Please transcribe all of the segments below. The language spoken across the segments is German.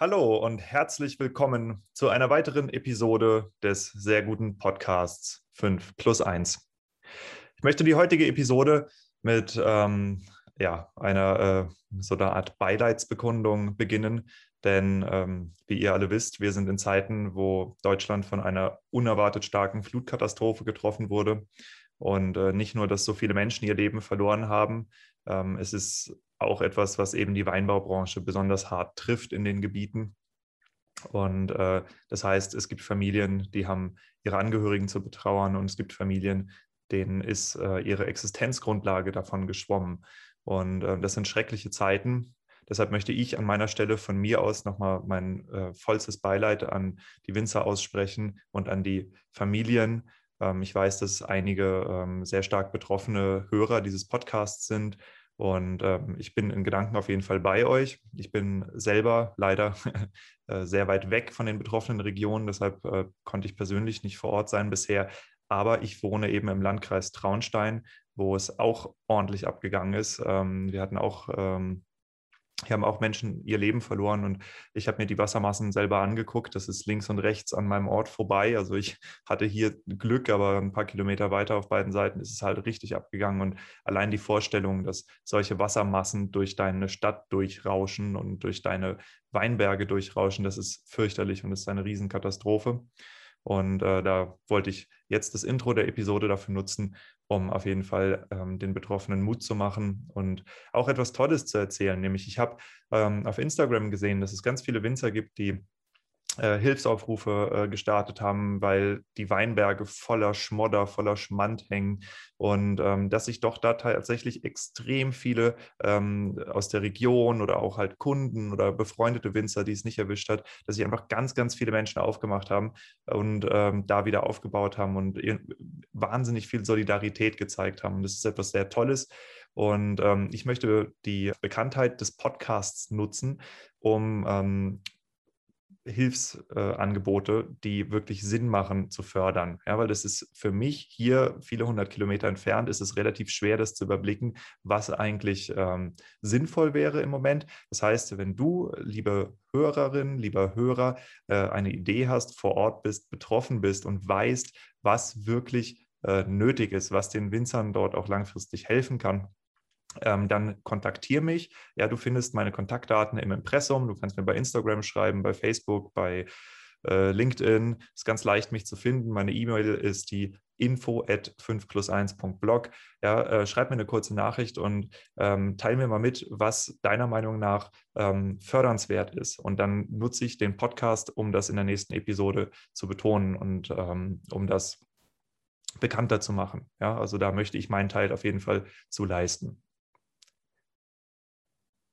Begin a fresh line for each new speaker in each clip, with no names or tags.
Hallo und herzlich willkommen zu einer weiteren Episode des sehr guten Podcasts 5 plus 1. Ich möchte die heutige Episode mit ähm, ja, einer äh, so einer Art Beileidsbekundung beginnen, denn ähm, wie ihr alle wisst, wir sind in Zeiten, wo Deutschland von einer unerwartet starken Flutkatastrophe getroffen wurde. Und äh, nicht nur, dass so viele Menschen ihr Leben verloren haben, ähm, es ist auch etwas, was eben die Weinbaubranche besonders hart trifft in den Gebieten. Und äh, das heißt, es gibt Familien, die haben ihre Angehörigen zu betrauern und es gibt Familien, denen ist äh, ihre Existenzgrundlage davon geschwommen. Und äh, das sind schreckliche Zeiten. Deshalb möchte ich an meiner Stelle von mir aus nochmal mein äh, vollstes Beileid an die Winzer aussprechen und an die Familien. Ähm, ich weiß, dass einige ähm, sehr stark betroffene Hörer dieses Podcasts sind und ähm, ich bin in Gedanken auf jeden Fall bei euch. Ich bin selber leider äh, sehr weit weg von den betroffenen Regionen, deshalb äh, konnte ich persönlich nicht vor Ort sein bisher. Aber ich wohne eben im Landkreis Traunstein, wo es auch ordentlich abgegangen ist. Ähm, wir hatten auch ähm, hier haben auch Menschen ihr Leben verloren und ich habe mir die Wassermassen selber angeguckt. Das ist links und rechts an meinem Ort vorbei. Also ich hatte hier Glück, aber ein paar Kilometer weiter auf beiden Seiten ist es halt richtig abgegangen. Und allein die Vorstellung, dass solche Wassermassen durch deine Stadt durchrauschen und durch deine Weinberge durchrauschen, das ist fürchterlich und ist eine Riesenkatastrophe. Und äh, da wollte ich jetzt das Intro der Episode dafür nutzen, um auf jeden Fall ähm, den Betroffenen Mut zu machen und auch etwas Tolles zu erzählen. Nämlich, ich habe ähm, auf Instagram gesehen, dass es ganz viele Winzer gibt, die Hilfsaufrufe äh, gestartet haben, weil die Weinberge voller Schmodder, voller Schmand hängen und ähm, dass sich doch da tatsächlich extrem viele ähm, aus der Region oder auch halt Kunden oder befreundete Winzer, die es nicht erwischt hat, dass sich einfach ganz, ganz viele Menschen aufgemacht haben und ähm, da wieder aufgebaut haben und wahnsinnig viel Solidarität gezeigt haben. Das ist etwas sehr Tolles. Und ähm, ich möchte die Bekanntheit des Podcasts nutzen, um Hilfsangebote, die wirklich Sinn machen, zu fördern. Ja, weil das ist für mich hier viele hundert Kilometer entfernt, ist es relativ schwer, das zu überblicken, was eigentlich ähm, sinnvoll wäre im Moment. Das heißt, wenn du, liebe Hörerin, lieber Hörer, äh, eine Idee hast, vor Ort bist, betroffen bist und weißt, was wirklich äh, nötig ist, was den Winzern dort auch langfristig helfen kann, ähm, dann kontaktiere mich. Ja, du findest meine Kontaktdaten im Impressum. Du kannst mir bei Instagram schreiben, bei Facebook, bei äh, LinkedIn. Ist ganz leicht, mich zu finden. Meine E-Mail ist die info at 5 plus 1.blog. Ja, äh, schreib mir eine kurze Nachricht und ähm, teile mir mal mit, was deiner Meinung nach ähm, fördernswert ist. Und dann nutze ich den Podcast, um das in der nächsten Episode zu betonen und ähm, um das bekannter zu machen. Ja, also da möchte ich meinen Teil auf jeden Fall zu leisten.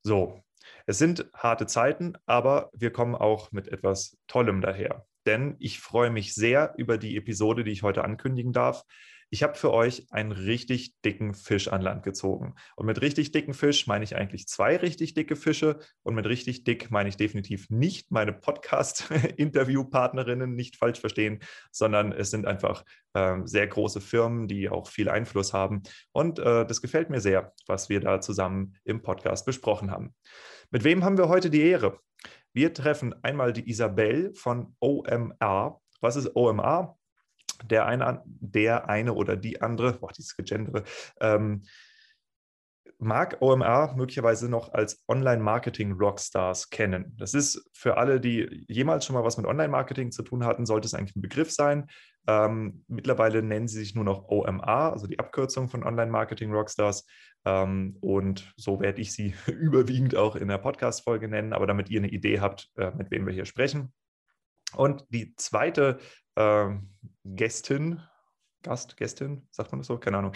So, es sind harte Zeiten, aber wir kommen auch mit etwas Tollem daher. Denn ich freue mich sehr über die Episode, die ich heute ankündigen darf. Ich habe für euch einen richtig dicken Fisch an Land gezogen. Und mit richtig dicken Fisch meine ich eigentlich zwei richtig dicke Fische. Und mit richtig dick meine ich definitiv nicht meine Podcast-Interviewpartnerinnen, nicht falsch verstehen, sondern es sind einfach äh, sehr große Firmen, die auch viel Einfluss haben. Und äh, das gefällt mir sehr, was wir da zusammen im Podcast besprochen haben. Mit wem haben wir heute die Ehre? Wir treffen einmal die Isabel von OMR. Was ist OMR? Der eine, der eine oder die andere, boah, dieses Gegendere, ähm, mag OMR möglicherweise noch als Online-Marketing-Rockstars kennen. Das ist für alle, die jemals schon mal was mit Online-Marketing zu tun hatten, sollte es eigentlich ein Begriff sein. Ähm, mittlerweile nennen sie sich nur noch OMR, also die Abkürzung von Online-Marketing-Rockstars. Ähm, und so werde ich sie überwiegend auch in der Podcast-Folge nennen, aber damit ihr eine Idee habt, äh, mit wem wir hier sprechen. Und die zweite ähm, Gästin, Gast, Gästin, sagt man das so? Keine Ahnung.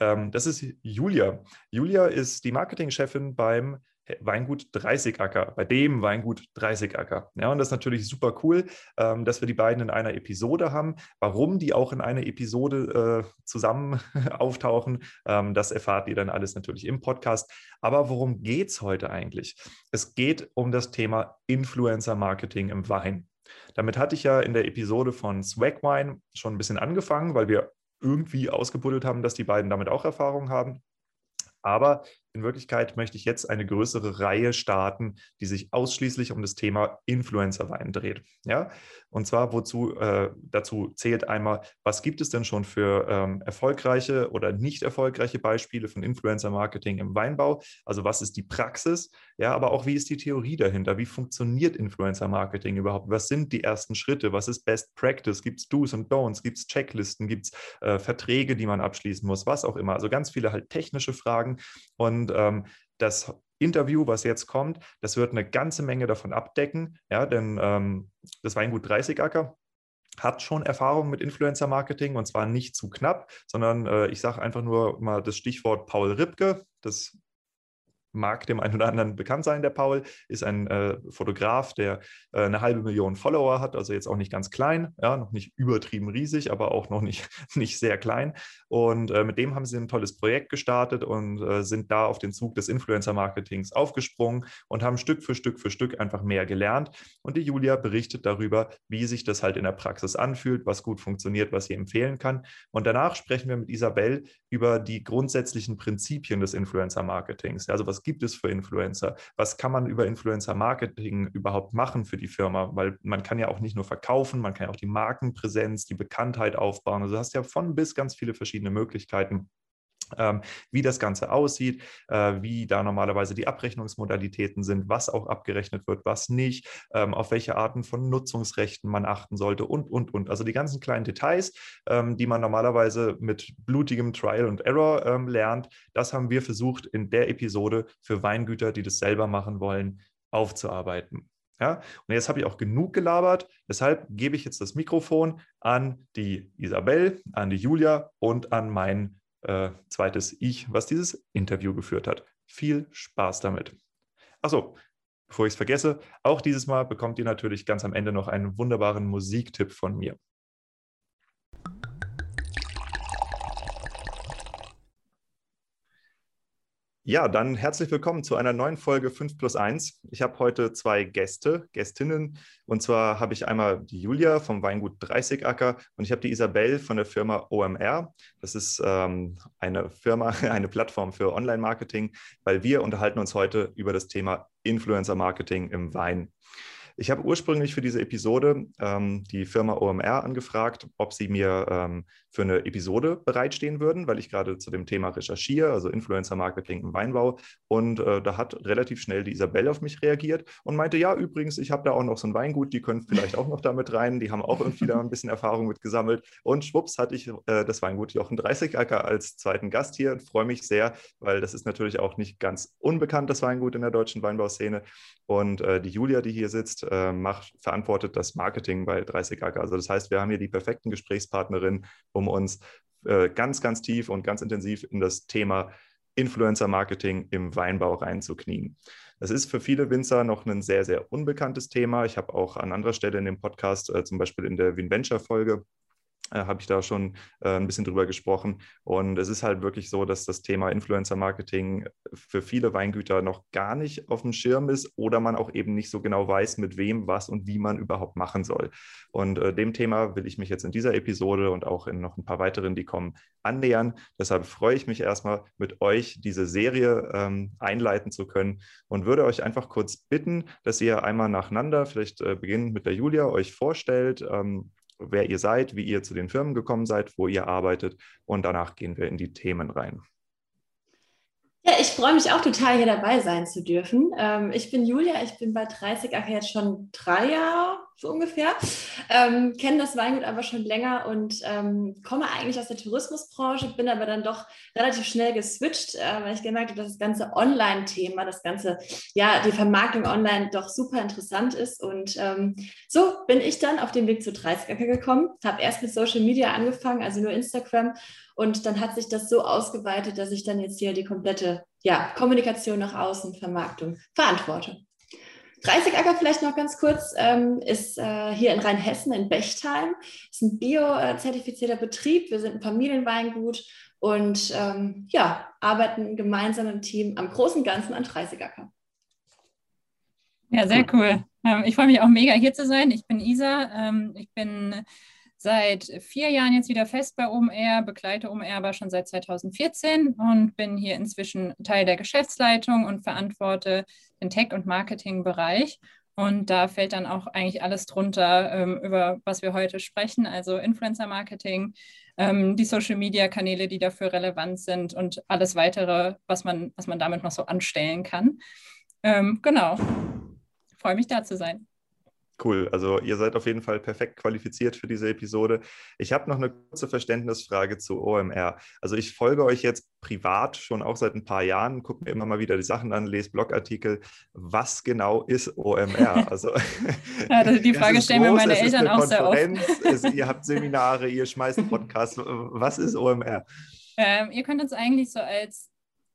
Ähm, das ist Julia. Julia ist die Marketingchefin beim Weingut 30 Acker, bei dem Weingut 30 Acker. Ja, und das ist natürlich super cool, ähm, dass wir die beiden in einer Episode haben. Warum die auch in einer Episode äh, zusammen auftauchen, ähm, das erfahrt ihr dann alles natürlich im Podcast. Aber worum geht es heute eigentlich? Es geht um das Thema Influencer Marketing im Wein. Damit hatte ich ja in der Episode von Swagwine schon ein bisschen angefangen, weil wir irgendwie ausgebuddelt haben, dass die beiden damit auch Erfahrung haben. Aber in Wirklichkeit möchte ich jetzt eine größere Reihe starten, die sich ausschließlich um das Thema Influencer-Wein dreht. Ja? Und zwar, wozu äh, dazu zählt einmal, was gibt es denn schon für ähm, erfolgreiche oder nicht erfolgreiche Beispiele von Influencer-Marketing im Weinbau? Also was ist die Praxis? Ja, aber auch wie ist die Theorie dahinter? Wie funktioniert Influencer-Marketing überhaupt? Was sind die ersten Schritte? Was ist Best Practice? Gibt es Do's und Don'ts? Gibt es Checklisten? Gibt es äh, Verträge, die man abschließen muss? Was auch immer. Also ganz viele halt technische Fragen. Und ähm, das Interview, was jetzt kommt, das wird eine ganze Menge davon abdecken, ja, denn ähm, das Weingut 30 Acker hat schon Erfahrung mit Influencer-Marketing und zwar nicht zu knapp, sondern äh, ich sage einfach nur mal das Stichwort Paul Ripke. Das mag dem einen oder anderen bekannt sein, der Paul, ist ein äh, Fotograf, der äh, eine halbe Million Follower hat, also jetzt auch nicht ganz klein, ja, noch nicht übertrieben riesig, aber auch noch nicht, nicht sehr klein. Und äh, mit dem haben sie ein tolles Projekt gestartet und äh, sind da auf den Zug des Influencer-Marketings aufgesprungen und haben Stück für Stück für Stück einfach mehr gelernt. Und die Julia berichtet darüber, wie sich das halt in der Praxis anfühlt, was gut funktioniert, was sie empfehlen kann. Und danach sprechen wir mit Isabel über die grundsätzlichen Prinzipien des Influencer-Marketings. Also was gibt es für Influencer? Was kann man über Influencer-Marketing überhaupt machen für die Firma? Weil man kann ja auch nicht nur verkaufen, man kann ja auch die Markenpräsenz, die Bekanntheit aufbauen. Also du hast ja von bis ganz viele verschiedene Möglichkeiten. Ähm, wie das Ganze aussieht, äh, wie da normalerweise die Abrechnungsmodalitäten sind, was auch abgerechnet wird, was nicht, ähm, auf welche Arten von Nutzungsrechten man achten sollte und, und, und. Also die ganzen kleinen Details, ähm, die man normalerweise mit blutigem Trial und Error lernt, das haben wir versucht in der Episode für Weingüter, die das selber machen wollen, aufzuarbeiten. Ja, und jetzt habe ich auch genug gelabert. Deshalb gebe ich jetzt das Mikrofon an die Isabel, an die Julia und an meinen äh, zweites Ich, was dieses Interview geführt hat. Viel Spaß damit. Achso, bevor ich es vergesse, auch dieses Mal bekommt ihr natürlich ganz am Ende noch einen wunderbaren Musiktipp von mir. Ja, dann herzlich willkommen zu einer neuen Folge 5 plus 1. Ich habe heute zwei Gäste, Gästinnen. Und zwar habe ich einmal die Julia vom Weingut 30 Acker und ich habe die Isabel von der Firma OMR. Das ist ähm, eine Firma, eine Plattform für Online-Marketing, weil wir unterhalten uns heute über das Thema Influencer-Marketing im Wein. Ich habe ursprünglich für diese Episode ähm, die Firma OMR angefragt, ob sie mir ähm, für eine Episode bereitstehen würden, weil ich gerade zu dem Thema recherchiere, also Influencer-Marketing im Weinbau. Und äh, da hat relativ schnell die Isabelle auf mich reagiert und meinte, ja, übrigens, ich habe da auch noch so ein Weingut, die können vielleicht auch noch damit rein. Die haben auch irgendwie da ein bisschen Erfahrung mit gesammelt. Und schwupps hatte ich äh, das Weingut Jochen 30 Acker als zweiten Gast hier und freue mich sehr, weil das ist natürlich auch nicht ganz unbekannt, das Weingut in der deutschen Weinbauszene. Und äh, die Julia, die hier sitzt, äh, macht, verantwortet das Marketing bei 30 Acker. Also das heißt, wir haben hier die perfekten Gesprächspartnerinnen, um uns äh, ganz, ganz tief und ganz intensiv in das Thema Influencer-Marketing im Weinbau reinzuknien. Das ist für viele Winzer noch ein sehr, sehr unbekanntes Thema. Ich habe auch an anderer Stelle in dem Podcast, äh, zum Beispiel in der WinVenture-Folge, äh, habe ich da schon äh, ein bisschen drüber gesprochen. Und es ist halt wirklich so, dass das Thema Influencer-Marketing für viele Weingüter noch gar nicht auf dem Schirm ist oder man auch eben nicht so genau weiß, mit wem, was und wie man überhaupt machen soll. Und äh, dem Thema will ich mich jetzt in dieser Episode und auch in noch ein paar weiteren, die kommen, annähern. Deshalb freue ich mich erstmal, mit euch diese Serie ähm, einleiten zu können und würde euch einfach kurz bitten, dass ihr einmal nacheinander, vielleicht äh, beginnend mit der Julia, euch vorstellt, ähm, wer ihr seid, wie ihr zu den Firmen gekommen seid, wo ihr arbeitet und danach gehen wir in die Themen rein.
Ja, ich freue mich auch total, hier dabei sein zu dürfen. Ähm, ich bin Julia, ich bin bei 30 Acker jetzt schon drei Jahre so ungefähr. Ähm, Kenne das Weingut aber schon länger und ähm, komme eigentlich aus der Tourismusbranche, bin aber dann doch relativ schnell geswitcht, äh, weil ich gemerkt habe, dass das ganze Online-Thema, das ganze, ja, die Vermarktung online doch super interessant ist. Und ähm, so bin ich dann auf den Weg zu 30 Acker gekommen, habe erst mit Social Media angefangen, also nur Instagram. Und dann hat sich das so ausgeweitet, dass ich dann jetzt hier die komplette ja, Kommunikation nach außen, Vermarktung verantworte. 30 Acker vielleicht noch ganz kurz, ähm, ist äh, hier in Rheinhessen in Bechtheim. Ist ein bio-zertifizierter Betrieb. Wir sind ein Familienweingut und ähm, ja, arbeiten gemeinsam im Team am großen Ganzen an 30 Acker.
Ja, sehr cool. Ähm, ich freue mich auch mega hier zu sein. Ich bin Isa. Ähm, ich bin seit vier Jahren jetzt wieder fest bei OMR, begleite OMR aber schon seit 2014 und bin hier inzwischen Teil der Geschäftsleitung und verantworte den Tech- und Marketingbereich. Und da fällt dann auch eigentlich alles drunter, ähm, über was wir heute sprechen, also Influencer-Marketing, ähm, die Social-Media-Kanäle, die dafür relevant sind und alles weitere, was man, was man damit noch so anstellen kann. Ähm, genau. Freue mich da zu sein.
Cool, also ihr seid auf jeden Fall perfekt qualifiziert für diese Episode. Ich habe noch eine kurze Verständnisfrage zu OMR. Also ich folge euch jetzt privat schon auch seit ein paar Jahren, gucke mir immer mal wieder die Sachen an, lese Blogartikel. Was genau ist OMR?
Also ja, die Frage stellen mir meine Eltern auch sehr oft.
Es, ihr habt Seminare, ihr schmeißt Podcasts. Was ist OMR?
Ähm, ihr könnt uns eigentlich so als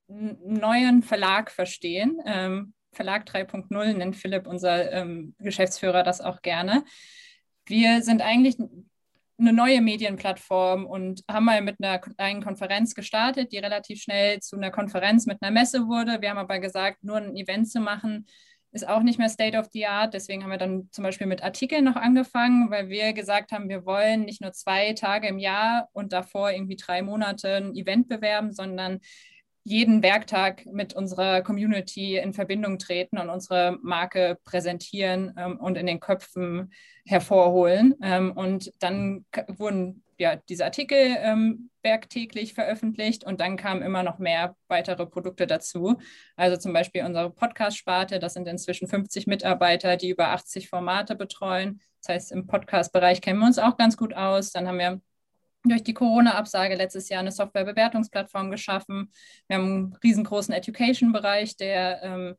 neuen Verlag verstehen. Ähm, Verlag 3.0 nennt Philipp, unser ähm, Geschäftsführer, das auch gerne. Wir sind eigentlich eine neue Medienplattform und haben mal mit einer kleinen Konferenz gestartet, die relativ schnell zu einer Konferenz mit einer Messe wurde. Wir haben aber gesagt, nur ein Event zu machen, ist auch nicht mehr State of the Art. Deswegen haben wir dann zum Beispiel mit Artikeln noch angefangen, weil wir gesagt haben, wir wollen nicht nur zwei Tage im Jahr und davor irgendwie drei Monate ein Event bewerben, sondern jeden Werktag mit unserer Community in Verbindung treten und unsere Marke präsentieren ähm, und in den Köpfen hervorholen. Ähm, und dann wurden ja diese Artikel ähm, werktäglich veröffentlicht und dann kamen immer noch mehr weitere Produkte dazu. Also zum Beispiel unsere Podcast-Sparte, das sind inzwischen 50 Mitarbeiter, die über 80 Formate betreuen. Das heißt, im Podcast-Bereich kennen wir uns auch ganz gut aus. Dann haben wir durch die Corona-Absage letztes Jahr eine Software-Bewertungsplattform geschaffen. Wir haben einen riesengroßen Education-Bereich, der ähm,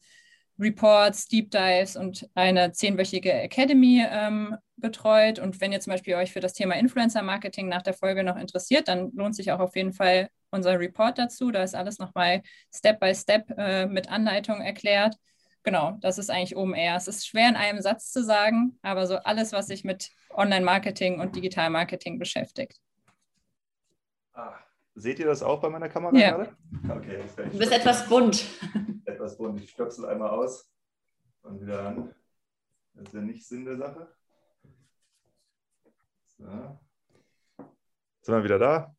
Reports, Deep Dives und eine zehnwöchige Academy ähm, betreut. Und wenn ihr zum Beispiel euch für das Thema Influencer-Marketing nach der Folge noch interessiert, dann lohnt sich auch auf jeden Fall unser Report dazu. Da ist alles nochmal Step by Step äh, mit Anleitung erklärt. Genau, das ist eigentlich OMR. Es ist schwer in einem Satz zu sagen, aber so alles, was sich mit Online-Marketing und Digital-Marketing beschäftigt.
Ah, seht ihr das auch bei meiner Kamera ja. gerade?
Okay, du bist etwas bunt.
Etwas bunt. Ich stöpsel einmal aus und wieder an. Das ist ja nicht Sinn der Sache. So. Sind wir wieder da?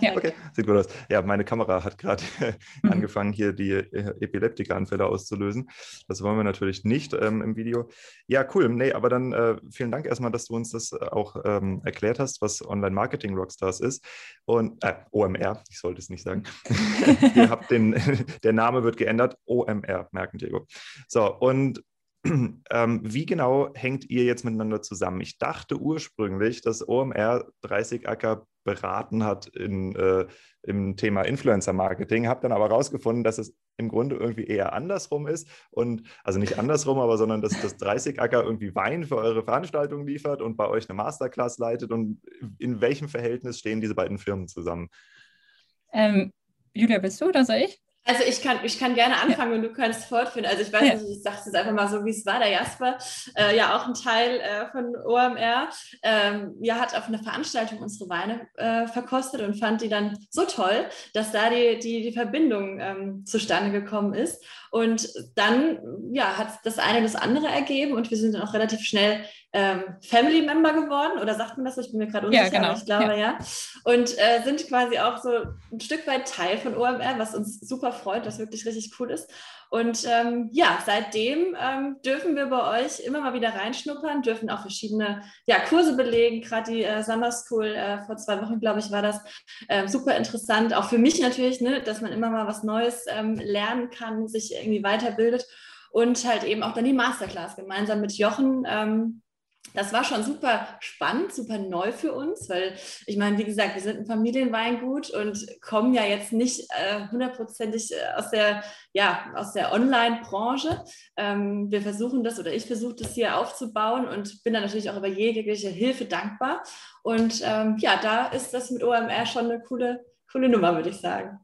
Ja. Okay, sieht gut aus. Ja, meine Kamera hat gerade mhm. angefangen, hier die äh, Epileptika-Anfälle auszulösen. Das wollen wir natürlich nicht ähm, im Video. Ja, cool. Nee, aber dann äh, vielen Dank erstmal, dass du uns das äh, auch ähm, erklärt hast, was Online-Marketing-Rockstars ist. Und äh, OMR, ich sollte es nicht sagen. Ihr habt den, der Name wird geändert. OMR, merken Diego. So, und ähm, wie genau hängt ihr jetzt miteinander zusammen? Ich dachte ursprünglich, dass OMR 30 Acker beraten hat in, äh, im Thema Influencer-Marketing, habe dann aber herausgefunden, dass es im Grunde irgendwie eher andersrum ist und also nicht andersrum, aber sondern dass das 30 Acker irgendwie Wein für eure Veranstaltung liefert und bei euch eine Masterclass leitet und in welchem Verhältnis stehen diese beiden Firmen zusammen?
Ähm, Julia, bist du oder soll ich?
Also ich kann, ich kann gerne anfangen ja. und du kannst fortführen. Also ich weiß ja. nicht, ich sage es jetzt einfach mal so, wie es war. Der Jasper, äh, ja auch ein Teil äh, von OMR, ähm, ja, hat auf einer Veranstaltung unsere Weine äh, verkostet und fand die dann so toll, dass da die, die, die Verbindung ähm, zustande gekommen ist. Und dann ja, hat das eine das andere ergeben und wir sind dann auch relativ schnell ähm, Family Member geworden. Oder sagt man das? Ich bin mir gerade unsicher, ja, genau. aber ich glaube ja. ja. Und äh, sind quasi auch so ein Stück weit Teil von OMR, was uns super freut, was wirklich richtig cool ist. Und ähm, ja, seitdem ähm, dürfen wir bei euch immer mal wieder reinschnuppern, dürfen auch verschiedene ja, Kurse belegen, gerade die äh, Summer School äh, vor zwei Wochen, glaube ich, war das äh, super interessant. Auch für mich natürlich, ne, dass man immer mal was Neues ähm, lernen kann, sich irgendwie weiterbildet. Und halt eben auch dann die Masterclass gemeinsam mit Jochen ähm, das war schon super spannend, super neu für uns, weil ich meine, wie gesagt, wir sind ein Familienweingut und kommen ja jetzt nicht äh, hundertprozentig äh, aus der, ja, der Online-Branche. Ähm, wir versuchen das oder ich versuche das hier aufzubauen und bin da natürlich auch über jegliche Hilfe dankbar. Und ähm, ja, da ist das mit OMR schon eine coole, coole Nummer, würde ich sagen.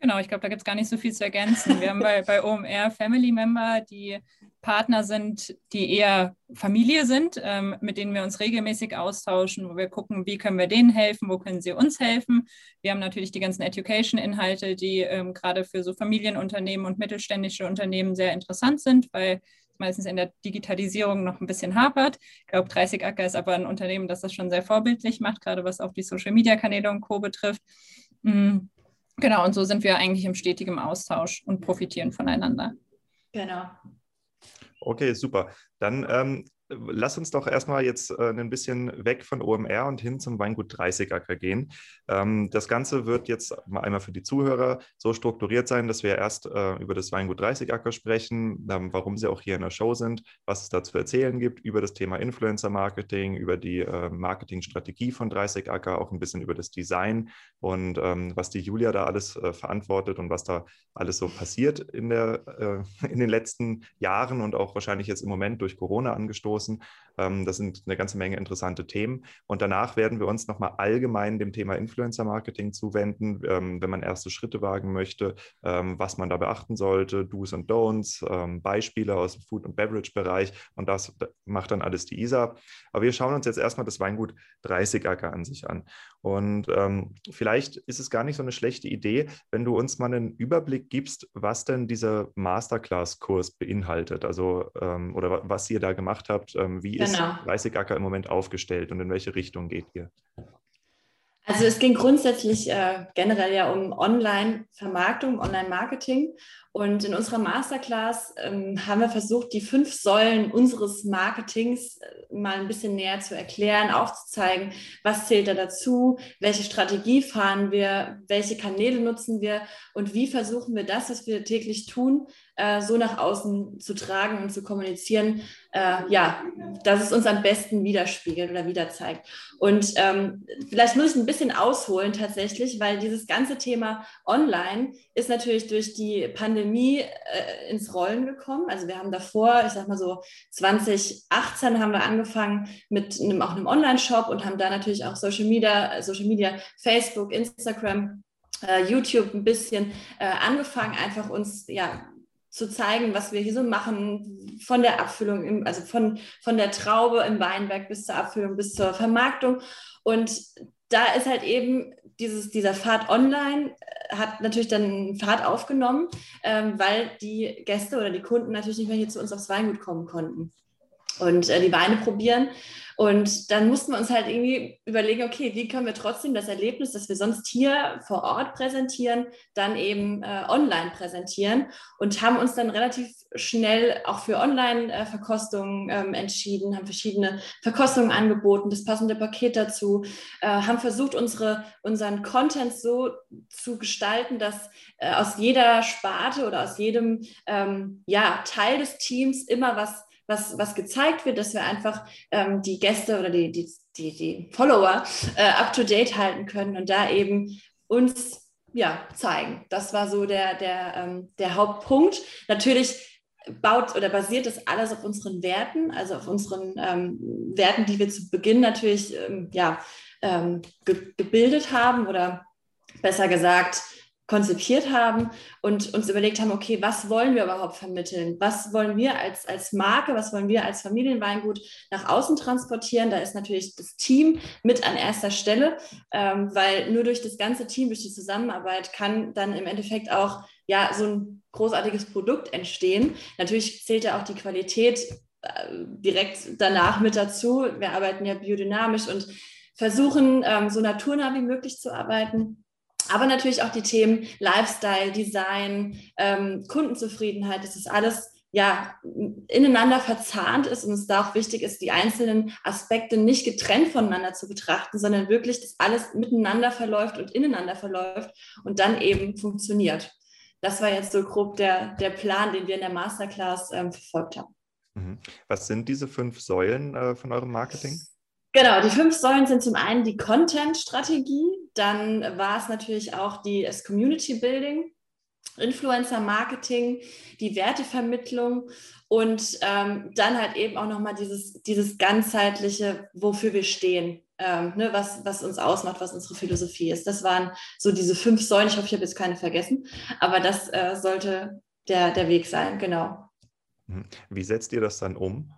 Genau, ich glaube, da gibt es gar nicht so viel zu ergänzen. Wir haben bei, bei OMR Family Member, die Partner sind, die eher Familie sind, ähm, mit denen wir uns regelmäßig austauschen, wo wir gucken, wie können wir denen helfen, wo können sie uns helfen. Wir haben natürlich die ganzen Education-Inhalte, die ähm, gerade für so Familienunternehmen und mittelständische Unternehmen sehr interessant sind, weil meistens in der Digitalisierung noch ein bisschen hapert. Ich glaube, 30 Acker ist aber ein Unternehmen, das das schon sehr vorbildlich macht, gerade was auch die Social-Media-Kanäle und Co. betrifft. Mhm. Genau, und so sind wir eigentlich im stetigen Austausch und profitieren voneinander.
Genau.
Okay, super. Dann ähm, lass uns doch erstmal jetzt äh, ein bisschen weg von OMR und hin zum Weingut 30 Acker gehen. Ähm, das Ganze wird jetzt mal einmal für die Zuhörer so strukturiert sein, dass wir erst äh, über das Weingut 30 Acker sprechen, ähm, warum sie auch hier in der Show sind, was es da zu erzählen gibt, über das Thema Influencer Marketing, über die äh, Marketingstrategie von 30 Acker, auch ein bisschen über das Design und ähm, was die Julia da alles äh, verantwortet und was da alles so passiert in, der, äh, in den letzten Jahren und auch wahrscheinlich jetzt im Moment durch Corona angestoßen anstoßen. Ähm, das sind eine ganze Menge interessante Themen. Und danach werden wir uns nochmal allgemein dem Thema Influencer-Marketing zuwenden, ähm, wenn man erste Schritte wagen möchte, ähm, was man da beachten sollte, Do's und Don'ts, Beispiele aus dem Food- und Beverage-Bereich. Und das macht dann alles die ISA. Aber wir schauen uns jetzt erstmal das Weingut 30 Acker an sich an. Und vielleicht ist es gar nicht so eine schlechte Idee, wenn du uns mal einen Überblick gibst, was denn dieser Masterclass-Kurs beinhaltet, also oder was ihr da gemacht habt. Wie genau. Ist 30 Acker im Moment aufgestellt und in welche Richtung geht ihr?
Also es ging grundsätzlich äh, generell ja um Online-Vermarktung, Online-Marketing. Und in unserer Masterclass ähm, haben wir versucht, die fünf Säulen unseres Marketings äh, mal ein bisschen näher zu erklären, aufzuzeigen, was zählt da dazu, welche Strategie fahren wir, welche Kanäle nutzen wir? Und wie versuchen wir das, was wir täglich tun, äh, so nach außen zu tragen und zu kommunizieren, äh, ja, dass es uns am besten widerspiegelt oder wiederzeigt. Und ähm, vielleicht muss ich ein bisschen ausholen tatsächlich, weil dieses ganze Thema Online ist natürlich durch die Pandemie äh, ins Rollen gekommen. Also wir haben davor, ich sag mal so 2018 haben wir angefangen mit einem, auch einem Online-Shop und haben da natürlich auch Social Media, Social Media, Facebook, Instagram, äh, YouTube ein bisschen äh, angefangen, einfach uns ja zu zeigen, was wir hier so machen, von der Abfüllung, im, also von, von der Traube im Weinberg bis zur Abfüllung, bis zur Vermarktung. Und da ist halt eben dieses, dieser Pfad online äh, hat natürlich dann Pfad aufgenommen, ähm, weil die Gäste oder die Kunden natürlich nicht mehr hier zu uns aufs Weingut kommen konnten und äh, die Weine probieren. Und dann mussten wir uns halt irgendwie überlegen, okay, wie können wir trotzdem das Erlebnis, das wir sonst hier vor Ort präsentieren, dann eben äh, online präsentieren und haben uns dann relativ schnell auch für Online-Verkostungen ähm, entschieden, haben verschiedene Verkostungen angeboten, das passende Paket dazu, äh, haben versucht, unsere, unseren Content so zu gestalten, dass äh, aus jeder Sparte oder aus jedem ähm, ja, Teil des Teams immer was was, was gezeigt wird, dass wir einfach ähm, die Gäste oder die, die, die, die Follower äh, up-to-date halten können und da eben uns ja, zeigen. Das war so der, der, ähm, der Hauptpunkt. Natürlich baut oder basiert das alles auf unseren Werten, also auf unseren ähm, Werten, die wir zu Beginn natürlich ähm, ja, ähm, ge gebildet haben oder besser gesagt konzipiert haben und uns überlegt haben, okay, was wollen wir überhaupt vermitteln? Was wollen wir als, als Marke, was wollen wir als Familienweingut nach außen transportieren? Da ist natürlich das Team mit an erster Stelle, ähm, weil nur durch das ganze Team, durch die Zusammenarbeit kann dann im Endeffekt auch ja, so ein großartiges Produkt entstehen. Natürlich zählt ja auch die Qualität äh, direkt danach mit dazu. Wir arbeiten ja biodynamisch und versuchen, ähm, so naturnah wie möglich zu arbeiten aber natürlich auch die Themen Lifestyle, Design, ähm, Kundenzufriedenheit, das ist alles ja ineinander verzahnt ist und es da auch wichtig ist, die einzelnen Aspekte nicht getrennt voneinander zu betrachten, sondern wirklich, dass alles miteinander verläuft und ineinander verläuft und dann eben funktioniert. Das war jetzt so grob der, der Plan, den wir in der Masterclass ähm, verfolgt haben.
Mhm. Was sind diese fünf Säulen äh, von eurem Marketing?
Genau, die fünf Säulen sind zum einen die Content-Strategie, dann war es natürlich auch die, das Community Building, Influencer Marketing, die Wertevermittlung und ähm, dann halt eben auch nochmal dieses, dieses ganzheitliche, wofür wir stehen, ähm, ne, was, was uns ausmacht, was unsere Philosophie ist. Das waren so diese fünf Säulen. Ich hoffe, ich habe jetzt keine vergessen, aber das äh, sollte der, der Weg sein, genau.
Mhm. Wie setzt ihr das dann um?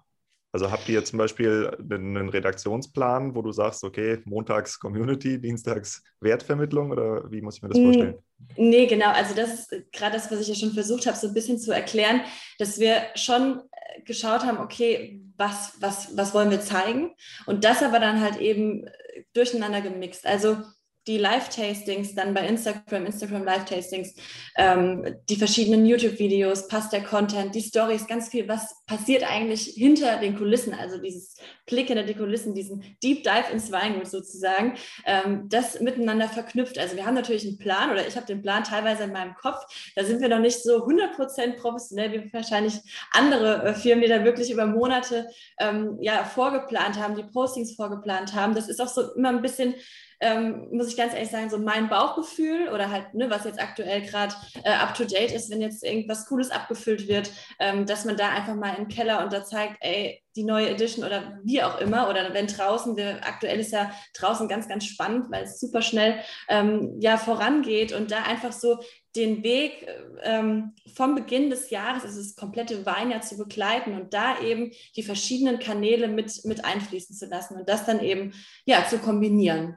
Also habt ihr zum Beispiel einen Redaktionsplan, wo du sagst, okay, montags Community, dienstags Wertvermittlung oder wie muss ich mir das vorstellen?
Nee, genau. Also das ist gerade das, was ich ja schon versucht habe, so ein bisschen zu erklären, dass wir schon äh, geschaut haben, okay, was, was, was wollen wir zeigen? Und das aber dann halt eben äh, durcheinander gemixt. Also die Live-Tastings dann bei Instagram, Instagram Live-Tastings, ähm, die verschiedenen YouTube-Videos, passt der Content, die Stories, ganz viel, was passiert eigentlich hinter den Kulissen, also dieses Blick hinter die Kulissen, diesen Deep Dive ins Weingut sozusagen, ähm, das miteinander verknüpft. Also wir haben natürlich einen Plan oder ich habe den Plan teilweise in meinem Kopf, da sind wir noch nicht so 100% professionell wie wahrscheinlich andere äh, Firmen, die da wirklich über Monate ähm, ja, vorgeplant haben, die Postings vorgeplant haben. Das ist auch so immer ein bisschen ähm, muss ich ganz ehrlich sagen, so mein Bauchgefühl oder halt, ne, was jetzt aktuell gerade äh, up to date ist, wenn jetzt irgendwas Cooles abgefüllt wird, ähm, dass man da einfach mal im Keller und da zeigt, ey, die neue Edition oder wie auch immer. Oder wenn draußen, wir, aktuell ist ja draußen ganz, ganz spannend, weil es super schnell ähm, ja, vorangeht und da einfach so den Weg ähm, vom Beginn des Jahres, also das komplette Weinjahr zu begleiten und da eben die verschiedenen Kanäle mit, mit einfließen zu lassen und das dann eben ja, zu kombinieren.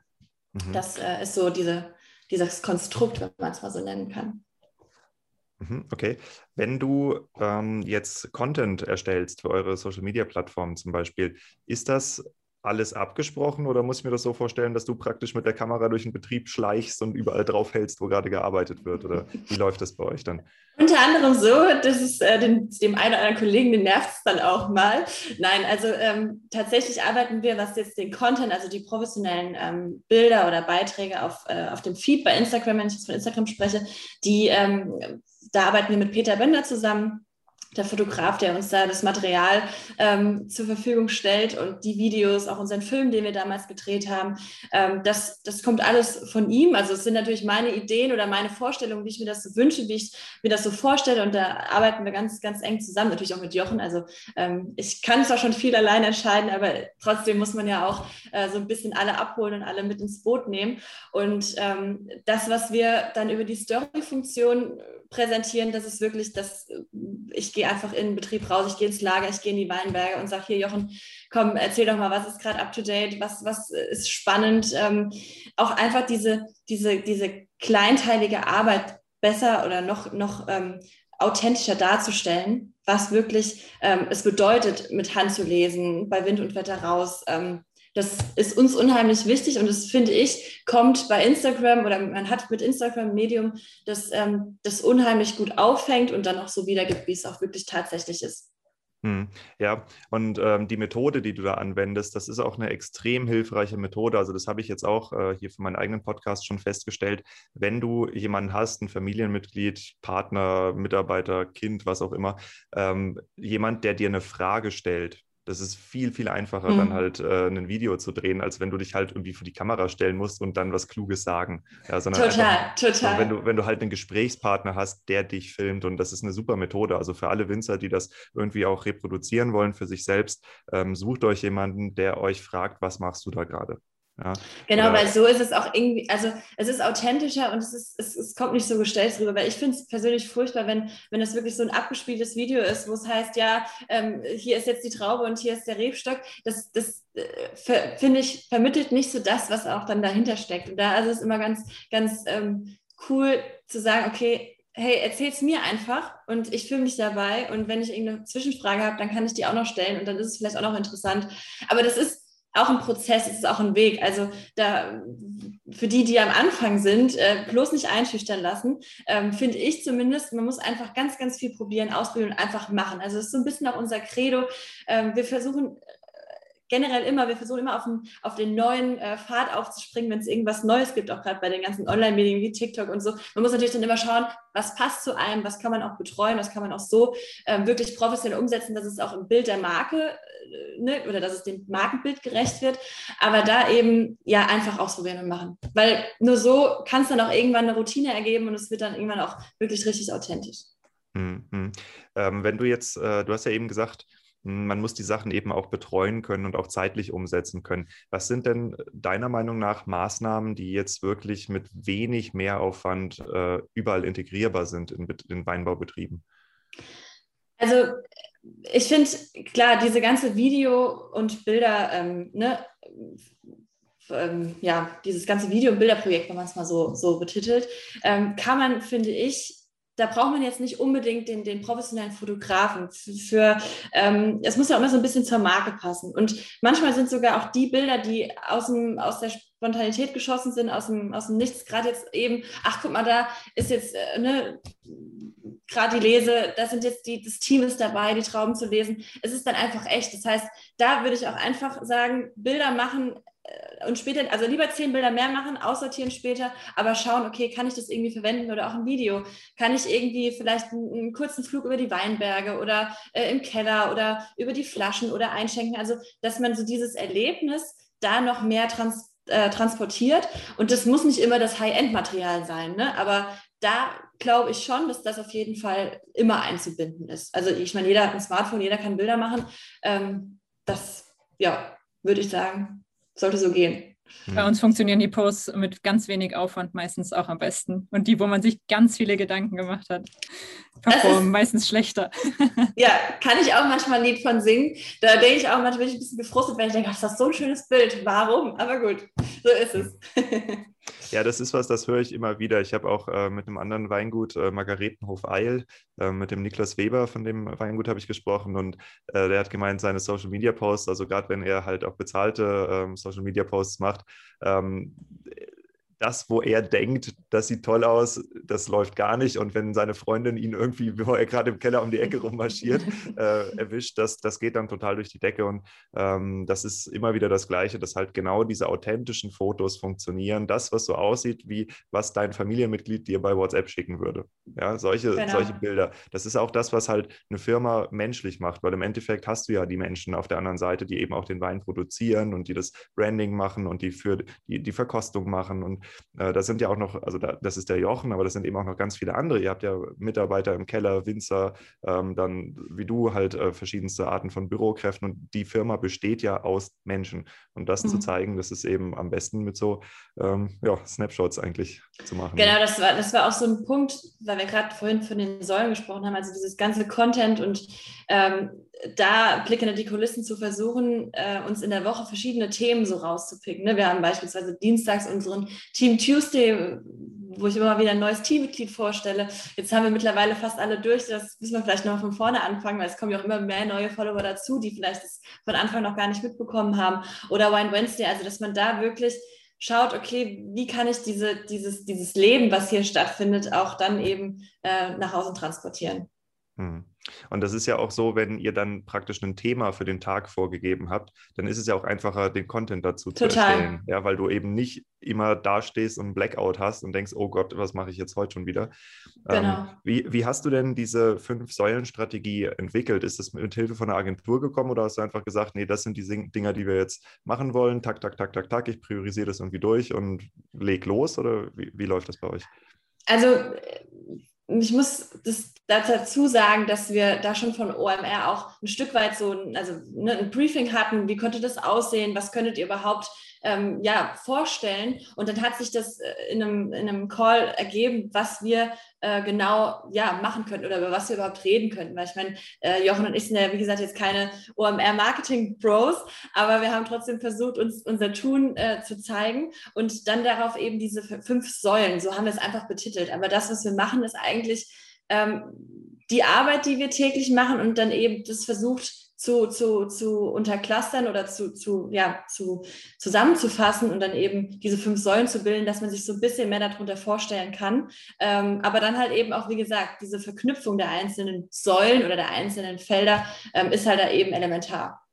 Mhm. Das äh, ist so diese, dieses Konstrukt, wenn man es mal so nennen kann.
Mhm, okay. Wenn du ähm, jetzt Content erstellst für eure Social Media Plattformen zum Beispiel, ist das alles abgesprochen oder muss ich mir das so vorstellen, dass du praktisch mit der Kamera durch den Betrieb schleichst und überall drauf hältst, wo gerade gearbeitet wird? Oder wie läuft das bei euch dann?
Unter anderem so, dass es äh, dem, dem einen oder anderen Kollegen, den nervt es dann auch mal. Nein, also ähm, tatsächlich arbeiten wir, was jetzt den Content, also die professionellen ähm, Bilder oder Beiträge auf, äh, auf dem Feed bei Instagram, wenn ich jetzt von Instagram spreche, die, ähm, da arbeiten wir mit Peter Bender zusammen der Fotograf, der uns da das Material ähm, zur Verfügung stellt und die Videos, auch unseren Film, den wir damals gedreht haben, ähm, das, das kommt alles von ihm. Also es sind natürlich meine Ideen oder meine Vorstellungen, wie ich mir das so wünsche, wie ich mir das so vorstelle. Und da arbeiten wir ganz, ganz eng zusammen, natürlich auch mit Jochen. Also ähm, ich kann zwar schon viel allein entscheiden, aber trotzdem muss man ja auch äh, so ein bisschen alle abholen und alle mit ins Boot nehmen. Und ähm, das, was wir dann über die Story-Funktion präsentieren, das ist wirklich, dass ich gehe einfach in den Betrieb raus, ich gehe ins Lager, ich gehe in die Weinberge und sage hier, Jochen, komm, erzähl doch mal, was ist gerade up to date, was, was ist spannend. Ähm, auch einfach diese, diese, diese kleinteilige Arbeit besser oder noch, noch ähm, authentischer darzustellen, was wirklich ähm, es bedeutet, mit Hand zu lesen, bei Wind und Wetter raus. Ähm, das ist uns unheimlich wichtig und das finde ich, kommt bei Instagram oder man hat mit Instagram Medium, das ähm, das unheimlich gut auffängt und dann auch so wiedergibt, wie es auch wirklich tatsächlich ist.
Hm, ja, und ähm, die Methode, die du da anwendest, das ist auch eine extrem hilfreiche Methode. Also das habe ich jetzt auch äh, hier für meinen eigenen Podcast schon festgestellt. Wenn du jemanden hast, ein Familienmitglied, Partner, Mitarbeiter, Kind, was auch immer, ähm, jemand, der dir eine Frage stellt, das ist viel, viel einfacher, mhm. dann halt äh, ein Video zu drehen, als wenn du dich halt irgendwie vor die Kamera stellen musst und dann was Kluges sagen. Ja,
total, einfach, total.
Wenn du, wenn du halt einen Gesprächspartner hast, der dich filmt und das ist eine super Methode. Also für alle Winzer, die das irgendwie auch reproduzieren wollen für sich selbst, ähm, sucht euch jemanden, der euch fragt, was machst du da gerade?
Ja. Genau, Oder weil so ist es auch irgendwie, also es ist authentischer und es, ist, es, es kommt nicht so gestellt rüber, weil ich finde es persönlich furchtbar, wenn, wenn das wirklich so ein abgespieltes Video ist, wo es heißt, ja, ähm, hier ist jetzt die Traube und hier ist der Rebstock. Das, das äh, finde ich, vermittelt nicht so das, was auch dann dahinter steckt. Und da ist es immer ganz, ganz ähm, cool zu sagen, okay, hey, erzähl's mir einfach und ich fühle mich dabei und wenn ich irgendeine Zwischenfrage habe, dann kann ich die auch noch stellen und dann ist es vielleicht auch noch interessant. Aber das ist auch ein Prozess, es ist auch ein Weg. Also da für die, die am Anfang sind, äh, bloß nicht einschüchtern lassen, ähm, finde ich zumindest, man muss einfach ganz, ganz viel probieren, ausprobieren und einfach machen. Also es ist so ein bisschen auch unser Credo. Ähm, wir versuchen generell immer, wir versuchen immer auf den, auf den neuen äh, Pfad aufzuspringen, wenn es irgendwas Neues gibt, auch gerade bei den ganzen Online-Medien wie TikTok und so. Man muss natürlich dann immer schauen, was passt zu einem, was kann man auch betreuen, was kann man auch so ähm, wirklich professionell umsetzen, dass es auch im Bild der Marke äh, ne, oder dass es dem Markenbild gerecht wird. Aber da eben ja einfach ausprobieren und machen. Weil nur so kann es dann auch irgendwann eine Routine ergeben und es wird dann irgendwann auch wirklich richtig authentisch.
Mhm. Ähm, wenn du jetzt, äh, du hast ja eben gesagt, man muss die Sachen eben auch betreuen können und auch zeitlich umsetzen können. Was sind denn deiner Meinung nach Maßnahmen, die jetzt wirklich mit wenig Mehraufwand äh, überall integrierbar sind in, in Weinbaubetrieben?
Also ich finde, klar, diese ganze Video- und Bilder, ähm, ne, ähm, ja, dieses ganze Video- und Bilderprojekt, wenn man es mal so, so betitelt, ähm, kann man, finde ich, da braucht man jetzt nicht unbedingt den, den professionellen Fotografen. Für, ähm, es muss ja immer so ein bisschen zur Marke passen. Und manchmal sind sogar auch die Bilder, die aus, dem, aus der Spontanität geschossen sind, aus dem, aus dem Nichts, gerade jetzt eben, ach guck mal, da ist jetzt, äh, ne, gerade die Lese, da sind jetzt die, das Team ist dabei, die Trauben zu lesen. Es ist dann einfach echt. Das heißt, da würde ich auch einfach sagen, Bilder machen und später, also lieber zehn Bilder mehr machen, aussortieren später, aber schauen, okay, kann ich das irgendwie verwenden oder auch ein Video? Kann ich irgendwie vielleicht einen, einen kurzen Flug über die Weinberge oder äh, im Keller oder über die Flaschen oder einschenken? Also, dass man so dieses Erlebnis da noch mehr trans, äh, transportiert und das muss nicht immer das High-End-Material sein, ne? aber da glaube ich schon, dass das auf jeden Fall immer einzubinden ist. Also ich meine, jeder hat ein Smartphone, jeder kann Bilder machen. Ähm, das, ja, würde ich sagen, sollte so gehen.
Bei uns funktionieren die Posts mit ganz wenig Aufwand meistens auch am besten. Und die, wo man sich ganz viele Gedanken gemacht hat, performen ist, meistens schlechter.
Ja, kann ich auch manchmal ein Lied von singen. Da denke ich auch manchmal bin ich ein bisschen gefrustet, weil ich denke, das ist so ein schönes Bild. Warum? Aber gut, so ist es.
Ja, das ist was, das höre ich immer wieder. Ich habe auch äh, mit einem anderen Weingut, äh, Margaretenhof Eil, äh, mit dem Niklas Weber von dem Weingut habe ich gesprochen und äh, der hat gemeint, seine Social Media Posts, also gerade wenn er halt auch bezahlte ähm, Social Media Posts macht, ähm, das, wo er denkt, das sieht toll aus, das läuft gar nicht. Und wenn seine Freundin ihn irgendwie, bevor er gerade im Keller um die Ecke rummarschiert, äh, erwischt, das, das geht dann total durch die Decke. Und ähm, das ist immer wieder das Gleiche, dass halt genau diese authentischen Fotos funktionieren. Das, was so aussieht, wie was dein Familienmitglied dir bei WhatsApp schicken würde. Ja, solche, genau. solche Bilder. Das ist auch das, was halt eine Firma menschlich macht, weil im Endeffekt hast du ja die Menschen auf der anderen Seite, die eben auch den Wein produzieren und die das Branding machen und die für die, die Verkostung machen. Und äh, da sind ja auch noch, also da, das ist der Jochen, aber das sind eben auch noch ganz viele andere. Ihr habt ja Mitarbeiter im Keller, Winzer, ähm, dann wie du halt äh, verschiedenste Arten von Bürokräften und die Firma besteht ja aus Menschen. Und das mhm. zu zeigen, das ist eben am besten mit so ähm, ja, Snapshots eigentlich zu machen.
Genau, das war, das war auch so ein Punkt, weil wir gerade vorhin von den Säulen gesprochen haben, also dieses ganze Content und ähm, da Blick hinter die Kulissen zu versuchen, äh, uns in der Woche verschiedene Themen so rauszupicken. Ne? Wir haben beispielsweise dienstags unseren Team Tuesday, wo ich immer wieder ein neues Teammitglied vorstelle. Jetzt haben wir mittlerweile fast alle durch. Das müssen wir vielleicht noch von vorne anfangen, weil es kommen ja auch immer mehr neue Follower dazu, die vielleicht das von Anfang noch gar nicht mitbekommen haben. Oder Wine Wednesday, also dass man da wirklich schaut, okay, wie kann ich diese, dieses, dieses Leben, was hier stattfindet, auch dann eben äh, nach Hause transportieren.
Hm. Und das ist ja auch so, wenn ihr dann praktisch ein Thema für den Tag vorgegeben habt, dann ist es ja auch einfacher, den Content dazu Total. zu erstellen. Ja, weil du eben nicht immer dastehst und Blackout hast und denkst, oh Gott, was mache ich jetzt heute schon wieder? Genau. Ähm, wie, wie hast du denn diese Fünf-Säulen-Strategie entwickelt? Ist das mit Hilfe von einer Agentur gekommen oder hast du einfach gesagt, nee, das sind die Dinger, die wir jetzt machen wollen, tak, tak, tak, tak, tak, ich priorisiere das irgendwie durch und leg los oder wie, wie läuft das bei euch?
Also ich muss das dazu sagen, dass wir da schon von OMR auch ein Stück weit so ein, also, ne, ein Briefing hatten, wie könnte das aussehen, was könntet ihr überhaupt ähm, ja, vorstellen. Und dann hat sich das äh, in einem, in einem Call ergeben, was wir äh, genau ja, machen könnten oder über was wir überhaupt reden könnten. Weil ich meine, äh, Jochen und ich sind ja, wie gesagt, jetzt keine OMR-Marketing-Pros, aber wir haben trotzdem versucht, uns unser Tun äh, zu zeigen und dann darauf eben diese fünf Säulen, so haben wir es einfach betitelt. Aber das, was wir machen, ist eigentlich ähm, die Arbeit, die wir täglich machen und dann eben das versucht, zu, zu, zu unterklustern oder zu, zu, ja, zu, zusammenzufassen und dann eben diese fünf Säulen zu bilden, dass man sich so ein bisschen mehr darunter vorstellen kann. Ähm, aber dann halt eben auch, wie gesagt, diese Verknüpfung der einzelnen Säulen oder der einzelnen Felder ähm, ist halt da eben elementar.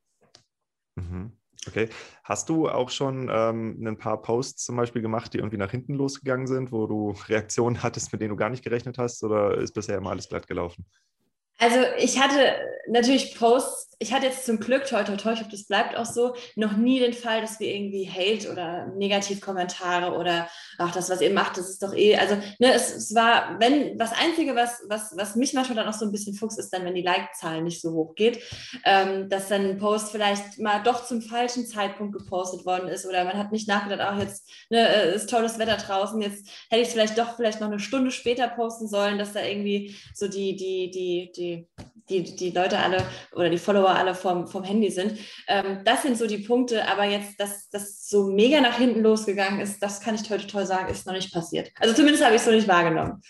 Mhm. Okay. Hast du auch schon ähm, ein paar Posts zum Beispiel gemacht, die irgendwie nach hinten losgegangen sind, wo du Reaktionen hattest, mit denen du gar nicht gerechnet hast, oder ist bisher immer alles glatt gelaufen?
Also ich hatte natürlich Posts, ich hatte jetzt zum Glück, toi, toi, toi, ich hoffe, das bleibt auch so, noch nie den Fall, dass wir irgendwie Hate oder Negativkommentare oder ach, das, was ihr macht, das ist doch eh, also ne, es, es war, wenn, das Einzige, was, was, was mich manchmal dann auch so ein bisschen fuchst, ist dann, wenn die Like-Zahlen nicht so hoch geht, ähm, dass dann ein Post vielleicht mal doch zum falschen Zeitpunkt gepostet worden ist oder man hat nicht nachgedacht, ach, jetzt ne, äh, ist tolles Wetter draußen, jetzt hätte ich es vielleicht doch vielleicht noch eine Stunde später posten sollen, dass da irgendwie so die, die, die, die die, die, die Leute alle oder die Follower alle vom, vom Handy sind. Ähm, das sind so die Punkte, aber jetzt, dass das so mega nach hinten losgegangen ist, das kann ich heute toll sagen, ist noch nicht passiert. Also zumindest habe ich es so nicht wahrgenommen.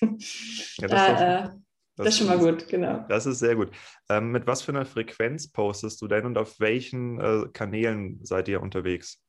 Ja, das, da, äh, das, das, ist schon mal gut, genau.
Das ist sehr gut. Ähm, mit was für einer Frequenz postest du denn und auf welchen äh, Kanälen seid ihr unterwegs?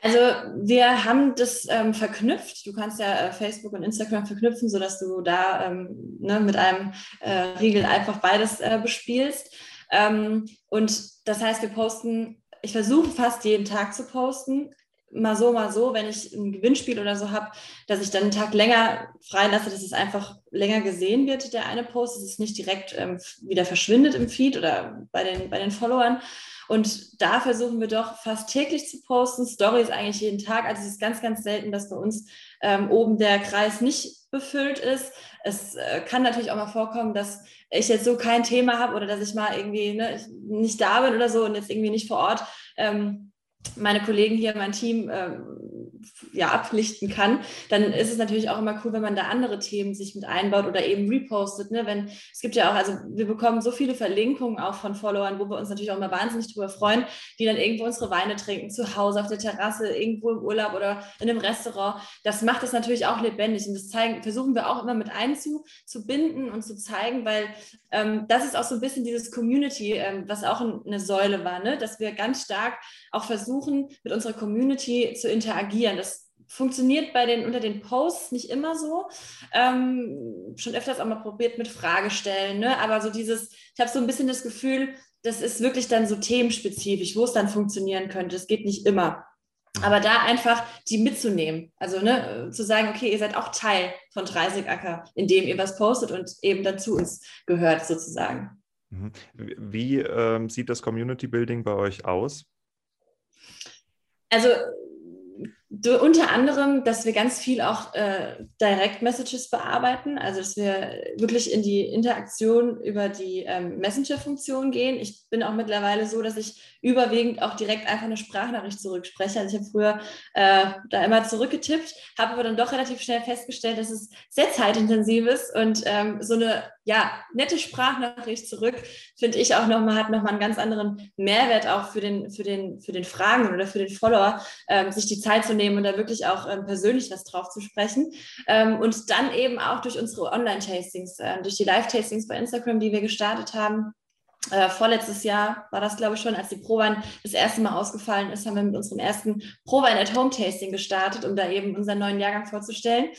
Also wir haben das ähm, verknüpft. Du kannst ja äh, Facebook und Instagram verknüpfen, sodass du da ähm, ne, mit einem äh, Riegel einfach beides äh, bespielst. Ähm, und das heißt, wir posten, ich versuche fast jeden Tag zu posten. Mal so, mal so, wenn ich ein Gewinnspiel oder so habe, dass ich dann einen Tag länger freilasse, dass es einfach länger gesehen wird, der eine Post, dass es nicht direkt ähm, wieder verschwindet im Feed oder bei den, bei den Followern. Und da versuchen wir doch fast täglich zu posten, Stories eigentlich jeden Tag. Also es ist ganz, ganz selten, dass bei uns ähm, oben der Kreis nicht befüllt ist. Es äh, kann natürlich auch mal vorkommen, dass ich jetzt so kein Thema habe oder dass ich mal irgendwie ne, nicht da bin oder so und jetzt irgendwie nicht vor Ort ähm, meine Kollegen hier, mein Team ähm, ja, ablichten kann, dann ist es natürlich auch immer cool, wenn man da andere Themen sich mit einbaut oder eben repostet. Ne? Wenn, es gibt ja auch, also wir bekommen so viele Verlinkungen auch von Followern, wo wir uns natürlich auch immer wahnsinnig drüber freuen, die dann irgendwo unsere Weine trinken, zu Hause, auf der Terrasse, irgendwo im Urlaub oder in einem Restaurant. Das macht es natürlich auch lebendig und das zeigen, versuchen wir auch immer mit einzubinden und zu zeigen, weil ähm, das ist auch so ein bisschen dieses Community, ähm, was auch eine Säule war, ne? dass wir ganz stark auch versuchen, mit unserer Community zu interagieren. Das funktioniert bei den unter den Posts nicht immer so. Ähm, schon öfters auch mal probiert mit Fragestellen, ne? aber so dieses, ich habe so ein bisschen das Gefühl, das ist wirklich dann so themenspezifisch, wo es dann funktionieren könnte. Es geht nicht immer. Aber da einfach die mitzunehmen. Also ne, zu sagen, okay, ihr seid auch Teil von 30 Acker, indem ihr was postet und eben dazu uns gehört sozusagen.
Mhm. Wie ähm, sieht das Community Building bei euch aus?
Also unter anderem, dass wir ganz viel auch äh, Direct Messages bearbeiten, also dass wir wirklich in die Interaktion über die ähm, Messenger-Funktion gehen. Ich bin auch mittlerweile so, dass ich überwiegend auch direkt einfach eine Sprachnachricht zurückspreche. Also ich habe früher äh, da immer zurückgetippt, habe aber dann doch relativ schnell festgestellt, dass es sehr zeitintensiv ist und ähm, so eine ja, nette Sprachnachricht zurück, finde ich auch nochmal, hat nochmal einen ganz anderen Mehrwert auch für den, für den, für den Fragen oder für den Follower, ähm, sich die Zeit zu nehmen und da wirklich auch ähm, persönlich was drauf zu sprechen. Ähm, und dann eben auch durch unsere Online-Tastings, äh, durch die Live-Tastings bei Instagram, die wir gestartet haben. Äh, vorletztes Jahr war das, glaube ich, schon, als die Prowein das erste Mal ausgefallen ist, haben wir mit unserem ersten Prowein at Home Tasting gestartet, um da eben unseren neuen Jahrgang vorzustellen.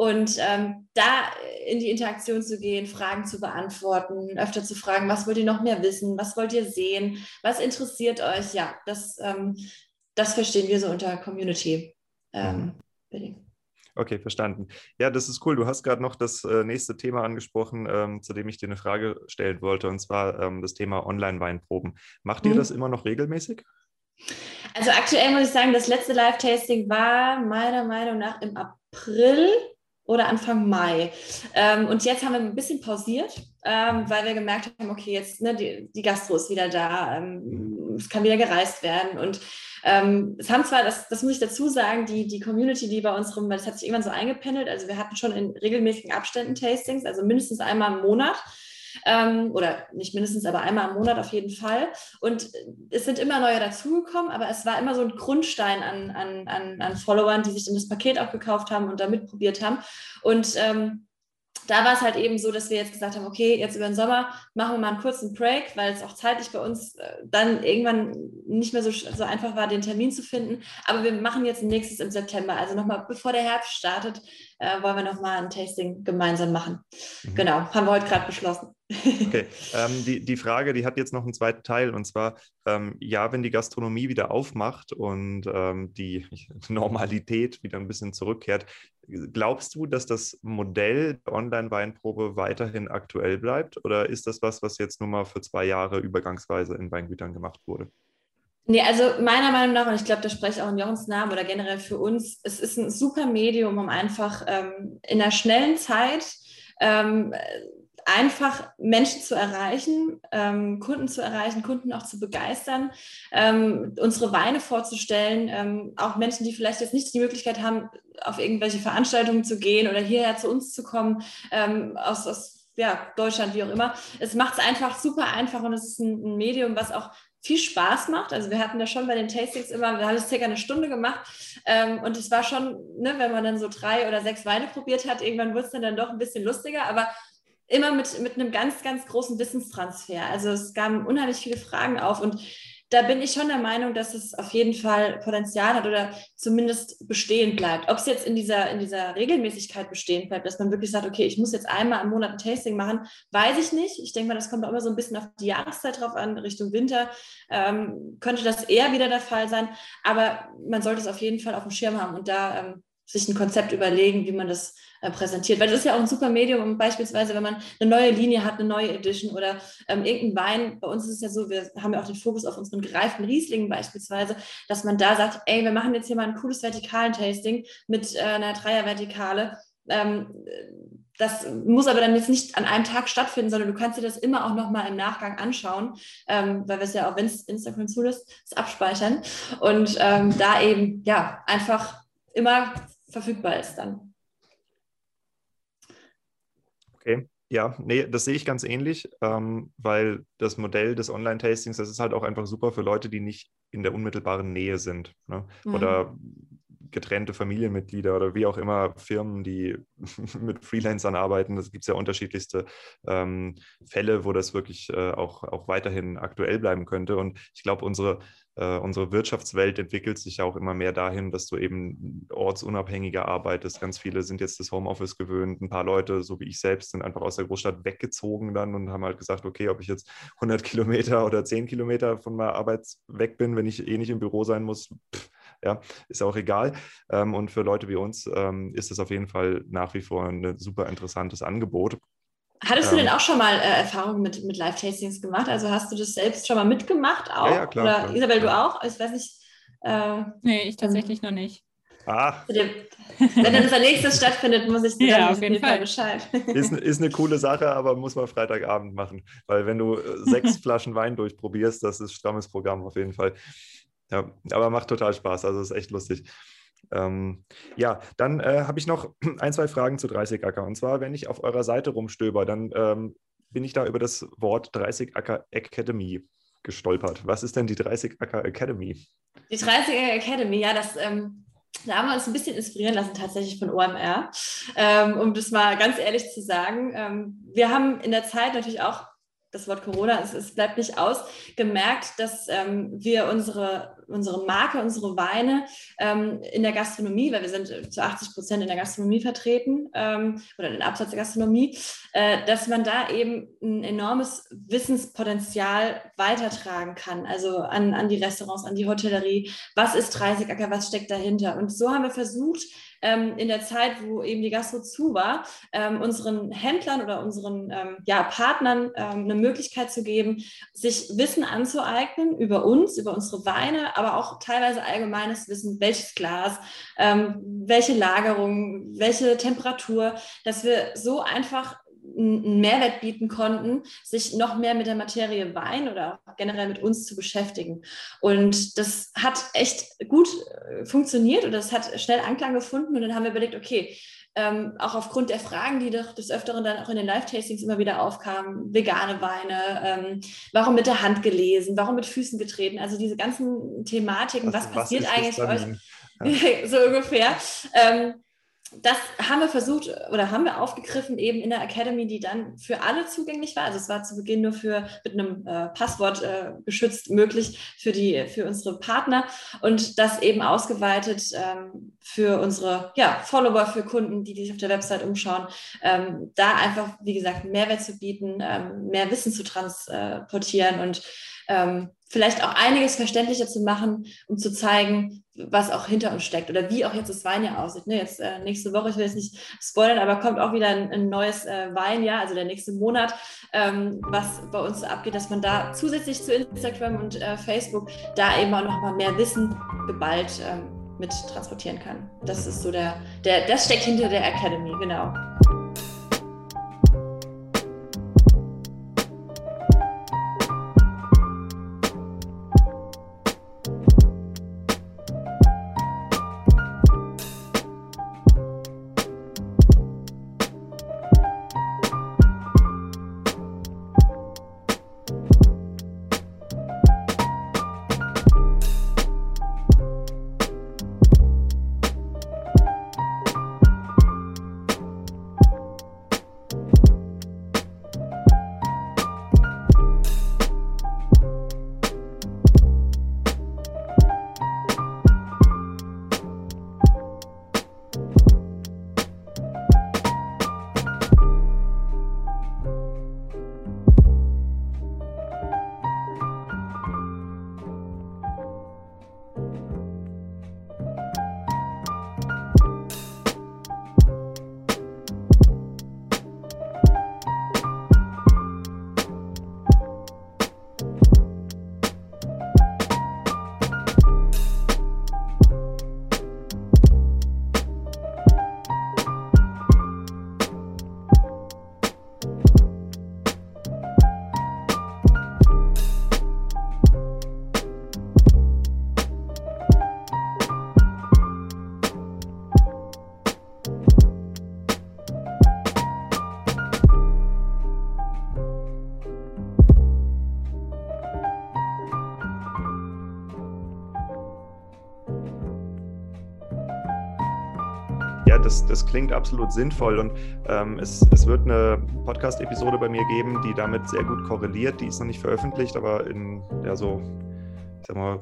Und ähm, da in die Interaktion zu gehen, Fragen zu beantworten, öfter zu fragen, was wollt ihr noch mehr wissen, was wollt ihr sehen, was interessiert euch, ja, das, ähm, das verstehen wir so unter Community. Ähm,
mhm. Okay, verstanden. Ja, das ist cool. Du hast gerade noch das äh, nächste Thema angesprochen, ähm, zu dem ich dir eine Frage stellen wollte, und zwar ähm, das Thema Online-Weinproben. Macht ihr mhm. das immer noch regelmäßig?
Also aktuell muss ich sagen, das letzte Live-Tasting war meiner Meinung nach im April oder Anfang Mai. Ähm, und jetzt haben wir ein bisschen pausiert, ähm, weil wir gemerkt haben, okay, jetzt ne, die, die Gastro ist wieder da, ähm, es kann wieder gereist werden. Und ähm, es haben zwar, das, das muss ich dazu sagen, die, die Community, die bei uns rum, das hat sich irgendwann so eingependelt. Also wir hatten schon in regelmäßigen Abständen Tastings, also mindestens einmal im Monat ähm, oder nicht mindestens, aber einmal im Monat auf jeden Fall. Und es sind immer neue dazugekommen, aber es war immer so ein Grundstein an, an, an, an Followern, die sich dann das Paket auch gekauft haben und da mitprobiert haben. Und ähm, da war es halt eben so, dass wir jetzt gesagt haben, okay, jetzt über den Sommer machen wir mal einen kurzen Break, weil es auch zeitlich bei uns äh, dann irgendwann nicht mehr so, so einfach war, den Termin zu finden. Aber wir machen jetzt nächstes im September, also nochmal bevor der Herbst startet, äh, wollen wir nochmal ein Tasting gemeinsam machen. Mhm. Genau, haben wir heute gerade beschlossen.
Okay, ähm, die, die Frage, die hat jetzt noch einen zweiten Teil und zwar, ähm, ja, wenn die Gastronomie wieder aufmacht und ähm, die Normalität wieder ein bisschen zurückkehrt, glaubst du, dass das Modell der Online-Weinprobe weiterhin aktuell bleibt oder ist das was, was jetzt nur mal für zwei Jahre übergangsweise in Weingütern gemacht wurde?
Nee, also meiner Meinung nach, und ich glaube, da spreche ich auch in Jochens Namen oder generell für uns, es ist ein super Medium, um einfach ähm, in einer schnellen Zeit ähm, einfach Menschen zu erreichen, ähm, Kunden zu erreichen, Kunden auch zu begeistern, ähm, unsere Weine vorzustellen, ähm, auch Menschen, die vielleicht jetzt nicht die Möglichkeit haben, auf irgendwelche Veranstaltungen zu gehen oder hierher zu uns zu kommen, ähm, aus, aus ja, Deutschland, wie auch immer. Es macht es einfach super einfach und es ist ein, ein, Medium, was auch viel Spaß macht. Also wir hatten ja schon bei den Tastings immer, wir haben es circa eine Stunde gemacht ähm, und es war schon, ne, wenn man dann so drei oder sechs Weine probiert hat, irgendwann wurde es dann, dann doch ein bisschen lustiger, aber immer mit, mit einem ganz, ganz großen Wissenstransfer. Also es gaben unheimlich viele Fragen auf und da bin ich schon der Meinung, dass es auf jeden Fall Potenzial hat oder zumindest bestehen bleibt. Ob es jetzt in dieser, in dieser Regelmäßigkeit bestehen bleibt, dass man wirklich sagt, okay, ich muss jetzt einmal im Monat ein Tasting machen, weiß ich nicht. Ich denke mal, das kommt auch immer so ein bisschen auf die Jahreszeit drauf an. Richtung Winter ähm, könnte das eher wieder der Fall sein. Aber man sollte es auf jeden Fall auf dem Schirm haben und da ähm, sich ein Konzept überlegen, wie man das äh, präsentiert. Weil das ist ja auch ein super Medium, um beispielsweise, wenn man eine neue Linie hat, eine neue Edition oder ähm, irgendein Wein. Bei uns ist es ja so, wir haben ja auch den Fokus auf unseren gereiften Rieslingen beispielsweise, dass man da sagt, ey, wir machen jetzt hier mal ein cooles Vertikalen-Tasting mit äh, einer Dreier-Vertikale. Ähm, das muss aber dann jetzt nicht an einem Tag stattfinden, sondern du kannst dir das immer auch nochmal im Nachgang anschauen, ähm, weil wir es ja auch, wenn es Instagram zulässt, abspeichern und ähm, da eben ja einfach immer verfügbar ist dann.
Okay. Ja, nee, das sehe ich ganz ähnlich, ähm, weil das Modell des Online-Tastings, das ist halt auch einfach super für Leute, die nicht in der unmittelbaren Nähe sind. Ne? Mhm. Oder getrennte Familienmitglieder oder wie auch immer Firmen, die mit Freelancern arbeiten. Das gibt es ja unterschiedlichste ähm, Fälle, wo das wirklich äh, auch, auch weiterhin aktuell bleiben könnte. Und ich glaube, unsere, äh, unsere Wirtschaftswelt entwickelt sich ja auch immer mehr dahin, dass du eben ortsunabhängiger arbeitest. Ganz viele sind jetzt das Homeoffice gewöhnt. Ein paar Leute, so wie ich selbst, sind einfach aus der Großstadt weggezogen dann und haben halt gesagt, okay, ob ich jetzt 100 Kilometer oder 10 Kilometer von meiner Arbeit weg bin, wenn ich eh nicht im Büro sein muss, pff, ja, ist auch egal. Ähm, und für Leute wie uns ähm, ist das auf jeden Fall nach wie vor ein super interessantes Angebot.
Hattest du denn ähm. auch schon mal äh, Erfahrungen mit, mit Live-Tastings gemacht? Also hast du das selbst schon mal mitgemacht auch? Ja, ja klar. Oder klar, Isabel, du auch? Ich weiß nicht.
Äh, nee, ich tatsächlich noch nicht.
Ah. Wenn dann das nächstes stattfindet, muss ich dir ja, auf jeden Fall Bescheid.
Ist, ist eine coole Sache, aber muss man Freitagabend machen. Weil wenn du äh, sechs Flaschen Wein durchprobierst, das ist strammes Programm auf jeden Fall. Ja, aber macht total Spaß. Also ist echt lustig. Ähm, ja, dann äh, habe ich noch ein, zwei Fragen zu 30 Acker. Und zwar, wenn ich auf eurer Seite rumstöber, dann ähm, bin ich da über das Wort 30 Acker Academy gestolpert. Was ist denn die 30 Acker Academy?
Die 30 Acker Academy, ja, das. Ähm da haben wir uns ein bisschen inspirieren lassen tatsächlich von OMR, ähm, um das mal ganz ehrlich zu sagen. Ähm, wir haben in der Zeit natürlich auch das Wort Corona, es, es bleibt nicht aus, gemerkt, dass ähm, wir unsere, unsere Marke, unsere Weine ähm, in der Gastronomie, weil wir sind äh, zu 80 Prozent in der Gastronomie vertreten ähm, oder in den Absatz der Gastronomie, äh, dass man da eben ein enormes Wissenspotenzial weitertragen kann, also an, an die Restaurants, an die Hotellerie. Was ist 30 Acker, was steckt dahinter? Und so haben wir versucht, ähm, in der Zeit, wo eben die Gastro zu war, ähm, unseren Händlern oder unseren ähm, ja, Partnern ähm, eine Möglichkeit zu geben, sich Wissen anzueignen über uns, über unsere Weine, aber auch teilweise allgemeines Wissen, welches Glas, ähm, welche Lagerung, welche Temperatur, dass wir so einfach einen Mehrwert bieten konnten, sich noch mehr mit der Materie Wein oder generell mit uns zu beschäftigen. Und das hat echt gut äh, funktioniert und das hat schnell Anklang gefunden. Und dann haben wir überlegt, okay, ähm, auch aufgrund der Fragen, die doch des Öfteren dann auch in den Live-Tastings immer wieder aufkamen, vegane Weine, ähm, warum mit der Hand gelesen, warum mit Füßen getreten, also diese ganzen Thematiken, was, was passiert eigentlich für euch? Ja. so ungefähr. Ähm, das haben wir versucht oder haben wir aufgegriffen eben in der Academy, die dann für alle zugänglich war. Also es war zu Beginn nur für mit einem äh, Passwort äh, geschützt möglich für die für unsere Partner und das eben ausgeweitet ähm, für unsere ja, Follower, für Kunden, die, sich auf der Website umschauen, ähm, da einfach wie gesagt Mehrwert zu bieten, ähm, mehr Wissen zu transportieren und ähm, vielleicht auch einiges verständlicher zu machen, um zu zeigen, was auch hinter uns steckt oder wie auch jetzt das Weinjahr aussieht. Ne, jetzt äh, nächste Woche, ich will jetzt nicht spoilern, aber kommt auch wieder ein, ein neues äh, Weinjahr, also der nächste Monat, ähm, was bei uns abgeht, dass man da zusätzlich zu Instagram und äh, Facebook da eben auch noch mal mehr Wissen geballt ähm, mit transportieren kann. Das ist so der, der, das steckt hinter der Academy, genau.
Das, das klingt absolut sinnvoll und ähm, es, es wird eine Podcast-Episode bei mir geben, die damit sehr gut korreliert. Die ist noch nicht veröffentlicht, aber in ja so, ich sag mal,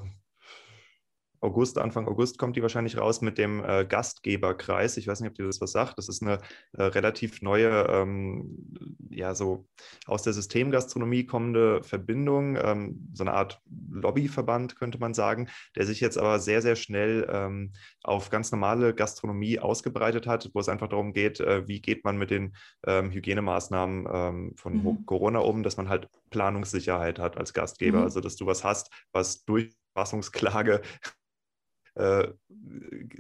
August, Anfang August kommt die wahrscheinlich raus mit dem äh, Gastgeberkreis. Ich weiß nicht, ob dir das was sagt. Das ist eine äh, relativ neue, ähm, ja, so aus der Systemgastronomie kommende Verbindung, ähm, so eine Art Lobbyverband, könnte man sagen, der sich jetzt aber sehr, sehr schnell ähm, auf ganz normale Gastronomie ausgebreitet hat, wo es einfach darum geht, äh, wie geht man mit den ähm, Hygienemaßnahmen ähm, von mhm. Corona um, dass man halt Planungssicherheit hat als Gastgeber, mhm. also dass du was hast, was durch Fassungsklage äh,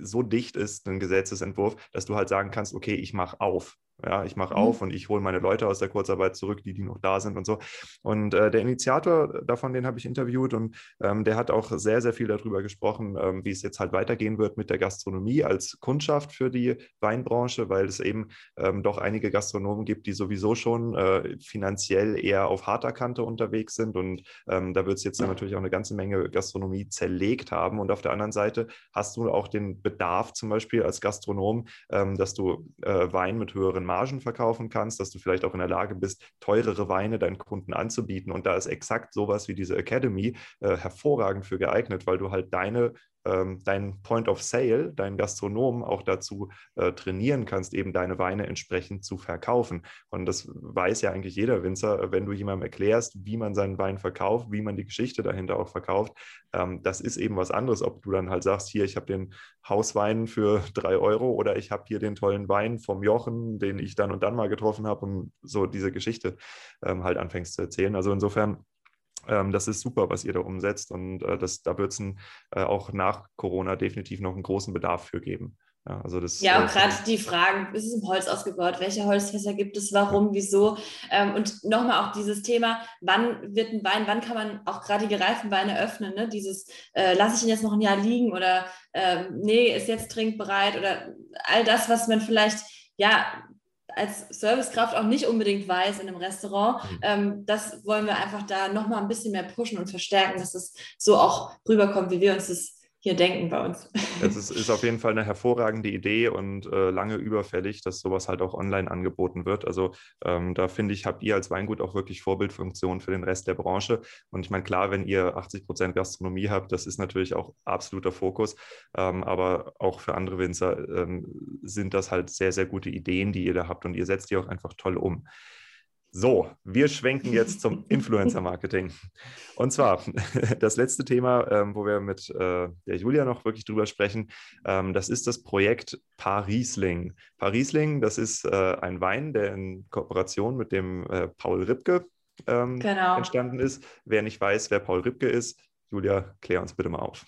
so dicht ist, ein Gesetzesentwurf, dass du halt sagen kannst, okay, ich mache auf. Ja, ich mache mhm. auf und ich hole meine Leute aus der Kurzarbeit zurück, die, die noch da sind und so. Und äh, der Initiator davon, den habe ich interviewt und ähm, der hat auch sehr, sehr viel darüber gesprochen, ähm, wie es jetzt halt weitergehen wird mit der Gastronomie als Kundschaft für die Weinbranche, weil es eben ähm, doch einige Gastronomen gibt, die sowieso schon äh, finanziell eher auf harter Kante unterwegs sind. Und ähm, da wird es jetzt dann natürlich auch eine ganze Menge Gastronomie zerlegt haben. Und auf der anderen Seite hast du auch den Bedarf zum Beispiel als Gastronom, ähm, dass du äh, Wein mit höheren Margen verkaufen kannst, dass du vielleicht auch in der Lage bist, teurere Weine deinen Kunden anzubieten. Und da ist exakt sowas wie diese Academy äh, hervorragend für geeignet, weil du halt deine ähm, deinen Point of Sale, deinen Gastronomen auch dazu äh, trainieren kannst, eben deine Weine entsprechend zu verkaufen. Und das weiß ja eigentlich jeder Winzer, wenn du jemandem erklärst, wie man seinen Wein verkauft, wie man die Geschichte dahinter auch verkauft. Ähm, das ist eben was anderes, ob du dann halt sagst, hier, ich habe den Hauswein für drei Euro oder ich habe hier den tollen Wein vom Jochen, den ich dann und dann mal getroffen habe und so diese Geschichte ähm, halt anfängst zu erzählen. Also insofern ähm, das ist super, was ihr da umsetzt und äh, das, da wird es äh, auch nach Corona definitiv noch einen großen Bedarf für geben.
Ja, also das, ja, und äh, gerade die Fragen, ist es im Holz ausgebaut? Welche Holzfässer gibt es? Warum? Wieso? Ähm, und nochmal auch dieses Thema, wann wird ein Wein, wann kann man auch gerade die gereiften Weine öffnen? Ne? Dieses, äh, lasse ich ihn jetzt noch ein Jahr liegen oder äh, nee, ist jetzt trinkbereit oder all das, was man vielleicht ja als Servicekraft auch nicht unbedingt weiß in einem Restaurant. Mhm. Ähm, das wollen wir einfach da nochmal ein bisschen mehr pushen und verstärken, dass es so auch rüberkommt, wie wir uns das hier denken bei uns.
Es ist, ist auf jeden Fall eine hervorragende Idee und äh, lange überfällig, dass sowas halt auch online angeboten wird. Also ähm, da finde ich, habt ihr als Weingut auch wirklich Vorbildfunktion für den Rest der Branche. Und ich meine, klar, wenn ihr 80 Prozent Gastronomie habt, das ist natürlich auch absoluter Fokus. Ähm, aber auch für andere Winzer ähm, sind das halt sehr, sehr gute Ideen, die ihr da habt und ihr setzt die auch einfach toll um. So, wir schwenken jetzt zum Influencer-Marketing. Und zwar das letzte Thema, ähm, wo wir mit äh, der Julia noch wirklich drüber sprechen, ähm, das ist das Projekt Parisling. Parisling, das ist äh, ein Wein, der in Kooperation mit dem äh, Paul Ripke ähm, genau. entstanden ist. Wer nicht weiß, wer Paul Ripke ist, Julia, klär uns bitte mal auf.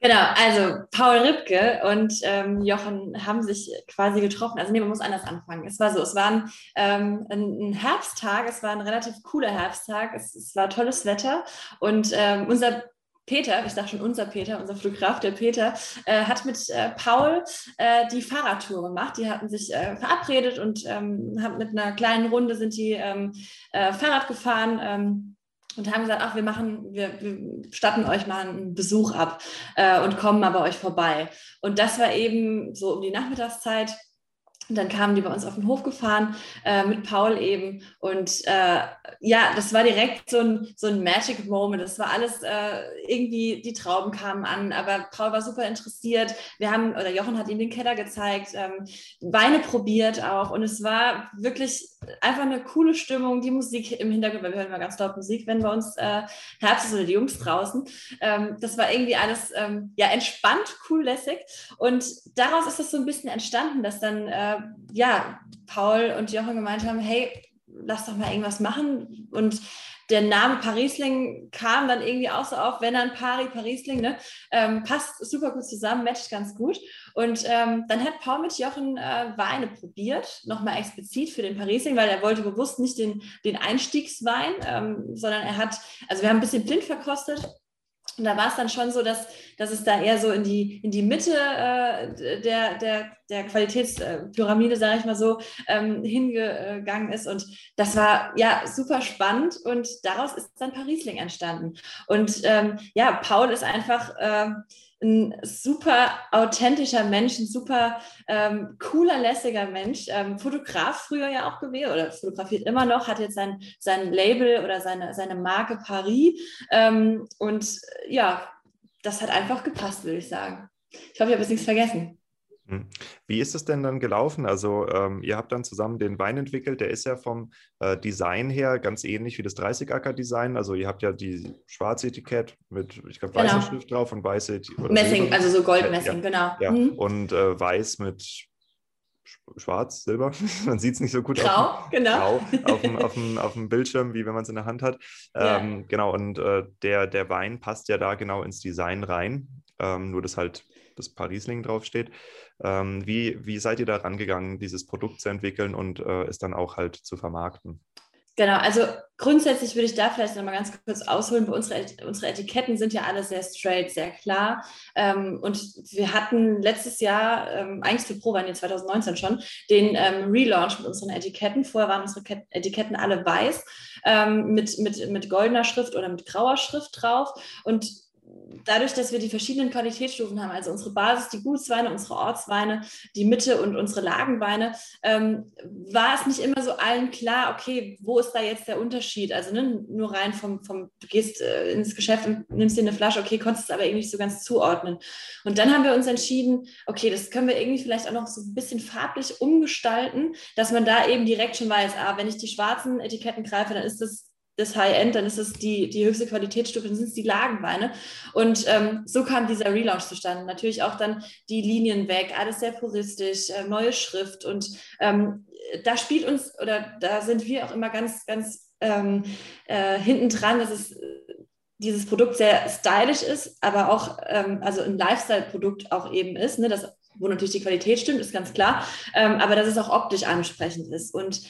Genau, also Paul Ripke und ähm, Jochen haben sich quasi getroffen. Also nee, man muss anders anfangen. Es war so, es war ein, ähm, ein Herbsttag, es war ein relativ cooler Herbsttag, es, es war tolles Wetter und ähm, unser Peter, ich sage schon unser Peter, unser Fotograf, der Peter, äh, hat mit äh, Paul äh, die Fahrradtour gemacht. Die hatten sich äh, verabredet und ähm, haben mit einer kleinen Runde sind die ähm, äh, Fahrrad gefahren ähm, und haben gesagt, ach, wir machen, wir, wir statten euch mal einen Besuch ab äh, und kommen mal bei euch vorbei. Und das war eben so um die Nachmittagszeit und dann kamen die bei uns auf den Hof gefahren, äh, mit Paul eben. Und äh, ja, das war direkt so ein, so ein Magic Moment. Das war alles äh, irgendwie, die Trauben kamen an, aber Paul war super interessiert. Wir haben, oder Jochen hat ihm den Keller gezeigt, ähm, Weine probiert auch. Und es war wirklich einfach eine coole Stimmung, die Musik im Hintergrund, weil wir hören immer ganz laut Musik, wenn bei uns äh, Herbst ist oder die Jungs draußen. Ähm, das war irgendwie alles ähm, ja, entspannt, cool, lässig. Und daraus ist das so ein bisschen entstanden, dass dann äh, ja, Paul und Jochen gemeint haben, hey, lass doch mal irgendwas machen. Und der Name Parisling kam dann irgendwie auch so auf, wenn dann Pari, Parisling, ne? Ähm, passt super gut zusammen, matcht ganz gut. Und ähm, dann hat Paul mit Jochen äh, Weine probiert, nochmal explizit für den Parisling, weil er wollte bewusst nicht den, den Einstiegswein, ähm, sondern er hat, also wir haben ein bisschen blind verkostet und da war es dann schon so, dass, dass es da eher so in die, in die Mitte äh, der, der, der Qualitätspyramide, sage ich mal so, ähm, hingegangen ist. Und das war ja super spannend und daraus ist dann Parisling entstanden. Und ähm, ja, Paul ist einfach. Äh, ein super authentischer Mensch, ein super ähm, cooler, lässiger Mensch. Ähm, Fotograf früher ja auch gewesen oder fotografiert immer noch, hat jetzt sein, sein Label oder seine, seine Marke Paris. Ähm, und ja, das hat einfach gepasst, würde ich sagen. Ich hoffe, ich habe jetzt nichts vergessen.
Hm. Wie ist es denn dann gelaufen? Also ähm, ihr habt dann zusammen den Wein entwickelt, der ist ja vom äh, Design her ganz ähnlich wie das 30-Acker-Design. Also ihr habt ja die schwarze Etikett mit, ich glaube, weißer genau. Schrift drauf und weiße...
Messing, also so Goldmessing,
ja,
genau.
Ja. Mhm. Und äh, weiß mit schwarz, silber, man sieht es nicht so gut.
Grau, auf, genau.
Grau auf dem, auf, dem, auf dem Bildschirm, wie wenn man es in der Hand hat. Ja. Ähm, genau, und äh, der, der Wein passt ja da genau ins Design rein. Ähm, nur, dass halt das Parisling draufsteht. Ähm, wie, wie seid ihr da rangegangen, dieses Produkt zu entwickeln und äh, es dann auch halt zu vermarkten?
Genau, also grundsätzlich würde ich da vielleicht nochmal ganz kurz ausholen. Unsere, unsere Etiketten sind ja alle sehr straight, sehr klar. Ähm, und wir hatten letztes Jahr, ähm, eigentlich für ProWein 2019 schon, den ähm, Relaunch mit unseren Etiketten. Vorher waren unsere Etiketten alle weiß mit, mit, mit goldener Schrift oder mit grauer Schrift drauf. Und dadurch, dass wir die verschiedenen Qualitätsstufen haben, also unsere Basis, die Gutsweine, unsere Ortsweine, die Mitte und unsere Lagenweine, ähm, war es nicht immer so allen klar, okay, wo ist da jetzt der Unterschied? Also ne, nur rein vom, vom du gehst äh, ins Geschäft und nimmst dir eine Flasche, okay, konntest es aber irgendwie nicht so ganz zuordnen. Und dann haben wir uns entschieden, okay, das können wir irgendwie vielleicht auch noch so ein bisschen farblich umgestalten, dass man da eben direkt schon weiß, ah, wenn ich die schwarzen Etiketten greife, dann ist das das High-End, dann ist es die, die höchste Qualitätsstufe, dann sind es die Lagenweine. Und ähm, so kam dieser Relaunch zustande. Natürlich auch dann die Linien weg, alles sehr puristisch, äh, neue Schrift. Und ähm, da spielt uns, oder da sind wir auch immer ganz, ganz ähm, äh, hinten dran, dass es dieses Produkt sehr stylisch ist, aber auch, ähm, also ein Lifestyle-Produkt auch eben ist, ne, das, wo natürlich die Qualität stimmt, ist ganz klar, ähm, aber dass es auch optisch ansprechend ist. Und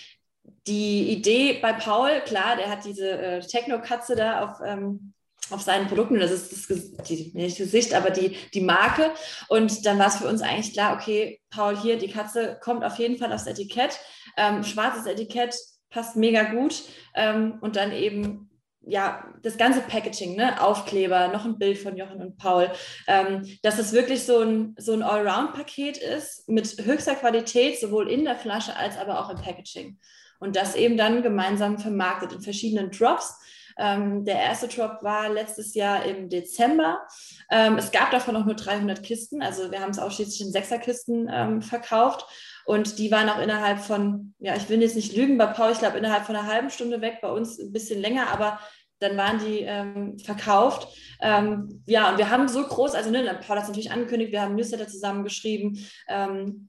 die Idee bei Paul, klar, der hat diese äh, Techno-Katze da auf, ähm, auf seinen Produkten, das ist das die, nicht das Gesicht, aber die, die Marke. Und dann war es für uns eigentlich klar, okay, Paul, hier, die Katze kommt auf jeden Fall aufs Etikett. Ähm, schwarzes Etikett passt mega gut. Ähm, und dann eben ja, das ganze Packaging, ne? Aufkleber, noch ein Bild von Jochen und Paul, ähm, dass es wirklich so ein, so ein Allround-Paket ist mit höchster Qualität, sowohl in der Flasche als aber auch im Packaging und das eben dann gemeinsam vermarktet in verschiedenen Drops. Ähm, der erste Drop war letztes Jahr im Dezember. Ähm, es gab davon auch nur 300 Kisten, also wir haben es ausschließlich in Sechserkisten ähm, verkauft. Und die waren auch innerhalb von, ja, ich will jetzt nicht lügen, bei Paul, ich glaube, innerhalb von einer halben Stunde weg, bei uns ein bisschen länger, aber dann waren die ähm, verkauft. Ähm, ja, und wir haben so groß, also ne, Paul hat es natürlich angekündigt, wir haben Newsletter zusammengeschrieben. Ähm,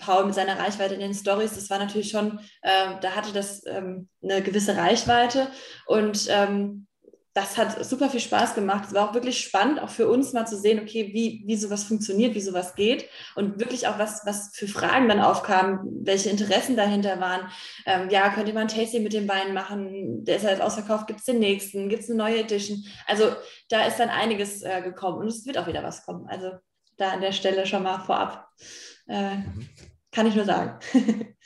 Paul mit seiner Reichweite in den Stories, das war natürlich schon, äh, da hatte das ähm, eine gewisse Reichweite und ähm, das hat super viel Spaß gemacht. Es war auch wirklich spannend, auch für uns mal zu sehen, okay, wie, wie sowas funktioniert, wie sowas geht und wirklich auch was, was für Fragen dann aufkamen, welche Interessen dahinter waren. Ähm, ja, könnt ihr mal ein Tasting mit dem Wein machen? Der ist halt ausverkauft, gibt es den nächsten? Gibt es eine neue Edition? Also da ist dann einiges äh, gekommen und es wird auch wieder was kommen. Also da an der Stelle schon mal vorab. Äh, mhm. Kann ich nur sagen.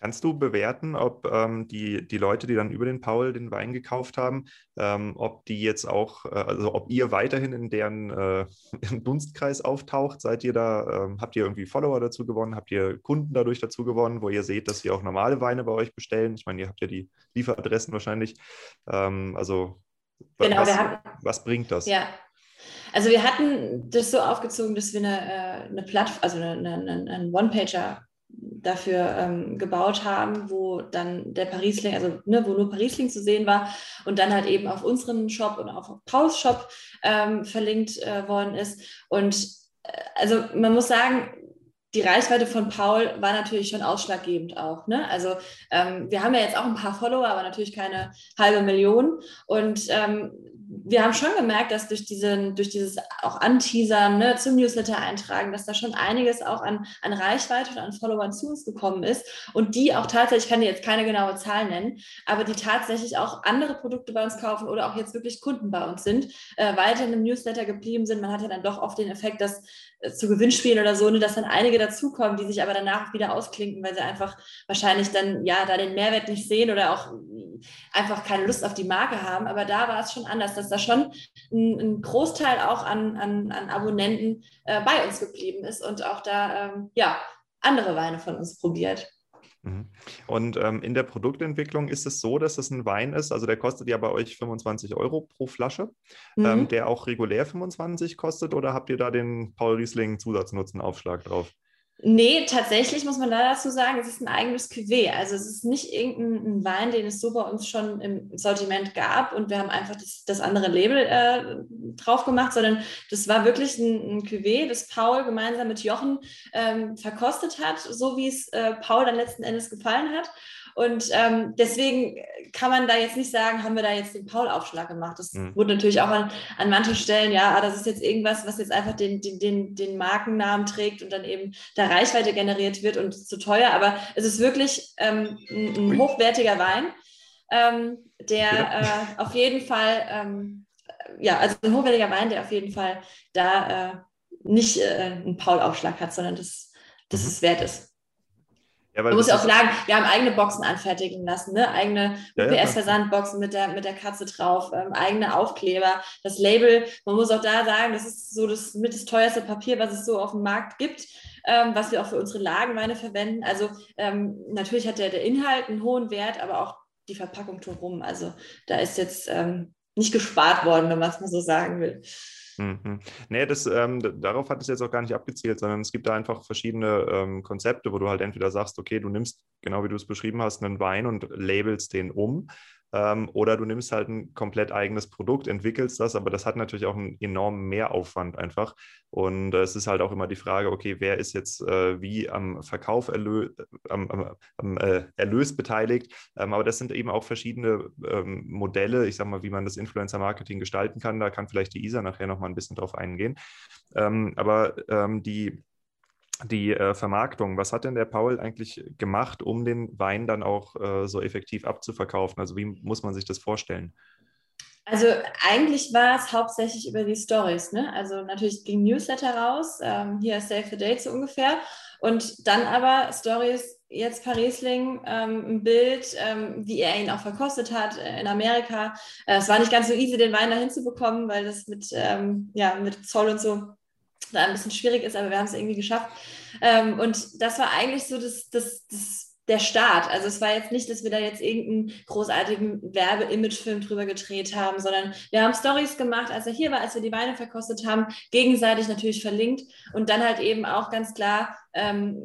Kannst du bewerten, ob ähm, die, die Leute, die dann über den Paul den Wein gekauft haben, ähm, ob die jetzt auch, äh, also ob ihr weiterhin in deren äh, Dunstkreis auftaucht? Seid ihr da, ähm, habt ihr irgendwie Follower dazu gewonnen? Habt ihr Kunden dadurch dazu gewonnen, wo ihr seht, dass sie auch normale Weine bei euch bestellen? Ich meine, ihr habt ja die Lieferadressen wahrscheinlich. Ähm, also
genau,
was,
haben,
was bringt das?
Ja, also wir hatten das so aufgezogen, dass wir eine, äh, eine Plattform, also eine, eine, einen One-Pager dafür ähm, gebaut haben, wo dann der Parisling, also ne, wo nur Parisling zu sehen war und dann halt eben auf unseren Shop und auf Pauls Shop ähm, verlinkt äh, worden ist. Und äh, also man muss sagen, die Reichweite von Paul war natürlich schon ausschlaggebend auch. Ne? Also ähm, wir haben ja jetzt auch ein paar Follower, aber natürlich keine halbe Million. Und ähm, wir haben schon gemerkt, dass durch, diesen, durch dieses auch Anteasern ne, zum Newsletter eintragen, dass da schon einiges auch an, an Reichweite und an Followern zu uns gekommen ist und die auch tatsächlich, ich kann dir jetzt keine genaue Zahl nennen, aber die tatsächlich auch andere Produkte bei uns kaufen oder auch jetzt wirklich Kunden bei uns sind, äh, weiter in dem Newsletter geblieben sind. Man hat ja dann doch oft den Effekt, dass zu Gewinnspielen oder so, ne, dass dann einige dazukommen, die sich aber danach wieder ausklinken, weil sie einfach wahrscheinlich dann ja da den Mehrwert nicht sehen oder auch einfach keine Lust auf die Marke haben. Aber da war es schon anders, dass da schon ein, ein Großteil auch an, an, an Abonnenten äh, bei uns geblieben ist und auch da ähm, ja, andere Weine von uns probiert.
Mhm. Und ähm, in der Produktentwicklung ist es so, dass es ein Wein ist, also der kostet ja bei euch 25 Euro pro Flasche, ähm, mhm. ähm, der auch regulär 25 kostet oder habt ihr da den Paul Riesling Zusatznutzenaufschlag drauf?
Nee, tatsächlich muss man da dazu sagen, es ist ein eigenes Cuvée. Also es ist nicht irgendein Wein, den es so bei uns schon im Sortiment gab und wir haben einfach das, das andere Label äh, drauf gemacht, sondern das war wirklich ein, ein Cuvée, das Paul gemeinsam mit Jochen ähm, verkostet hat, so wie es äh, Paul dann letzten Endes gefallen hat. Und ähm, deswegen kann man da jetzt nicht sagen, haben wir da jetzt den Paul-Aufschlag gemacht. Das mhm. wurde natürlich auch an, an manchen Stellen, ja, ah, das ist jetzt irgendwas, was jetzt einfach den, den, den, den Markennamen trägt und dann eben da Reichweite generiert wird und zu teuer. Aber es ist wirklich ähm, ein, ein, hochwertiger Wein, ähm, der ja. äh, auf jeden Fall, ähm, ja, also ein hochwertiger Wein, der auf jeden Fall da äh, nicht äh, einen Paul-Aufschlag hat, sondern das, das mhm. es wert ist. Ja, Man muss ja auch sagen, wir haben eigene Boxen anfertigen lassen, ne? eigene UPS-Versandboxen mit der, mit der Katze drauf, ähm, eigene Aufkleber, das Label. Man muss auch da sagen, das ist so das mit das teuerste Papier, was es so auf dem Markt gibt, ähm, was wir auch für unsere Lagenweine verwenden. Also ähm, natürlich hat der, der Inhalt einen hohen Wert, aber auch die Verpackung drumherum. Also da ist jetzt ähm, nicht gespart worden, wenn man es mal so sagen will.
Mhm. Nee, das, ähm, darauf hat es jetzt auch gar nicht abgezielt, sondern es gibt da einfach verschiedene ähm, Konzepte, wo du halt entweder sagst, okay, du nimmst, genau wie du es beschrieben hast, einen Wein und labelst den um ähm, oder du nimmst halt ein komplett eigenes Produkt, entwickelst das, aber das hat natürlich auch einen enormen Mehraufwand einfach. Und äh, es ist halt auch immer die Frage, okay, wer ist jetzt äh, wie am Verkauf erlö am, am, am äh, Erlös beteiligt? Ähm, aber das sind eben auch verschiedene ähm, Modelle, ich sag mal, wie man das Influencer-Marketing gestalten kann. Da kann vielleicht die Isa nachher nochmal ein bisschen drauf eingehen. Ähm, aber ähm, die die äh, Vermarktung, was hat denn der Paul eigentlich gemacht, um den Wein dann auch äh, so effektiv abzuverkaufen? Also wie muss man sich das vorstellen?
Also eigentlich war es hauptsächlich über die Stories. Ne? Also natürlich ging Newsletter raus, ähm, hier Save the Date so ungefähr. Und dann aber Stories, jetzt Parisling, ähm, ein Bild, ähm, wie er ihn auch verkostet hat äh, in Amerika. Äh, es war nicht ganz so easy, den Wein da hinzubekommen, weil das mit, ähm, ja, mit Zoll und so da ein bisschen schwierig ist, aber wir haben es irgendwie geschafft. Ähm, und das war eigentlich so das, das, das der Start. Also es war jetzt nicht, dass wir da jetzt irgendeinen großartigen Werbe-Image-Film drüber gedreht haben, sondern wir haben Stories gemacht, als er hier war, als wir die Weine verkostet haben, gegenseitig natürlich verlinkt und dann halt eben auch ganz klar ähm,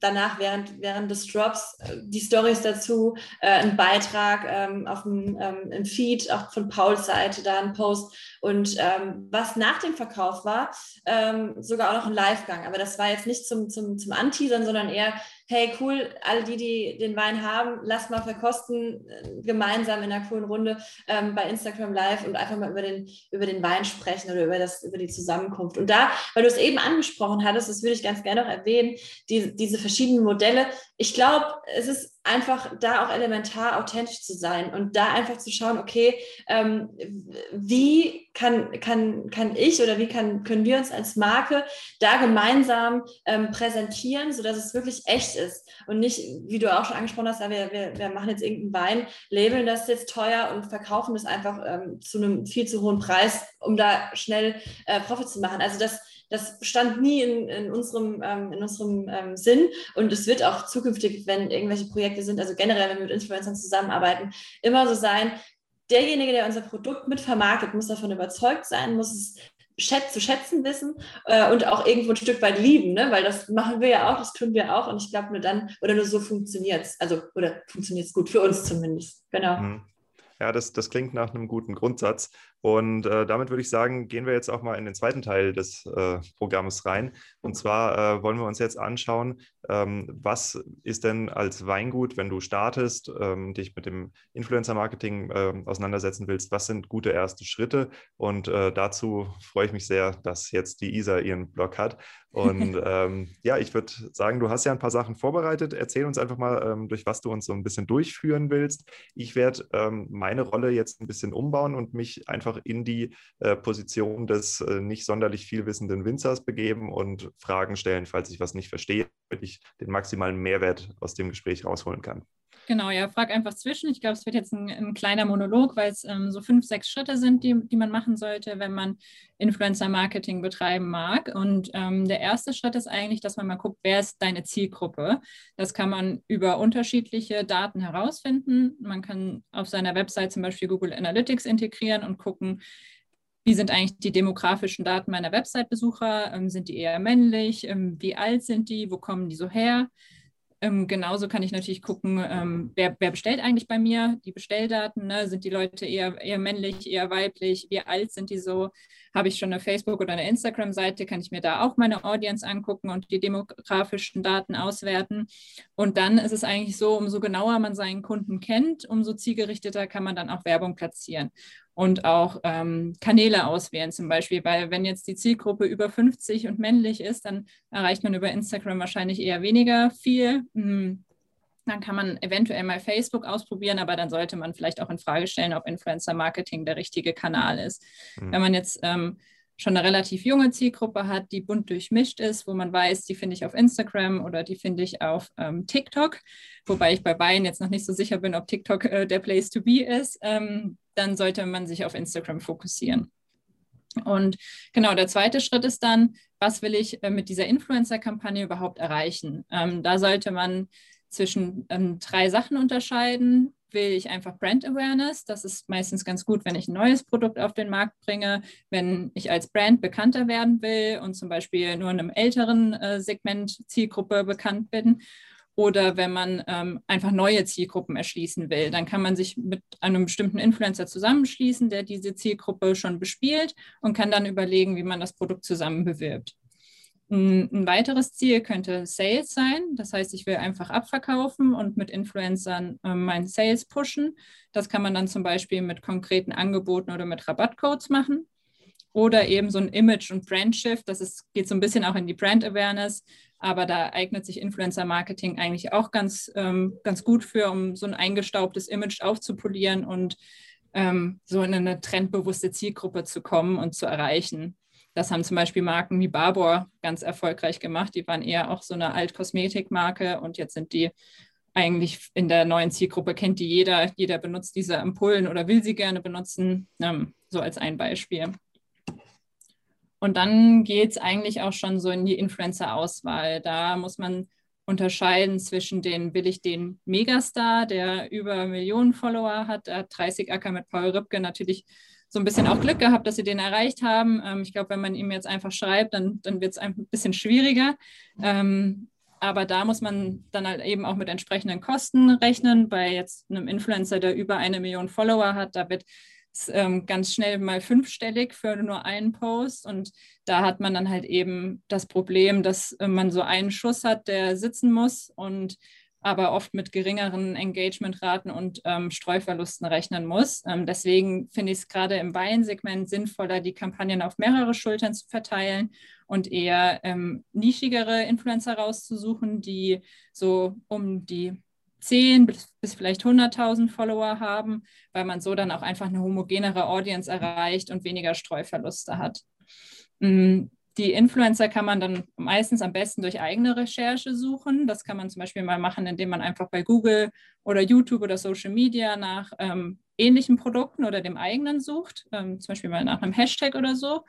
danach während, während des Drops äh, die Stories dazu, äh, ein Beitrag ähm, auf dem ähm, im Feed, auch von Pauls Seite, da ein Post. Und ähm, was nach dem Verkauf war, ähm, sogar auch noch ein Livegang. Aber das war jetzt nicht zum, zum, zum Anteasern, sondern eher, hey, cool, alle die, die den Wein haben, lasst mal verkosten, äh, gemeinsam in einer coolen Runde ähm, bei Instagram Live und einfach mal über den, über den Wein sprechen oder über, das, über die Zusammenkunft. Und da, weil du es eben angesprochen hattest, das würde ich ganz gerne noch erwähnen, die, diese verschiedenen Modelle. Ich glaube, es ist einfach da auch elementar authentisch zu sein und da einfach zu schauen, okay, ähm, wie kann, kann, kann ich oder wie kann, können wir uns als Marke da gemeinsam ähm, präsentieren, sodass es wirklich echt ist und nicht, wie du auch schon angesprochen hast, wir, wir, wir machen jetzt irgendeinen Wein, labeln das jetzt teuer und verkaufen das einfach ähm, zu einem viel zu hohen Preis, um da schnell äh, Profit zu machen. Also das das stand nie in, in unserem, ähm, in unserem ähm, Sinn und es wird auch zukünftig, wenn irgendwelche Projekte sind, also generell, wenn wir mit Influencern zusammenarbeiten, immer so sein, derjenige, der unser Produkt mitvermarktet, muss davon überzeugt sein, muss es schät zu schätzen wissen äh, und auch irgendwo ein Stück weit lieben, ne? weil das machen wir ja auch, das tun wir auch und ich glaube nur dann oder nur so funktioniert es, also oder funktioniert es gut für uns zumindest, genau. Mhm.
Ja, das, das klingt nach einem guten Grundsatz. Und äh, damit würde ich sagen, gehen wir jetzt auch mal in den zweiten Teil des äh, Programmes rein. Und zwar äh, wollen wir uns jetzt anschauen, ähm, was ist denn als Weingut, wenn du startest, ähm, dich mit dem Influencer-Marketing ähm, auseinandersetzen willst, was sind gute erste Schritte? Und äh, dazu freue ich mich sehr, dass jetzt die Isa ihren Blog hat. Und ähm, ja, ich würde sagen, du hast ja ein paar Sachen vorbereitet. Erzähl uns einfach mal, ähm, durch was du uns so ein bisschen durchführen willst. Ich werde ähm, meine Rolle jetzt ein bisschen umbauen und mich einfach einfach in die äh, Position des äh, nicht sonderlich viel wissenden Winzers begeben und Fragen stellen, falls ich was nicht verstehe, damit ich den maximalen Mehrwert aus dem Gespräch rausholen kann.
Genau, ja, frag einfach zwischen. Ich glaube, es wird jetzt ein, ein kleiner Monolog, weil es ähm, so fünf, sechs Schritte sind, die, die man machen sollte, wenn man Influencer-Marketing betreiben mag. Und ähm, der erste Schritt ist eigentlich, dass man mal guckt, wer ist deine Zielgruppe. Das kann man über unterschiedliche Daten herausfinden. Man kann auf seiner Website zum Beispiel Google Analytics integrieren und gucken, wie sind eigentlich die demografischen Daten meiner Website-Besucher? Ähm, sind die eher männlich? Ähm, wie alt sind die? Wo kommen die so her? Ähm, genauso kann ich natürlich gucken, ähm, wer, wer, bestellt eigentlich bei mir, die Bestelldaten, ne? sind die Leute eher, eher männlich, eher weiblich, wie alt sind die so, habe ich schon eine Facebook- oder eine Instagram-Seite, kann ich mir da auch meine Audience angucken und die demografischen Daten auswerten. Und dann ist es eigentlich so, umso genauer man seinen Kunden kennt, umso zielgerichteter kann man dann auch Werbung platzieren und auch ähm, Kanäle auswählen zum Beispiel, weil wenn jetzt die Zielgruppe über 50 und männlich ist, dann erreicht man über Instagram wahrscheinlich eher weniger viel. Hm. Dann kann man eventuell mal Facebook ausprobieren, aber dann sollte man vielleicht auch in Frage stellen, ob Influencer Marketing der richtige Kanal ist. Mhm. Wenn man jetzt ähm, schon eine relativ junge Zielgruppe hat, die bunt durchmischt ist, wo man weiß, die finde ich auf Instagram oder die finde ich auf ähm, TikTok, wobei ich bei beiden jetzt noch nicht so sicher bin, ob TikTok äh, der Place to be ist, ähm, dann sollte man sich auf Instagram fokussieren. Und genau, der zweite Schritt ist dann, was will ich äh, mit dieser Influencer-Kampagne überhaupt erreichen? Ähm, da sollte man zwischen ähm, drei Sachen unterscheiden will ich einfach Brand Awareness. Das ist meistens ganz gut, wenn ich ein neues Produkt auf den Markt bringe, wenn ich als Brand bekannter werden will und zum Beispiel nur in einem älteren äh, Segment Zielgruppe bekannt bin. Oder wenn man ähm, einfach neue Zielgruppen erschließen will, dann kann man sich mit einem bestimmten Influencer zusammenschließen, der diese Zielgruppe schon bespielt und kann dann überlegen, wie man das Produkt zusammen bewirbt. Ein weiteres Ziel könnte Sales sein. Das heißt, ich will einfach abverkaufen und mit Influencern äh, meinen Sales pushen. Das kann man dann zum Beispiel mit konkreten Angeboten oder mit Rabattcodes machen. Oder eben so ein Image- und Brand-Shift. Das ist, geht so ein bisschen auch in die Brand-Awareness. Aber da eignet sich Influencer-Marketing eigentlich auch ganz, ähm, ganz gut für, um so ein eingestaubtes Image aufzupolieren und ähm, so in eine trendbewusste Zielgruppe zu kommen und zu erreichen. Das haben zum Beispiel Marken wie Barbour ganz erfolgreich gemacht. Die waren eher auch so eine Altkosmetikmarke und jetzt sind die eigentlich in der neuen Zielgruppe, kennt die jeder. Jeder benutzt diese Ampullen oder will sie gerne benutzen, ähm, so als ein Beispiel. Und dann geht es eigentlich auch schon so in die Influencer-Auswahl. Da muss man unterscheiden zwischen den, will ich den Megastar, der über Millionen Follower hat, der hat 30 Acker mit Paul Rübke natürlich so ein bisschen auch Glück gehabt, dass sie den erreicht haben. Ähm, ich glaube, wenn man ihm jetzt einfach schreibt, dann, dann wird es ein bisschen schwieriger. Ähm, aber da muss man dann halt eben auch mit entsprechenden Kosten rechnen. Bei jetzt einem Influencer, der über eine Million Follower hat, da wird es ähm, ganz schnell mal fünfstellig für nur einen Post. Und da hat man dann halt eben das Problem, dass äh, man so einen Schuss hat, der sitzen muss und aber oft mit geringeren Engagementraten und ähm, Streuverlusten rechnen muss. Ähm, deswegen finde ich es gerade im Weinsegment sinnvoller, die Kampagnen auf mehrere Schultern zu verteilen und eher ähm, nischigere Influencer rauszusuchen, die so um die 10 bis, vielleicht 100.000 Follower haben, weil man so dann auch einfach eine homogenere Audience erreicht und weniger Streuverluste hat. Mm, die Influencer kann man dann meistens am besten durch eigene Recherche suchen. Das kann man zum Beispiel mal machen, indem man einfach bei Google oder YouTube oder Social Media nach ähm, ähnlichen Produkten oder dem eigenen sucht, ähm, zum Beispiel mal nach einem Hashtag oder so.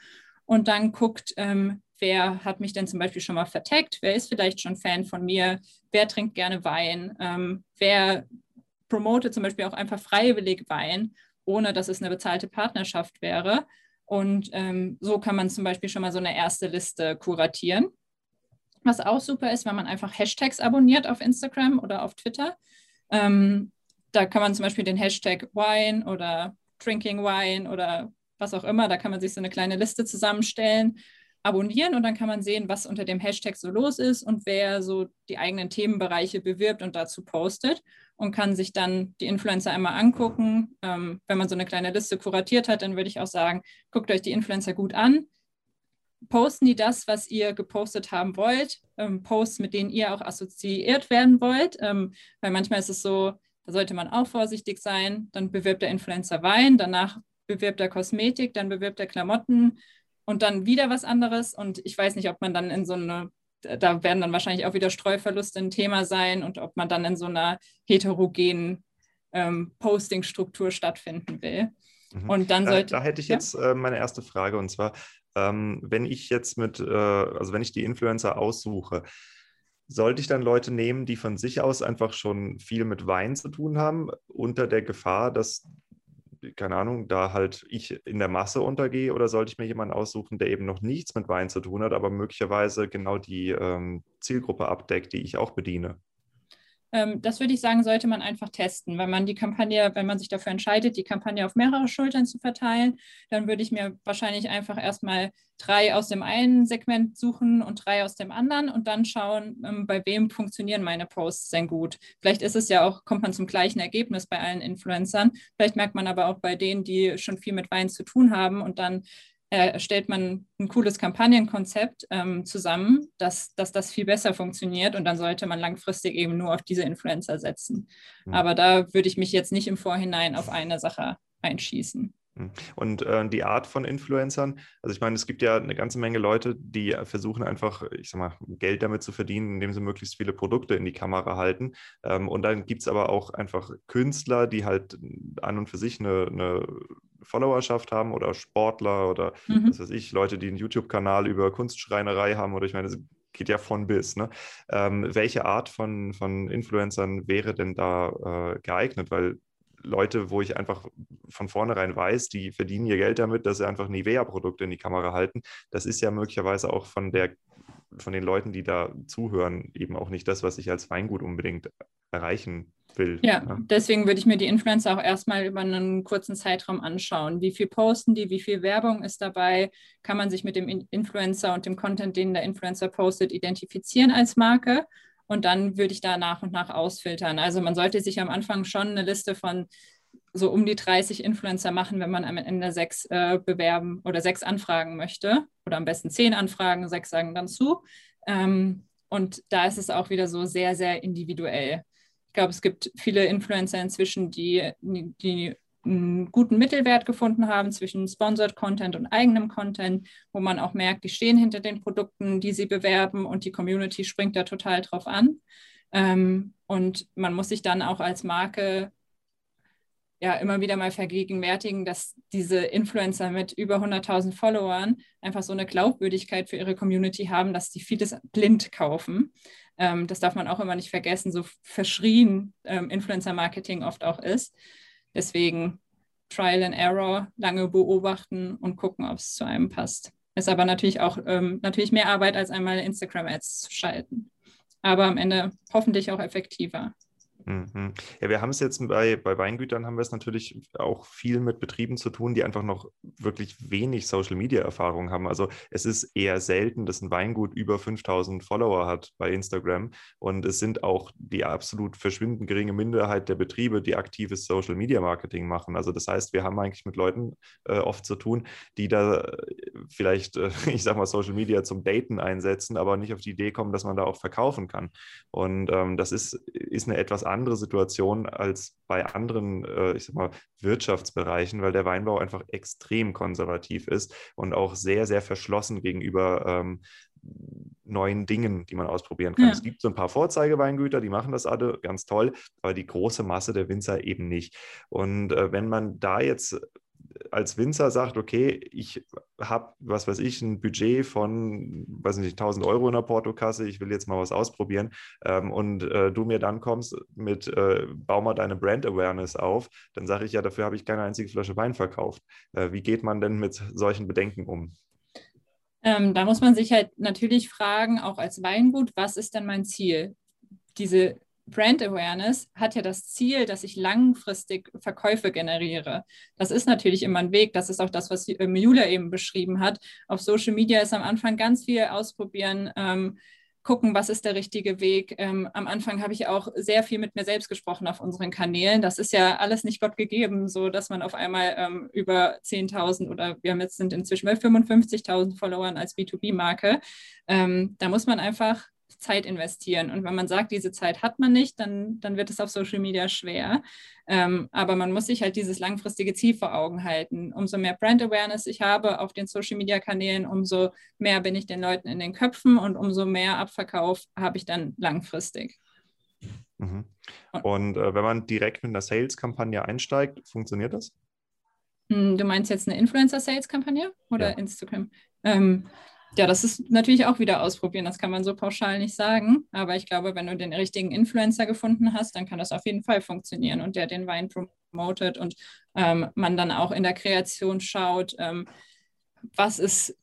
Und dann guckt, ähm, wer hat mich denn zum Beispiel schon mal vertagt, wer ist vielleicht schon Fan von mir, wer trinkt gerne Wein, ähm, wer promotet zum Beispiel auch einfach freiwillig Wein, ohne dass es eine bezahlte Partnerschaft wäre. Und ähm, so kann man zum Beispiel schon mal so eine erste Liste kuratieren. Was auch super ist, wenn man einfach Hashtags abonniert auf Instagram oder auf Twitter. Ähm, da kann man zum Beispiel den Hashtag Wine oder Drinking Wine oder was auch immer, da kann man sich so eine kleine Liste zusammenstellen, abonnieren und dann kann man sehen, was unter dem Hashtag so los ist und wer so die eigenen Themenbereiche bewirbt und dazu postet und kann sich dann die Influencer einmal angucken. Ähm, wenn man so eine kleine Liste kuratiert hat, dann würde ich auch sagen, guckt euch die Influencer gut an. Posten die das, was ihr gepostet haben wollt, ähm, Posts, mit denen ihr auch assoziiert werden wollt, ähm, weil manchmal ist es so, da sollte man auch vorsichtig sein. Dann bewirbt der Influencer Wein, danach bewirbt er Kosmetik, dann bewirbt er Klamotten und dann wieder was anderes. Und ich weiß nicht, ob man dann in so eine da werden dann wahrscheinlich auch wieder Streuverluste ein Thema sein und ob man dann in so einer heterogenen ähm, Posting-Struktur stattfinden will.
Mhm. Und dann sollte. Da, da hätte ich ja? jetzt äh, meine erste Frage und zwar, ähm, wenn ich jetzt mit, äh, also wenn ich die Influencer aussuche, sollte ich dann Leute nehmen, die von sich aus einfach schon viel mit Wein zu tun haben, unter der Gefahr, dass keine Ahnung, da halt ich in der Masse untergehe oder sollte ich mir jemanden aussuchen, der eben noch nichts mit Wein zu tun hat, aber möglicherweise genau die ähm, Zielgruppe abdeckt, die ich auch bediene?
Ähm, das würde ich sagen, sollte man einfach testen. Wenn man die Kampagne, wenn man sich dafür entscheidet, die Kampagne auf mehrere Schultern zu verteilen, dann würde ich mir wahrscheinlich einfach erstmal drei aus dem einen Segment suchen und drei aus dem anderen und dann schauen, ähm, bei wem funktionieren meine Posts denn gut. Vielleicht ist es ja auch, kommt man zum gleichen Ergebnis bei allen Influencern. Vielleicht merkt man aber auch bei denen, die schon viel mit Wein zu tun haben und dann äh, stellt man ein cooles Kampagnenkonzept ähm, zusammen, dass, dass das viel besser funktioniert und dann sollte man langfristig eben nur auf diese Influencer setzen. Mhm. Aber da würde ich mich jetzt nicht im Vorhinein auf eine Sache einschießen.
Hm. Und äh, die Art von Influencern, also ich meine, es gibt ja eine ganze Menge Leute, die versuchen einfach, ich sag mal, Geld damit zu verdienen, indem sie möglichst viele Produkte in die Kamera halten. Ähm, und dann gibt es aber auch einfach Künstler, die halt an und für sich eine, eine Followerschaft haben oder Sportler oder mhm. was weiß ich, Leute, die einen YouTube-Kanal über Kunstschreinerei haben oder ich meine, es geht ja von bis. Ne? Ähm, welche Art von, von Influencern wäre denn da äh, geeignet? Weil Leute, wo ich einfach von vornherein weiß, die verdienen ihr Geld damit, dass sie einfach Nivea-Produkte in die Kamera halten. Das ist ja möglicherweise auch von der von den Leuten, die da zuhören, eben auch nicht das, was ich als Weingut unbedingt erreichen will.
Ja, ja, deswegen würde ich mir die Influencer auch erstmal über einen kurzen Zeitraum anschauen. Wie viel posten die, wie viel Werbung ist dabei? Kann man sich mit dem Influencer und dem Content, den der Influencer postet, identifizieren als Marke? Und dann würde ich da nach und nach ausfiltern. Also man sollte sich am Anfang schon eine Liste von so um die 30 Influencer machen, wenn man am Ende sechs äh, bewerben oder sechs anfragen möchte. Oder am besten zehn anfragen, sechs sagen dann zu. Ähm, und da ist es auch wieder so sehr, sehr individuell. Ich glaube, es gibt viele Influencer inzwischen, die, die einen guten Mittelwert gefunden haben zwischen Sponsored Content und eigenem Content, wo man auch merkt, die stehen hinter den Produkten, die sie bewerben und die Community springt da total drauf an. Ähm, und man muss sich dann auch als Marke ja immer wieder mal vergegenwärtigen, dass diese Influencer mit über 100.000 Followern einfach so eine Glaubwürdigkeit für ihre Community haben, dass die vieles blind kaufen. Ähm, das darf man auch immer nicht vergessen, so verschrien ähm, Influencer-Marketing oft auch ist. Deswegen Trial and Error, lange beobachten und gucken, ob es zu einem passt. Ist aber natürlich auch ähm, natürlich mehr Arbeit, als einmal Instagram-Ads zu schalten. Aber am Ende hoffentlich auch effektiver.
Mhm. Ja, wir haben es jetzt bei, bei Weingütern haben wir es natürlich auch viel mit Betrieben zu tun, die einfach noch wirklich wenig Social Media Erfahrung haben. Also es ist eher selten, dass ein Weingut über 5000 Follower hat bei Instagram und es sind auch die absolut verschwindend geringe Minderheit der Betriebe, die aktives Social Media Marketing machen. Also das heißt, wir haben eigentlich mit Leuten äh, oft zu tun, die da äh, vielleicht, äh, ich sag mal, Social Media zum Daten einsetzen, aber nicht auf die Idee kommen, dass man da auch verkaufen kann. Und ähm, das ist, ist eine etwas andere andere Situation als bei anderen, äh, ich sag mal, Wirtschaftsbereichen, weil der Weinbau einfach extrem konservativ ist und auch sehr, sehr verschlossen gegenüber ähm, neuen Dingen, die man ausprobieren kann. Ja. Es gibt so ein paar Vorzeigeweingüter, die machen das alle ganz toll, aber die große Masse der Winzer eben nicht. Und äh, wenn man da jetzt als Winzer sagt, okay, ich habe, was weiß ich, ein Budget von, weiß nicht, 1000 Euro in der Portokasse, ich will jetzt mal was ausprobieren ähm, und äh, du mir dann kommst mit, äh, bau mal deine Brand Awareness auf, dann sage ich ja, dafür habe ich keine einzige Flasche Wein verkauft. Äh, wie geht man denn mit solchen Bedenken um?
Ähm, da muss man sich halt natürlich fragen, auch als Weingut, was ist denn mein Ziel? Diese Brand Awareness hat ja das Ziel, dass ich langfristig Verkäufe generiere. Das ist natürlich immer ein Weg. Das ist auch das, was ähm, Julia eben beschrieben hat. Auf Social Media ist am Anfang ganz viel ausprobieren, ähm, gucken, was ist der richtige Weg. Ähm, am Anfang habe ich auch sehr viel mit mir selbst gesprochen auf unseren Kanälen. Das ist ja alles nicht Gott gegeben, so dass man auf einmal ähm, über 10.000 oder wir haben jetzt sind inzwischen bei 55.000 Followern als B2B-Marke. Ähm, da muss man einfach Zeit investieren. Und wenn man sagt, diese Zeit hat man nicht, dann, dann wird es auf Social Media schwer. Ähm, aber man muss sich halt dieses langfristige Ziel vor Augen halten. Umso mehr Brand Awareness ich habe auf den Social Media Kanälen, umso mehr bin ich den Leuten in den Köpfen und umso mehr Abverkauf habe ich dann langfristig.
Mhm. Und äh, wenn man direkt mit einer Sales-Kampagne einsteigt, funktioniert das?
Hm, du meinst jetzt eine Influencer-Sales-Kampagne oder ja. Instagram? Ähm, ja, das ist natürlich auch wieder ausprobieren. Das kann man so pauschal nicht sagen. Aber ich glaube, wenn du den richtigen Influencer gefunden hast, dann kann das auf jeden Fall funktionieren und der den Wein promotet und ähm, man dann auch in der Kreation schaut, ähm, was ist,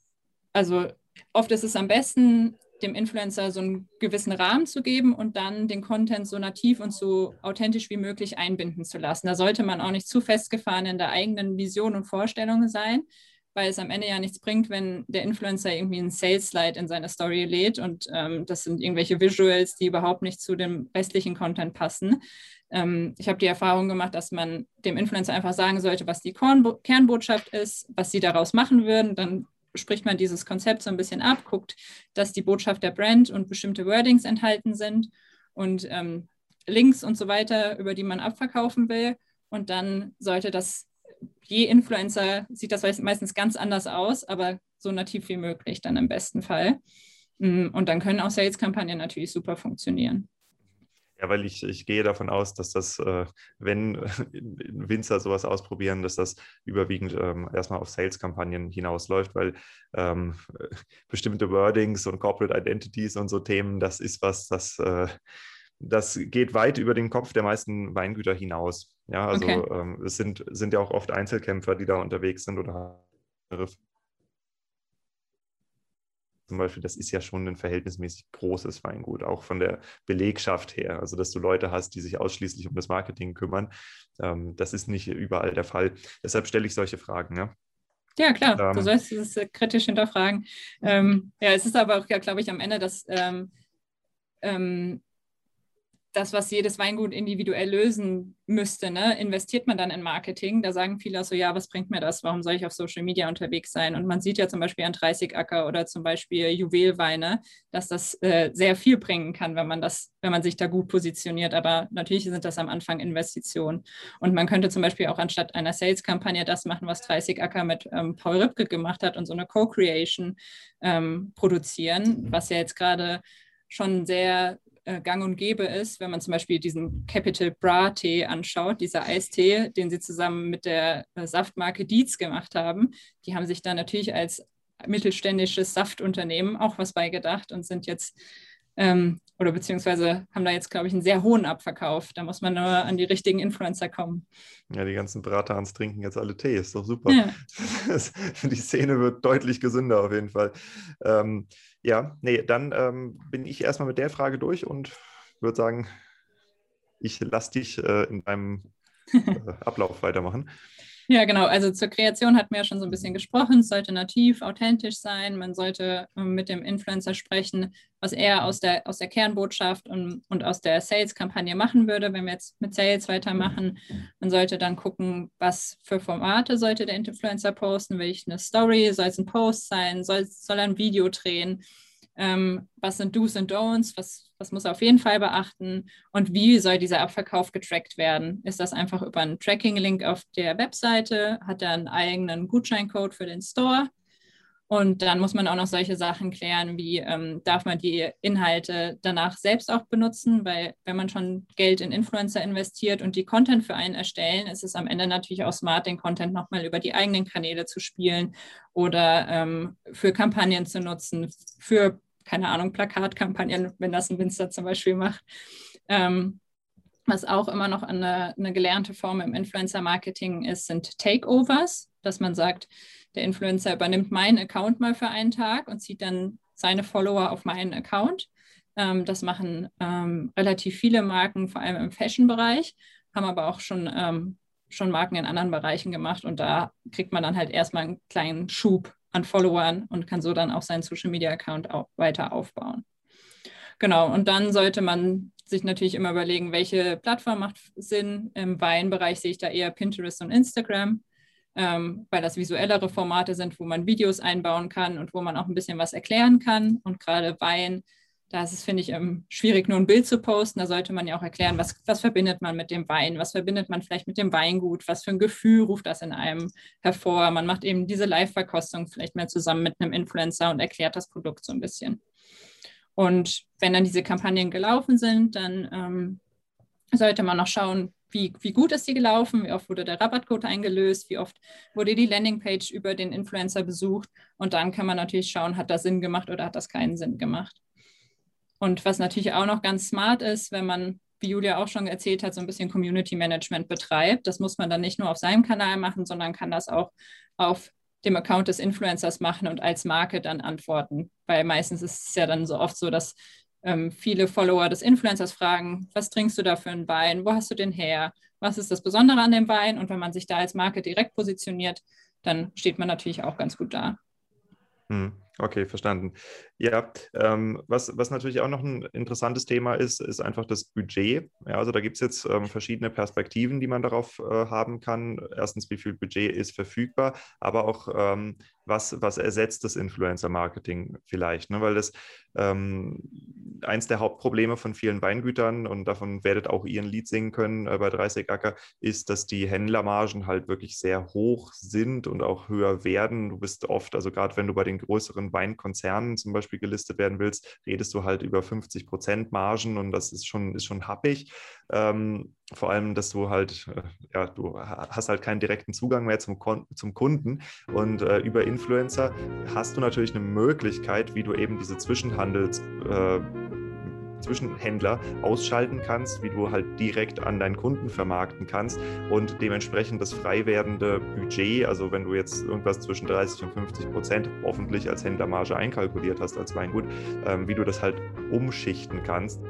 also oft ist es am besten, dem Influencer so einen gewissen Rahmen zu geben und dann den Content so nativ und so authentisch wie möglich einbinden zu lassen. Da sollte man auch nicht zu festgefahren in der eigenen Vision und Vorstellung sein, weil es am Ende ja nichts bringt, wenn der Influencer irgendwie einen Sales-Slide in seine Story lädt und ähm, das sind irgendwelche Visuals, die überhaupt nicht zu dem restlichen Content passen. Ähm, ich habe die Erfahrung gemacht, dass man dem Influencer einfach sagen sollte, was die Kornbo Kernbotschaft ist, was sie daraus machen würden. Dann spricht man dieses Konzept so ein bisschen ab, guckt, dass die Botschaft der Brand und bestimmte Wordings enthalten sind und ähm, Links und so weiter, über die man abverkaufen will. Und dann sollte das, je Influencer sieht das meistens ganz anders aus, aber so nativ wie möglich dann im besten Fall. Mm, und dann können auch Sales-Kampagnen natürlich super funktionieren.
Ja, weil ich, ich gehe davon aus, dass das, äh, wenn Winzer sowas ausprobieren, dass das überwiegend ähm, erstmal auf Sales-Kampagnen hinausläuft, weil ähm, bestimmte Wordings und Corporate Identities und so Themen, das ist was, das, äh, das geht weit über den Kopf der meisten Weingüter hinaus. Ja, also okay. ähm, es sind, sind ja auch oft Einzelkämpfer, die da unterwegs sind oder zum Beispiel, das ist ja schon ein verhältnismäßig großes Weingut, auch von der Belegschaft her. Also, dass du Leute hast, die sich ausschließlich um das Marketing kümmern, ähm, das ist nicht überall der Fall. Deshalb stelle ich solche Fragen. Ja,
ja klar, ähm, du sollst es äh, kritisch hinterfragen. Ähm, ja, es ist aber auch, ja, glaube ich, am Ende, dass ähm, ähm, das, was jedes Weingut individuell lösen müsste, ne, investiert man dann in Marketing. Da sagen viele so, ja, was bringt mir das? Warum soll ich auf Social Media unterwegs sein? Und man sieht ja zum Beispiel an 30 Acker oder zum Beispiel Juwelweine, dass das äh, sehr viel bringen kann, wenn man das, wenn man sich da gut positioniert. Aber natürlich sind das am Anfang Investitionen. Und man könnte zum Beispiel auch anstatt einer Sales-Kampagne das machen, was 30 Acker mit ähm, Paul Ripke gemacht hat und so eine Co-Creation ähm, produzieren, was ja jetzt gerade schon sehr äh, gang und gäbe ist, wenn man zum Beispiel diesen Capital Bra Tee anschaut, dieser Eistee, den sie zusammen mit der äh, Saftmarke Dietz gemacht haben. Die haben sich da natürlich als mittelständisches Saftunternehmen auch was beigedacht und sind jetzt ähm, oder beziehungsweise haben da jetzt, glaube ich, einen sehr hohen Abverkauf. Da muss man nur an die richtigen Influencer kommen.
Ja, die ganzen Bratans trinken jetzt alle Tee, ist doch super. Ja. die Szene wird deutlich gesünder auf jeden Fall. Ähm, ja, nee, dann ähm, bin ich erstmal mit der Frage durch und würde sagen, ich lasse dich äh, in deinem äh, Ablauf weitermachen.
Ja, genau. Also zur Kreation hatten wir ja schon so ein bisschen gesprochen. Es sollte nativ, authentisch sein. Man sollte ähm, mit dem Influencer sprechen, was er aus der, aus der Kernbotschaft und, und aus der Sales-Kampagne machen würde, wenn wir jetzt mit Sales weitermachen. Man sollte dann gucken, was für Formate sollte der Influencer posten. Will ich eine Story? Soll es ein Post sein? Soll, soll er ein Video drehen? Ähm, was sind Do's und Don'ts? Was, was muss er auf jeden Fall beachten? Und wie soll dieser Abverkauf getrackt werden? Ist das einfach über einen Tracking-Link auf der Webseite? Hat er einen eigenen Gutscheincode für den Store? Und dann muss man auch noch solche Sachen klären, wie ähm, darf man die Inhalte danach selbst auch benutzen, weil wenn man schon Geld in Influencer investiert und die Content für einen erstellen, ist es am Ende natürlich auch smart, den Content nochmal über die eigenen Kanäle zu spielen oder ähm, für Kampagnen zu nutzen, für, keine Ahnung, Plakatkampagnen, wenn das ein Winzer zum Beispiel macht. Ähm, was auch immer noch eine, eine gelernte Form im Influencer-Marketing ist, sind Takeovers, dass man sagt, der Influencer übernimmt meinen Account mal für einen Tag und zieht dann seine Follower auf meinen Account. Ähm, das machen ähm, relativ viele Marken, vor allem im Fashion-Bereich, haben aber auch schon, ähm, schon Marken in anderen Bereichen gemacht und da kriegt man dann halt erstmal einen kleinen Schub an Followern und kann so dann auch seinen Social-Media-Account auch weiter aufbauen. Genau, und dann sollte man sich natürlich immer überlegen, welche Plattform macht Sinn. Im Weinbereich sehe ich da eher Pinterest und Instagram ähm, weil das visuellere Formate sind, wo man Videos einbauen kann und wo man auch ein bisschen was erklären kann. Und gerade Wein, Da ist es, finde ich, ähm, schwierig, nur ein Bild zu posten. Da sollte man ja auch erklären, was, was verbindet man mit dem Wein, was verbindet man vielleicht mit dem Weingut, was für ein Gefühl ruft das in einem hervor. Man macht eben diese Live-Verkostung vielleicht mal zusammen mit einem Influencer und erklärt das Produkt so ein bisschen. Und wenn dann diese Kampagnen gelaufen sind, dann ähm, sollte man noch schauen, wie, wie gut ist die gelaufen, wie oft wurde der Rabattcode eingelöst, wie oft wurde die Landingpage über den Influencer besucht. Und dann kann man natürlich schauen, hat das Sinn gemacht oder hat das keinen Sinn gemacht. Und was natürlich auch noch ganz smart ist, wenn man, wie Julia auch schon erzählt hat, so ein bisschen Community Management betreibt, das muss man dann nicht nur auf seinem Kanal machen, sondern kann das auch auf dem Account des Influencers machen und als Marke dann antworten. Weil meistens ist es ja dann so oft so, dass ähm, viele Follower des Influencers fragen, was trinkst du da für einen Wein? Wo hast du den her? Was ist das Besondere an dem Wein? Und wenn man sich da als Marke direkt positioniert, dann steht man natürlich auch ganz gut da.
Hm. Okay, verstanden. Ja, ähm, was, was natürlich auch noch ein interessantes Thema ist, ist einfach das Budget. Ja, also da gibt es jetzt ähm, verschiedene Perspektiven, die man darauf äh, haben kann. Erstens, wie viel Budget ist verfügbar, aber auch, ähm, was, was ersetzt das Influencer-Marketing vielleicht, ne? weil das ähm, eins der Hauptprobleme von vielen Weingütern und davon werdet auch ihr ein Lied singen können äh, bei 30 Acker, ist, dass die Händlermargen halt wirklich sehr hoch sind und auch höher werden. Du bist oft, also gerade wenn du bei den größeren Weinkonzernen zum Beispiel gelistet werden willst, redest du halt über 50 Prozent Margen und das ist schon, ist schon happig. Ähm, vor allem, dass du halt, äh, ja, du hast halt keinen direkten Zugang mehr zum, zum Kunden und äh, über Influencer hast du natürlich eine Möglichkeit, wie du eben diese Zwischenhandels äh, Zwischenhändler ausschalten kannst, wie du halt direkt an deinen Kunden vermarkten kannst und dementsprechend das frei werdende Budget, also wenn du jetzt irgendwas zwischen 30 und 50 Prozent hoffentlich als Händlermarge einkalkuliert hast als Weingut, ähm, wie du das halt umschichten kannst.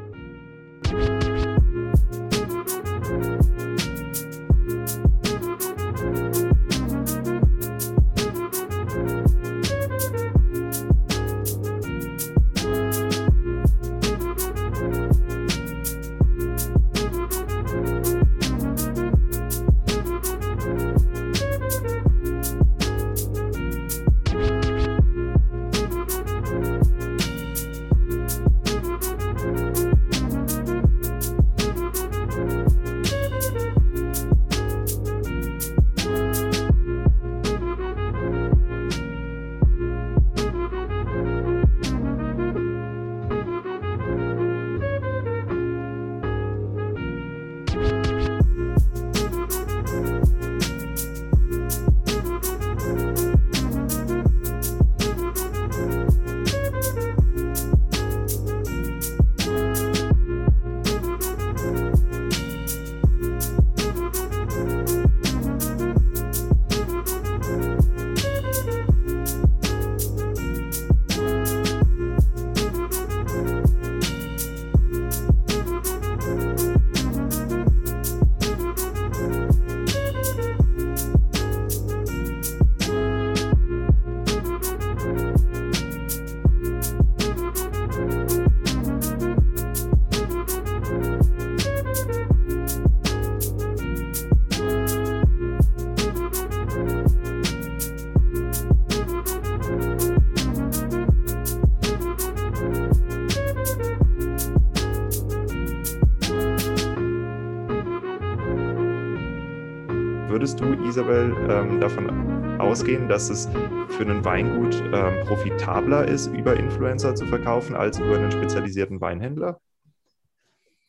Ausgehen, dass es für einen Weingut ähm, profitabler ist, über Influencer zu verkaufen, als über einen spezialisierten Weinhändler?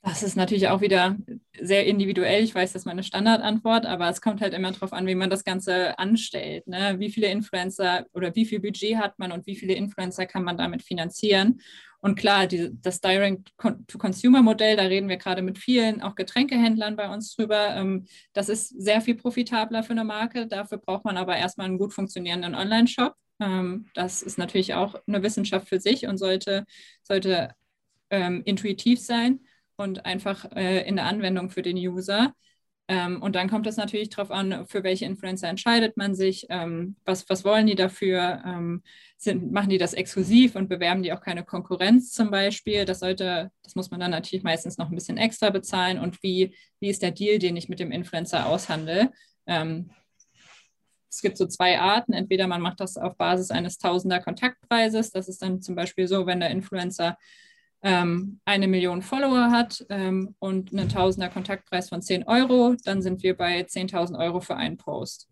Das ist natürlich auch wieder sehr individuell. Ich weiß, das ist meine Standardantwort, aber es kommt halt immer darauf an, wie man das Ganze anstellt. Ne? Wie viele Influencer oder wie viel Budget hat man und wie viele Influencer kann man damit finanzieren? Und klar, die, das Direct-to-Consumer-Modell, da reden wir gerade mit vielen, auch Getränkehändlern bei uns drüber. Ähm, das ist sehr viel profitabler für eine Marke. Dafür braucht man aber erstmal einen gut funktionierenden Online-Shop. Ähm, das ist natürlich auch eine Wissenschaft für sich und sollte, sollte ähm, intuitiv sein und einfach äh, in der Anwendung für den User. Ähm, und dann kommt es natürlich darauf an, für welche Influencer entscheidet man sich, ähm, was, was wollen die dafür, ähm, sind, machen die das exklusiv und bewerben die auch keine Konkurrenz zum Beispiel. Das sollte, das muss man dann natürlich meistens noch ein bisschen extra bezahlen und wie, wie ist der Deal, den ich mit dem Influencer aushandle. Ähm, es gibt so zwei Arten. Entweder man macht das auf Basis eines Tausender Kontaktpreises. Das ist dann zum Beispiel so, wenn der Influencer ähm, eine Million Follower hat ähm, und einen Tausender Kontaktpreis von 10 Euro, dann sind wir bei 10.000 Euro für einen Post.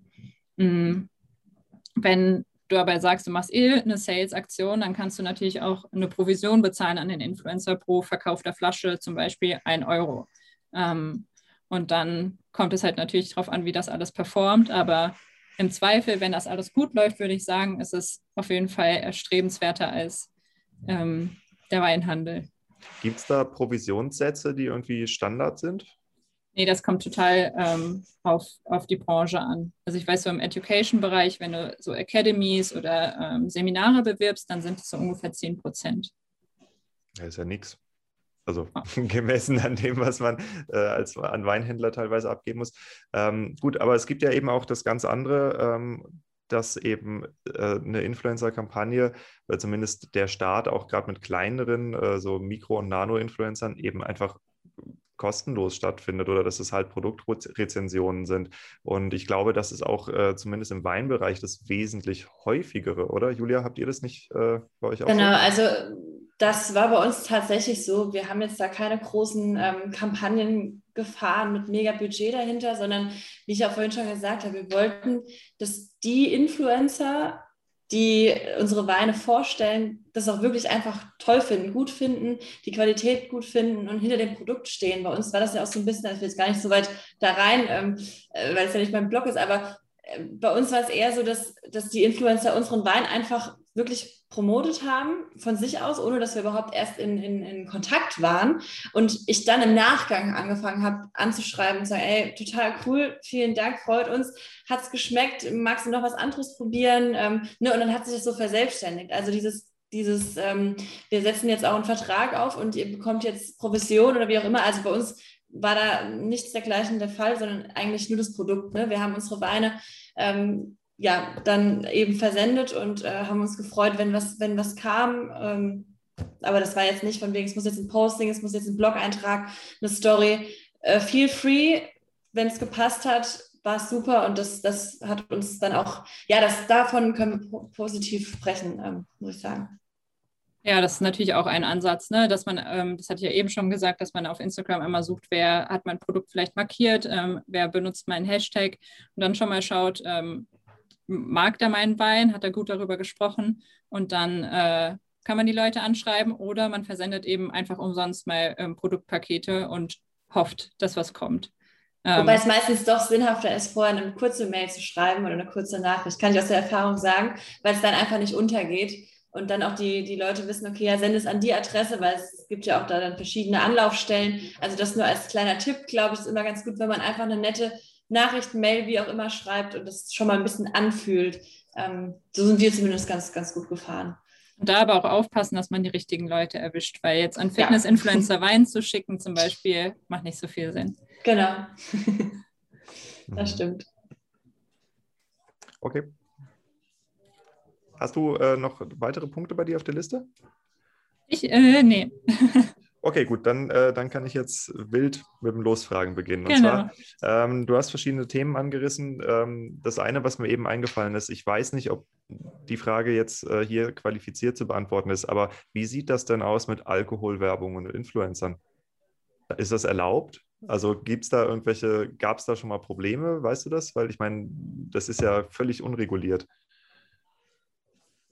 Mhm. Wenn du aber sagst, du machst eh eine Sales-Aktion, dann kannst du natürlich auch eine Provision bezahlen an den Influencer pro verkaufter Flasche, zum Beispiel 1 Euro. Ähm, und dann kommt es halt natürlich darauf an, wie das alles performt. Aber im Zweifel, wenn das alles gut läuft, würde ich sagen, ist es auf jeden Fall erstrebenswerter als ähm, der Weinhandel.
Gibt es da Provisionssätze, die irgendwie Standard sind?
Nee, das kommt total ähm, auf, auf die Branche an. Also ich weiß so im Education-Bereich, wenn du so Academies oder ähm, Seminare bewirbst, dann sind es so ungefähr 10 Prozent.
Das ist ja nichts. Also gemessen an dem, was man äh, als an Weinhändler teilweise abgeben muss. Ähm, gut, aber es gibt ja eben auch das ganz andere, ähm, dass eben äh, eine Influencer-Kampagne, oder zumindest der Start auch gerade mit kleineren, äh, so Mikro- und Nano-Influencern eben einfach kostenlos stattfindet oder dass es halt Produktrezensionen sind. Und ich glaube, das ist auch äh, zumindest im Weinbereich das wesentlich häufigere, oder? Julia, habt ihr das nicht äh, bei euch
auch? Genau, so? also das war bei uns tatsächlich so. Wir haben jetzt da keine großen ähm, Kampagnen gefahren mit mega Budget dahinter, sondern wie ich auch vorhin schon gesagt habe, wir wollten, dass die Influencer die unsere Weine vorstellen, das auch wirklich einfach toll finden, gut finden, die Qualität gut finden und hinter dem Produkt stehen. Bei uns war das ja auch so ein bisschen, ich will jetzt gar nicht so weit da rein, ähm, äh, weil es ja nicht mein Blog ist, aber äh, bei uns war es eher so, dass, dass die Influencer unseren Wein einfach wirklich promotet haben von sich aus, ohne dass wir überhaupt erst in, in, in Kontakt waren. Und ich dann im Nachgang angefangen habe anzuschreiben und zu sagen, ey, total cool, vielen Dank, freut uns, hat es geschmeckt, magst du noch was anderes probieren? Ähm, ne, und dann hat sich das so verselbstständigt. Also dieses, dieses, ähm, wir setzen jetzt auch einen Vertrag auf und ihr bekommt jetzt Provision oder wie auch immer. Also bei uns war da nichts dergleichen der Fall, sondern eigentlich nur das Produkt. Ne? Wir haben unsere Weine ähm, ja, dann eben versendet und äh, haben uns gefreut, wenn was, wenn was kam. Ähm, aber das war jetzt nicht von wegen, es muss jetzt ein Posting, es muss jetzt ein Blog-Eintrag, eine Story. Äh, feel free, wenn es gepasst hat, war es super und das, das hat uns dann auch, ja, das, davon können wir positiv sprechen, ähm, muss ich sagen.
Ja, das ist natürlich auch ein Ansatz, ne? dass man, ähm, das hatte ich ja eben schon gesagt, dass man auf Instagram einmal sucht, wer hat mein Produkt vielleicht markiert, ähm, wer benutzt meinen Hashtag und dann schon mal schaut, ähm, mag der meinen Wein, hat er gut darüber gesprochen und dann äh, kann man die Leute anschreiben oder man versendet eben einfach umsonst mal ähm, Produktpakete und hofft, dass was kommt.
Ähm, Wobei es meistens doch sinnhafter ist, vorher eine kurze Mail zu schreiben oder eine kurze Nachricht, kann ich aus der Erfahrung sagen, weil es dann einfach nicht untergeht und dann auch die, die Leute wissen, okay, ja, sende es an die Adresse, weil es gibt ja auch da dann verschiedene Anlaufstellen. Also das nur als kleiner Tipp, glaube ich, ist immer ganz gut, wenn man einfach eine nette Nachrichten, Mail, wie auch immer schreibt und das schon mal ein bisschen anfühlt. Ähm, so sind wir zumindest ganz, ganz gut gefahren.
Und da aber auch aufpassen, dass man die richtigen Leute erwischt, weil jetzt an Fitness-Influencer ja. Wein zu schicken zum Beispiel, macht nicht so viel Sinn.
Genau. das stimmt.
Okay. Hast du äh, noch weitere Punkte bei dir auf der Liste?
Ich, äh, nee.
Okay, gut, dann, äh, dann kann ich jetzt wild mit dem Losfragen beginnen. Und genau. zwar, ähm, du hast verschiedene Themen angerissen. Ähm, das eine, was mir eben eingefallen ist, ich weiß nicht, ob die Frage jetzt äh, hier qualifiziert zu beantworten ist, aber wie sieht das denn aus mit Alkoholwerbung und Influencern? Ist das erlaubt? Also gibt es da irgendwelche, gab es da schon mal Probleme, weißt du das? Weil ich meine, das ist ja völlig unreguliert.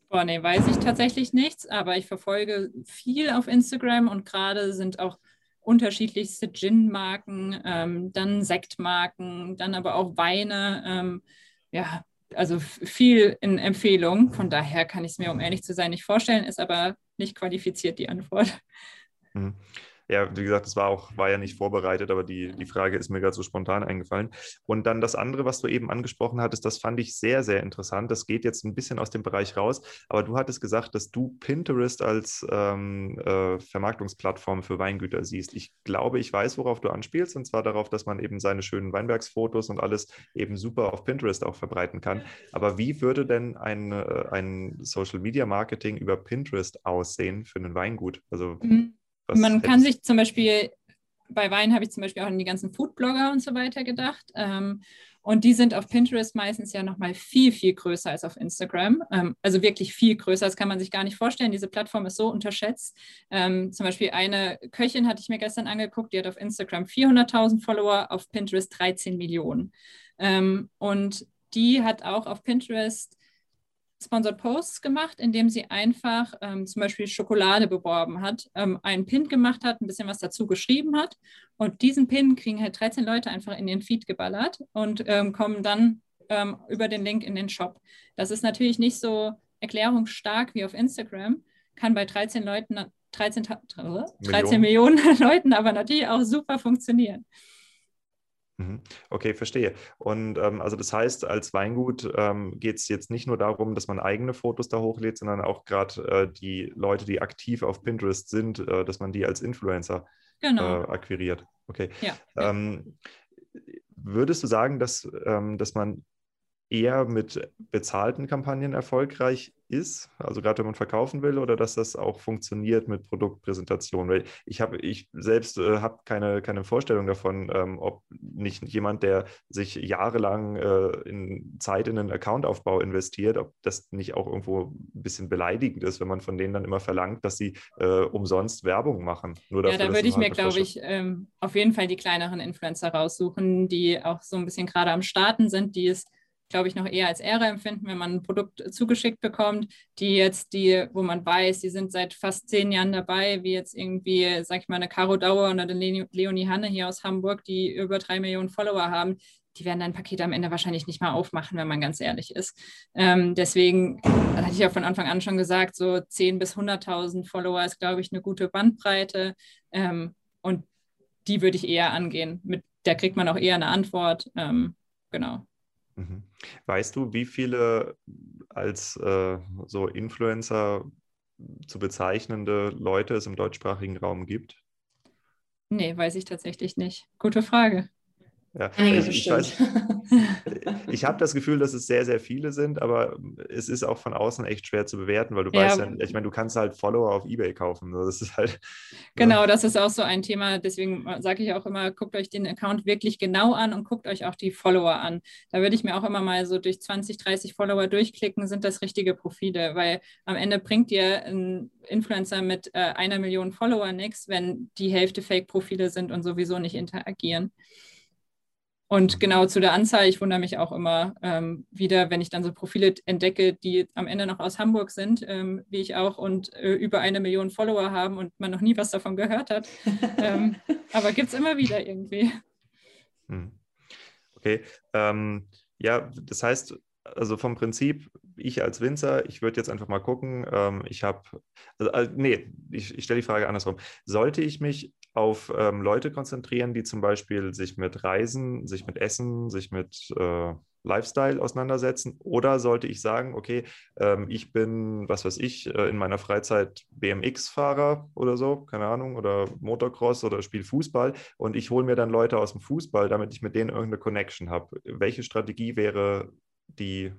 Boah, nee, weiß ich tatsächlich nichts, aber ich verfolge viel auf Instagram und gerade sind auch unterschiedlichste Gin-Marken, ähm, dann Sektmarken, dann aber auch Weine. Ähm, ja, also viel in Empfehlung. Von daher kann ich es mir, um ehrlich zu sein, nicht vorstellen, ist aber nicht qualifiziert die Antwort.
Hm ja, wie gesagt, das war auch, war ja nicht vorbereitet, aber die, die Frage ist mir gerade so spontan eingefallen. Und dann das andere, was du eben angesprochen hattest, das fand ich sehr, sehr interessant. Das geht jetzt ein bisschen aus dem Bereich raus, aber du hattest gesagt, dass du Pinterest als ähm, äh, Vermarktungsplattform für Weingüter siehst. Ich glaube, ich weiß, worauf du anspielst, und zwar darauf, dass man eben seine schönen Weinbergsfotos und alles eben super auf Pinterest auch verbreiten kann. Aber wie würde denn ein, äh, ein Social Media Marketing über Pinterest aussehen für ein Weingut? Also mhm.
Was Man kann sich zum Beispiel, bei Wein habe ich zum Beispiel auch an die ganzen Foodblogger und so weiter gedacht. Ähm, Und die sind auf Pinterest meistens ja nochmal viel, viel größer als auf Instagram. Ähm, also wirklich viel größer. Das kann man sich gar nicht vorstellen. Diese Plattform ist so unterschätzt. Ähm, zum Beispiel eine Köchin hatte ich mir gestern angeguckt, die hat auf Instagram 400.000 Follower, auf Pinterest 13 Millionen. Ähm, und die hat auch auf Pinterest Sponsored Posts gemacht, indem sie einfach ähm, zum Beispiel Schokolade beworben hat, ähm, einen Pin gemacht hat, ein bisschen was dazu geschrieben hat. Und diesen Pin kriegen halt 13 Leute einfach in den Feed geballert und ähm, kommen dann ähm, über den Link in den Shop. Das ist natürlich nicht so erklärungsstark wie auf Instagram, kann bei 13 Leuten, 13, 13 Millionen. Millionen Leuten aber natürlich auch super funktionieren.
Mhm. Okay, verstehe. Und ähm, also das heißt, als Weingut ähm, geht es jetzt nicht nur darum, dass man eigene Fotos da hochlädt, sondern auch gerade äh, die Leute, die aktiv auf Pinterest sind, äh, dass man die als Influencer genau. äh, akquiriert. Okay. Ja, ähm, würdest du sagen, dass, ähm, dass man eher mit bezahlten Kampagnen erfolgreich ist, also gerade wenn man verkaufen will, oder dass das auch funktioniert mit Produktpräsentation? Weil ich habe, ich selbst äh, habe keine, keine Vorstellung davon, ähm, ob nicht jemand, der sich jahrelang äh, in Zeit in den Accountaufbau investiert, ob das nicht auch irgendwo ein bisschen beleidigend ist, wenn man von denen dann immer verlangt, dass sie äh, umsonst Werbung machen.
Nur dafür, ja, da würde ich mir, glaube ich, ähm, auf jeden Fall die kleineren Influencer raussuchen, die auch so ein bisschen gerade am Starten sind, die es glaube ich, noch eher als Ehre empfinden, wenn man ein Produkt zugeschickt bekommt, die jetzt die, wo man weiß, die sind seit fast zehn Jahren dabei, wie jetzt irgendwie, sag ich mal, eine Caro Dauer oder eine Leonie Hanne hier aus Hamburg, die über drei Millionen Follower haben, die werden dein Paket am Ende wahrscheinlich nicht mal aufmachen, wenn man ganz ehrlich ist. Ähm, deswegen hatte ich ja von Anfang an schon gesagt, so 10.000 bis 100.000 Follower ist, glaube ich, eine gute Bandbreite. Ähm, und die würde ich eher angehen. Mit der kriegt man auch eher eine Antwort. Ähm, genau.
Mhm. Weißt du, wie viele als äh, so Influencer zu bezeichnende Leute es im deutschsprachigen Raum gibt?
Nee, weiß ich tatsächlich nicht. Gute Frage.
Ja, ich, ich, ich habe das Gefühl, dass es sehr, sehr viele sind, aber es ist auch von außen echt schwer zu bewerten, weil du ja. weißt ja, ich meine, du kannst halt Follower auf Ebay kaufen. Das ist halt.
Genau, ja. das ist auch so ein Thema. Deswegen sage ich auch immer, guckt euch den Account wirklich genau an und guckt euch auch die Follower an. Da würde ich mir auch immer mal so durch 20, 30 Follower durchklicken, sind das richtige Profile, weil am Ende bringt dir ein Influencer mit äh, einer Million Follower nichts, wenn die Hälfte Fake-Profile sind und sowieso nicht interagieren. Und genau zu der Anzahl, ich wundere mich auch immer ähm, wieder, wenn ich dann so Profile entdecke, die am Ende noch aus Hamburg sind, ähm, wie ich auch, und äh, über eine Million Follower haben und man noch nie was davon gehört hat. ähm, aber gibt es immer wieder irgendwie.
Hm. Okay. Ähm, ja, das heißt, also vom Prinzip, ich als Winzer, ich würde jetzt einfach mal gucken, ähm, ich habe, also, äh, nee, ich, ich stelle die Frage andersrum. Sollte ich mich auf ähm, Leute konzentrieren, die zum Beispiel sich mit Reisen, sich mit Essen, sich mit äh, Lifestyle auseinandersetzen? Oder sollte ich sagen, okay, ähm, ich bin, was weiß ich, äh, in meiner Freizeit BMX-Fahrer oder so, keine Ahnung, oder Motocross oder spiele Fußball und ich hole mir dann Leute aus dem Fußball, damit ich mit denen irgendeine Connection habe. Welche Strategie wäre die?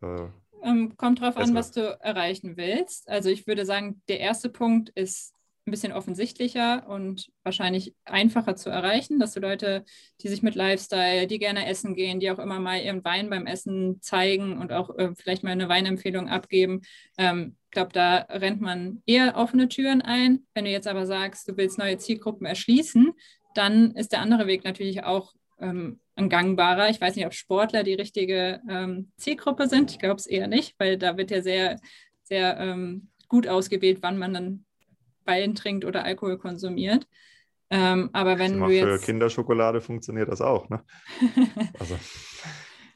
Äh, ähm, kommt drauf an, was du erreichen willst. Also ich würde sagen, der erste Punkt ist ein bisschen offensichtlicher und wahrscheinlich einfacher zu erreichen, dass du Leute, die sich mit Lifestyle, die gerne essen gehen, die auch immer mal ihren Wein beim Essen zeigen und auch äh, vielleicht mal eine Weinempfehlung abgeben. Ähm, ich glaube, da rennt man eher offene Türen ein. Wenn du jetzt aber sagst, du willst neue Zielgruppen erschließen, dann ist der andere Weg natürlich auch ähm, ein gangbarer. Ich weiß nicht, ob Sportler die richtige ähm, Zielgruppe sind. Ich glaube es eher nicht, weil da wird ja sehr, sehr ähm, gut ausgewählt, wann man dann Wein trinkt oder Alkohol konsumiert. Ähm, aber wenn du
jetzt... Für Kinderschokolade funktioniert das auch, ne?
also.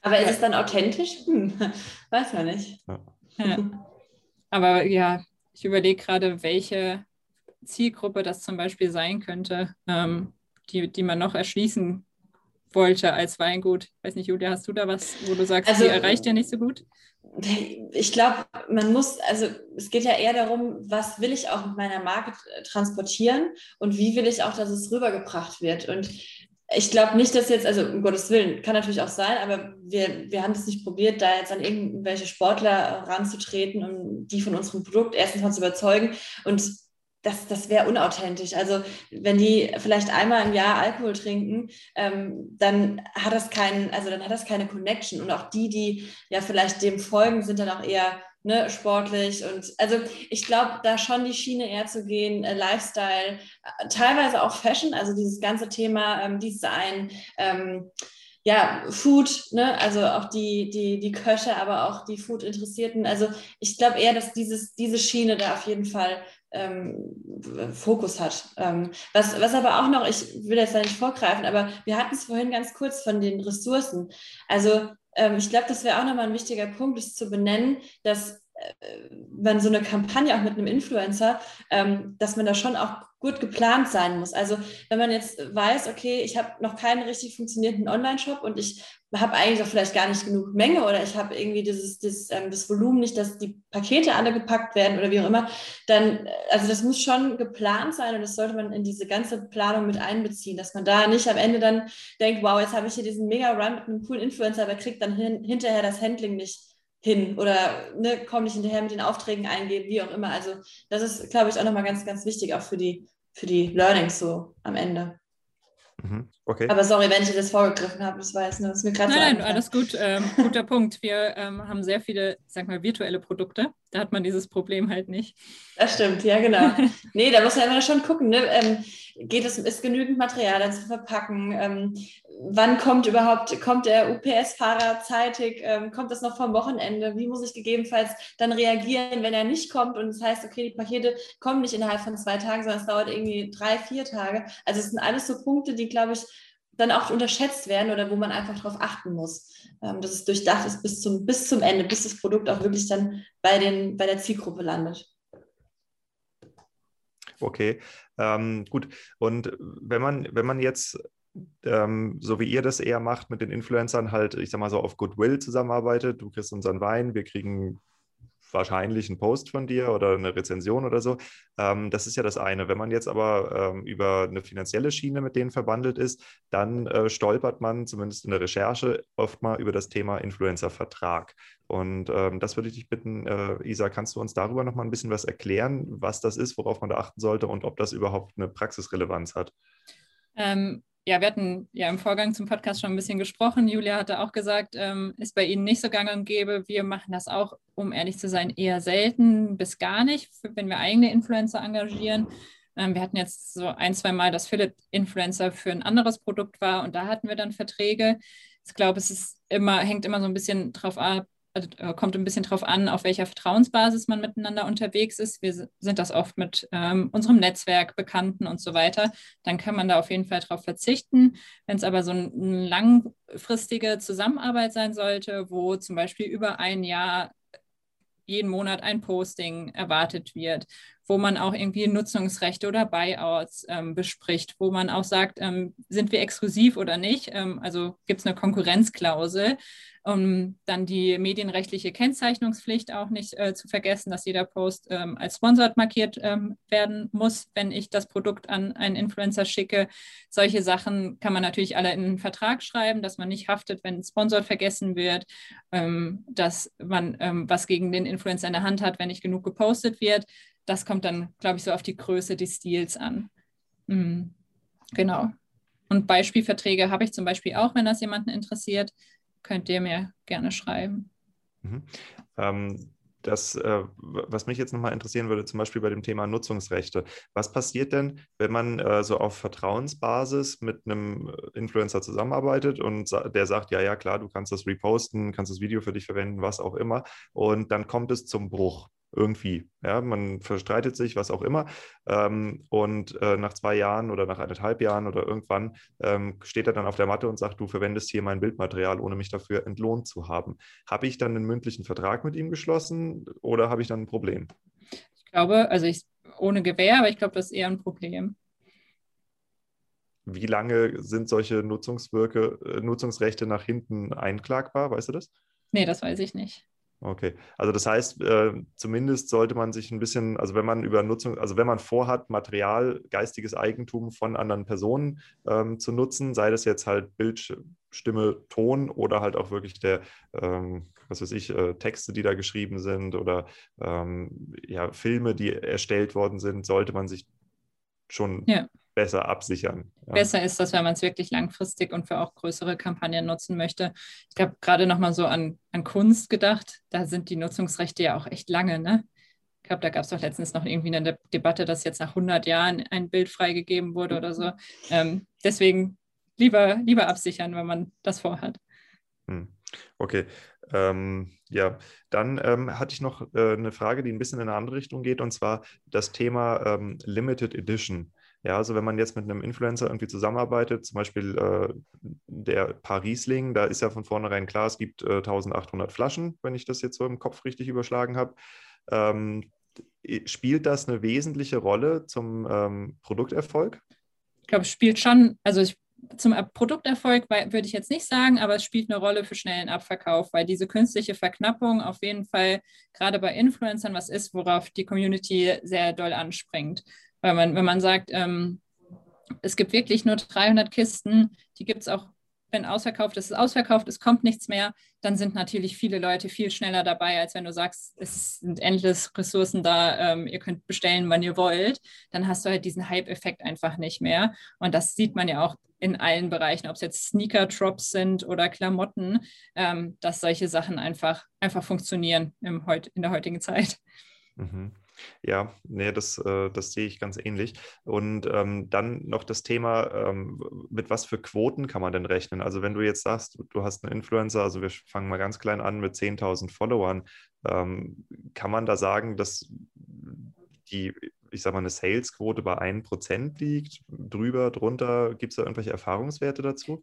Aber ist es dann authentisch? Hm, weiß man nicht. Ja.
Ja. Aber ja, ich überlege gerade, welche Zielgruppe das zum Beispiel sein könnte, ähm, die, die man noch erschließen wollte als Weingut. Ich weiß nicht, Julia, hast du da was, wo du sagst, also, die erreicht ja nicht so gut?
ich glaube, man muss, also es geht ja eher darum, was will ich auch mit meiner Marke transportieren und wie will ich auch, dass es rübergebracht wird. Und ich glaube nicht, dass jetzt, also um Gottes Willen, kann natürlich auch sein, aber wir, wir haben es nicht probiert, da jetzt an irgendwelche Sportler ranzutreten, um die von unserem Produkt erstens mal zu überzeugen. Und das, das wäre unauthentisch. Also wenn die vielleicht einmal im Jahr Alkohol trinken, ähm, dann hat das keinen, also dann hat das keine Connection. Und auch die, die ja vielleicht dem folgen, sind dann auch eher ne, sportlich. Und also ich glaube, da schon die Schiene eher zu gehen, äh, Lifestyle, äh, teilweise auch Fashion, also dieses ganze Thema ähm, Design, ähm, ja, Food, ne? also auch die, die, die Köche, aber auch die Food-Interessierten. Also ich glaube eher, dass dieses, diese Schiene da auf jeden Fall ähm, Fokus hat. Ähm, was, was aber auch noch, ich will jetzt da nicht vorgreifen, aber wir hatten es vorhin ganz kurz von den Ressourcen. Also ähm, ich glaube, das wäre auch nochmal ein wichtiger Punkt, ist zu benennen, dass wenn so eine Kampagne auch mit einem Influencer, ähm, dass man da schon auch gut geplant sein muss. Also wenn man jetzt weiß, okay, ich habe noch keinen richtig funktionierenden Online-Shop und ich habe eigentlich auch vielleicht gar nicht genug Menge oder ich habe irgendwie dieses, dieses ähm, das Volumen nicht, dass die Pakete alle gepackt werden oder wie auch immer, dann, also das muss schon geplant sein und das sollte man in diese ganze Planung mit einbeziehen, dass man da nicht am Ende dann denkt, wow, jetzt habe ich hier diesen Mega-Run mit einem coolen Influencer, aber kriegt dann hin, hinterher das Handling nicht hin oder ne, komm nicht hinterher mit den Aufträgen eingeben, wie auch immer. Also das ist, glaube ich, auch nochmal ganz, ganz wichtig, auch für die, für die Learnings so am Ende. Mhm, okay. Aber sorry, wenn ich das vorgegriffen habe, das weiß nur, das ist mir gerade
Nein, so nein, alles gut. Ähm, guter Punkt. Wir ähm, haben sehr viele, sag mal, virtuelle Produkte. Da hat man dieses Problem halt nicht.
Das stimmt, ja, genau. nee, da muss man immer schon gucken. Ne? Ähm, geht es, ist genügend Material zu verpacken? Ähm, wann kommt überhaupt, kommt der UPS-Fahrer zeitig? Ähm, kommt das noch vom Wochenende? Wie muss ich gegebenenfalls dann reagieren, wenn er nicht kommt und es das heißt, okay, die Pakete kommen nicht innerhalb von zwei Tagen, sondern es dauert irgendwie drei, vier Tage. Also es sind alles so Punkte, die, glaube ich, dann auch unterschätzt werden oder wo man einfach darauf achten muss, ähm, dass es durchdacht ist bis zum, bis zum Ende, bis das Produkt auch wirklich dann bei, den, bei der Zielgruppe landet.
Okay, ähm, gut. Und wenn man, wenn man jetzt ähm, so wie ihr das eher macht mit den Influencern, halt, ich sag mal so auf Goodwill zusammenarbeitet. Du kriegst unseren Wein, wir kriegen wahrscheinlich einen Post von dir oder eine Rezension oder so. Ähm, das ist ja das eine. Wenn man jetzt aber ähm, über eine finanzielle Schiene mit denen verbandelt ist, dann äh, stolpert man zumindest in der Recherche oft mal über das Thema Influencer-Vertrag. Und ähm, das würde ich dich bitten, äh, Isa, kannst du uns darüber noch mal ein bisschen was erklären, was das ist, worauf man da achten sollte und ob das überhaupt eine Praxisrelevanz hat?
Ja, wir hatten ja im Vorgang zum Podcast schon ein bisschen gesprochen. Julia hatte auch gesagt, ähm, ist bei Ihnen nicht so gang und gäbe. Wir machen das auch, um ehrlich zu sein, eher selten bis gar nicht, wenn wir eigene Influencer engagieren. Ähm, wir hatten jetzt so ein, zwei Mal, dass Philipp Influencer für ein anderes Produkt war und da hatten wir dann Verträge. Ich glaube, es ist immer, hängt immer so ein bisschen drauf ab, äh, kommt ein bisschen darauf an, auf welcher Vertrauensbasis man miteinander unterwegs ist. Wir sind das oft mit ähm, unserem Netzwerk, Bekannten und so weiter. Dann kann man da auf jeden Fall darauf verzichten. Wenn es aber so eine langfristige Zusammenarbeit sein sollte, wo zum Beispiel über ein Jahr jeden Monat ein Posting erwartet wird, wo man auch irgendwie Nutzungsrechte oder Buyouts ähm, bespricht, wo man auch sagt, ähm, sind wir exklusiv oder nicht? Ähm, also gibt es eine Konkurrenzklausel um dann die medienrechtliche Kennzeichnungspflicht auch nicht äh, zu vergessen, dass jeder Post ähm, als sponsored markiert ähm, werden muss, wenn ich das Produkt an einen Influencer schicke. Solche Sachen kann man natürlich alle in einen Vertrag schreiben, dass man nicht haftet, wenn sponsored vergessen wird, ähm, dass man was gegen den Influencer in der Hand hat, wenn nicht genug gepostet wird. Das kommt dann, glaube ich, so auf die Größe des Deals an. Mhm. Genau. Und Beispielverträge habe ich zum Beispiel auch, wenn das jemanden interessiert könnt ihr mir gerne schreiben.
Mhm. Ähm, das, äh, was mich jetzt nochmal interessieren würde, zum Beispiel bei dem Thema Nutzungsrechte. Was passiert denn, wenn man äh, so auf Vertrauensbasis mit einem Influencer zusammenarbeitet und der sagt, ja, ja, klar, du kannst das reposten, kannst das Video für dich verwenden, was auch immer, und dann kommt es zum Bruch irgendwie. Ja, man verstreitet sich, was auch immer. Ähm, und äh, nach zwei Jahren oder nach eineinhalb Jahren oder irgendwann ähm, steht er dann auf der Matte und sagt, du verwendest hier mein Bildmaterial, ohne mich dafür entlohnt zu haben. Habe ich dann einen mündlichen Vertrag mit ihm geschlossen oder habe ich dann ein Problem?
Ich glaube, also ich ohne Gewähr, aber ich glaube, das ist eher ein Problem.
Wie lange sind solche Nutzungswirke, äh, Nutzungsrechte nach hinten einklagbar? Weißt du das?
Nee, das weiß ich nicht.
Okay, also das heißt, äh, zumindest sollte man sich ein bisschen, also wenn man über Nutzung, also wenn man vorhat, Material, geistiges Eigentum von anderen Personen ähm, zu nutzen, sei das jetzt halt Bild, Stimme, Ton oder halt auch wirklich der, ähm, was weiß ich, äh, Texte, die da geschrieben sind oder ähm, ja, Filme, die erstellt worden sind, sollte man sich schon ja. Besser absichern.
Ja. Besser ist das, wenn man es wirklich langfristig und für auch größere Kampagnen nutzen möchte. Ich habe gerade nochmal so an, an Kunst gedacht. Da sind die Nutzungsrechte ja auch echt lange, ne? Ich glaube, da gab es doch letztens noch irgendwie eine De Debatte, dass jetzt nach 100 Jahren ein Bild freigegeben wurde oder so. Ähm, deswegen lieber, lieber absichern, wenn man das vorhat.
Hm. Okay. Ähm, ja, dann ähm, hatte ich noch äh, eine Frage, die ein bisschen in eine andere Richtung geht, und zwar das Thema ähm, Limited Edition. Ja, also wenn man jetzt mit einem Influencer irgendwie zusammenarbeitet, zum Beispiel äh, der Parisling, da ist ja von vornherein klar, es gibt äh, 1800 Flaschen, wenn ich das jetzt so im Kopf richtig überschlagen habe. Ähm, spielt das eine wesentliche Rolle zum ähm, Produkterfolg?
Ich glaube, es spielt schon, also ich zum Produkterfolg würde ich jetzt nicht sagen, aber es spielt eine Rolle für schnellen Abverkauf, weil diese künstliche Verknappung auf jeden Fall gerade bei Influencern was ist, worauf die Community sehr doll anspringt. Weil man, wenn man sagt, ähm, es gibt wirklich nur 300 Kisten, die gibt es auch wenn ausverkauft ist, ist ausverkauft, es kommt nichts mehr, dann sind natürlich viele Leute viel schneller dabei, als wenn du sagst, es sind endless Ressourcen da, ähm, ihr könnt bestellen, wann ihr wollt. Dann hast du halt diesen Hype-Effekt einfach nicht mehr. Und das sieht man ja auch in allen Bereichen, ob es jetzt Sneaker-Drops sind oder Klamotten, ähm, dass solche Sachen einfach, einfach funktionieren im in der heutigen Zeit.
Mhm. Ja, nee, das, äh, das sehe ich ganz ähnlich. Und ähm, dann noch das Thema, ähm, mit was für Quoten kann man denn rechnen? Also wenn du jetzt sagst, du hast einen Influencer, also wir fangen mal ganz klein an mit 10.000 Followern, ähm, kann man da sagen, dass die, ich sag mal, eine Salesquote bei 1% liegt? Drüber, drunter? Gibt es da irgendwelche Erfahrungswerte dazu?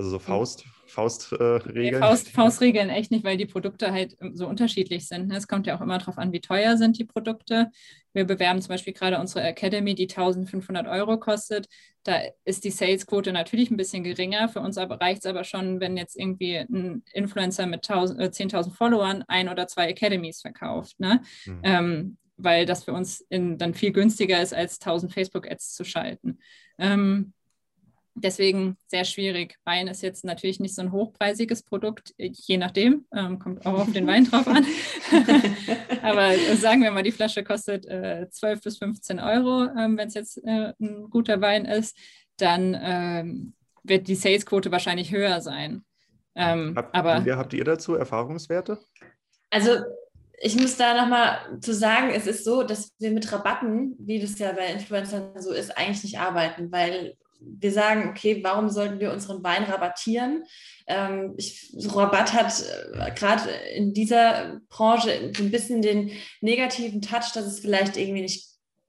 Also so hm. Faust, Faustregeln?
Äh, Faust, Faustregeln echt nicht, weil die Produkte halt ähm, so unterschiedlich sind. Ne? Es kommt ja auch immer darauf an, wie teuer sind die Produkte. Wir bewerben zum Beispiel gerade unsere Academy, die 1500 Euro kostet. Da ist die Salesquote natürlich ein bisschen geringer. Für uns reicht es aber schon, wenn jetzt irgendwie ein Influencer mit 10.000 äh, Followern ein oder zwei Academies verkauft. Ne? Mhm. Ähm, weil das für uns in, dann viel günstiger ist, als 1000 Facebook-Ads zu schalten. Ähm, Deswegen sehr schwierig. Wein ist jetzt natürlich nicht so ein hochpreisiges Produkt, je nachdem, ähm, kommt auch auf den Wein drauf an. Aber sagen wir mal, die Flasche kostet äh, 12 bis 15 Euro, ähm, wenn es jetzt äh, ein guter Wein ist, dann ähm, wird die Salesquote wahrscheinlich höher sein.
Ähm, Hab, aber habt ihr dazu Erfahrungswerte?
Also ich muss da nochmal zu sagen, es ist so, dass wir mit Rabatten, wie das ja bei Influencern so ist, eigentlich nicht arbeiten, weil wir sagen, okay, warum sollten wir unseren Wein rabattieren? Ähm, ich, Rabatt hat äh, gerade in dieser Branche so ein bisschen den negativen Touch, dass es vielleicht irgendwie nicht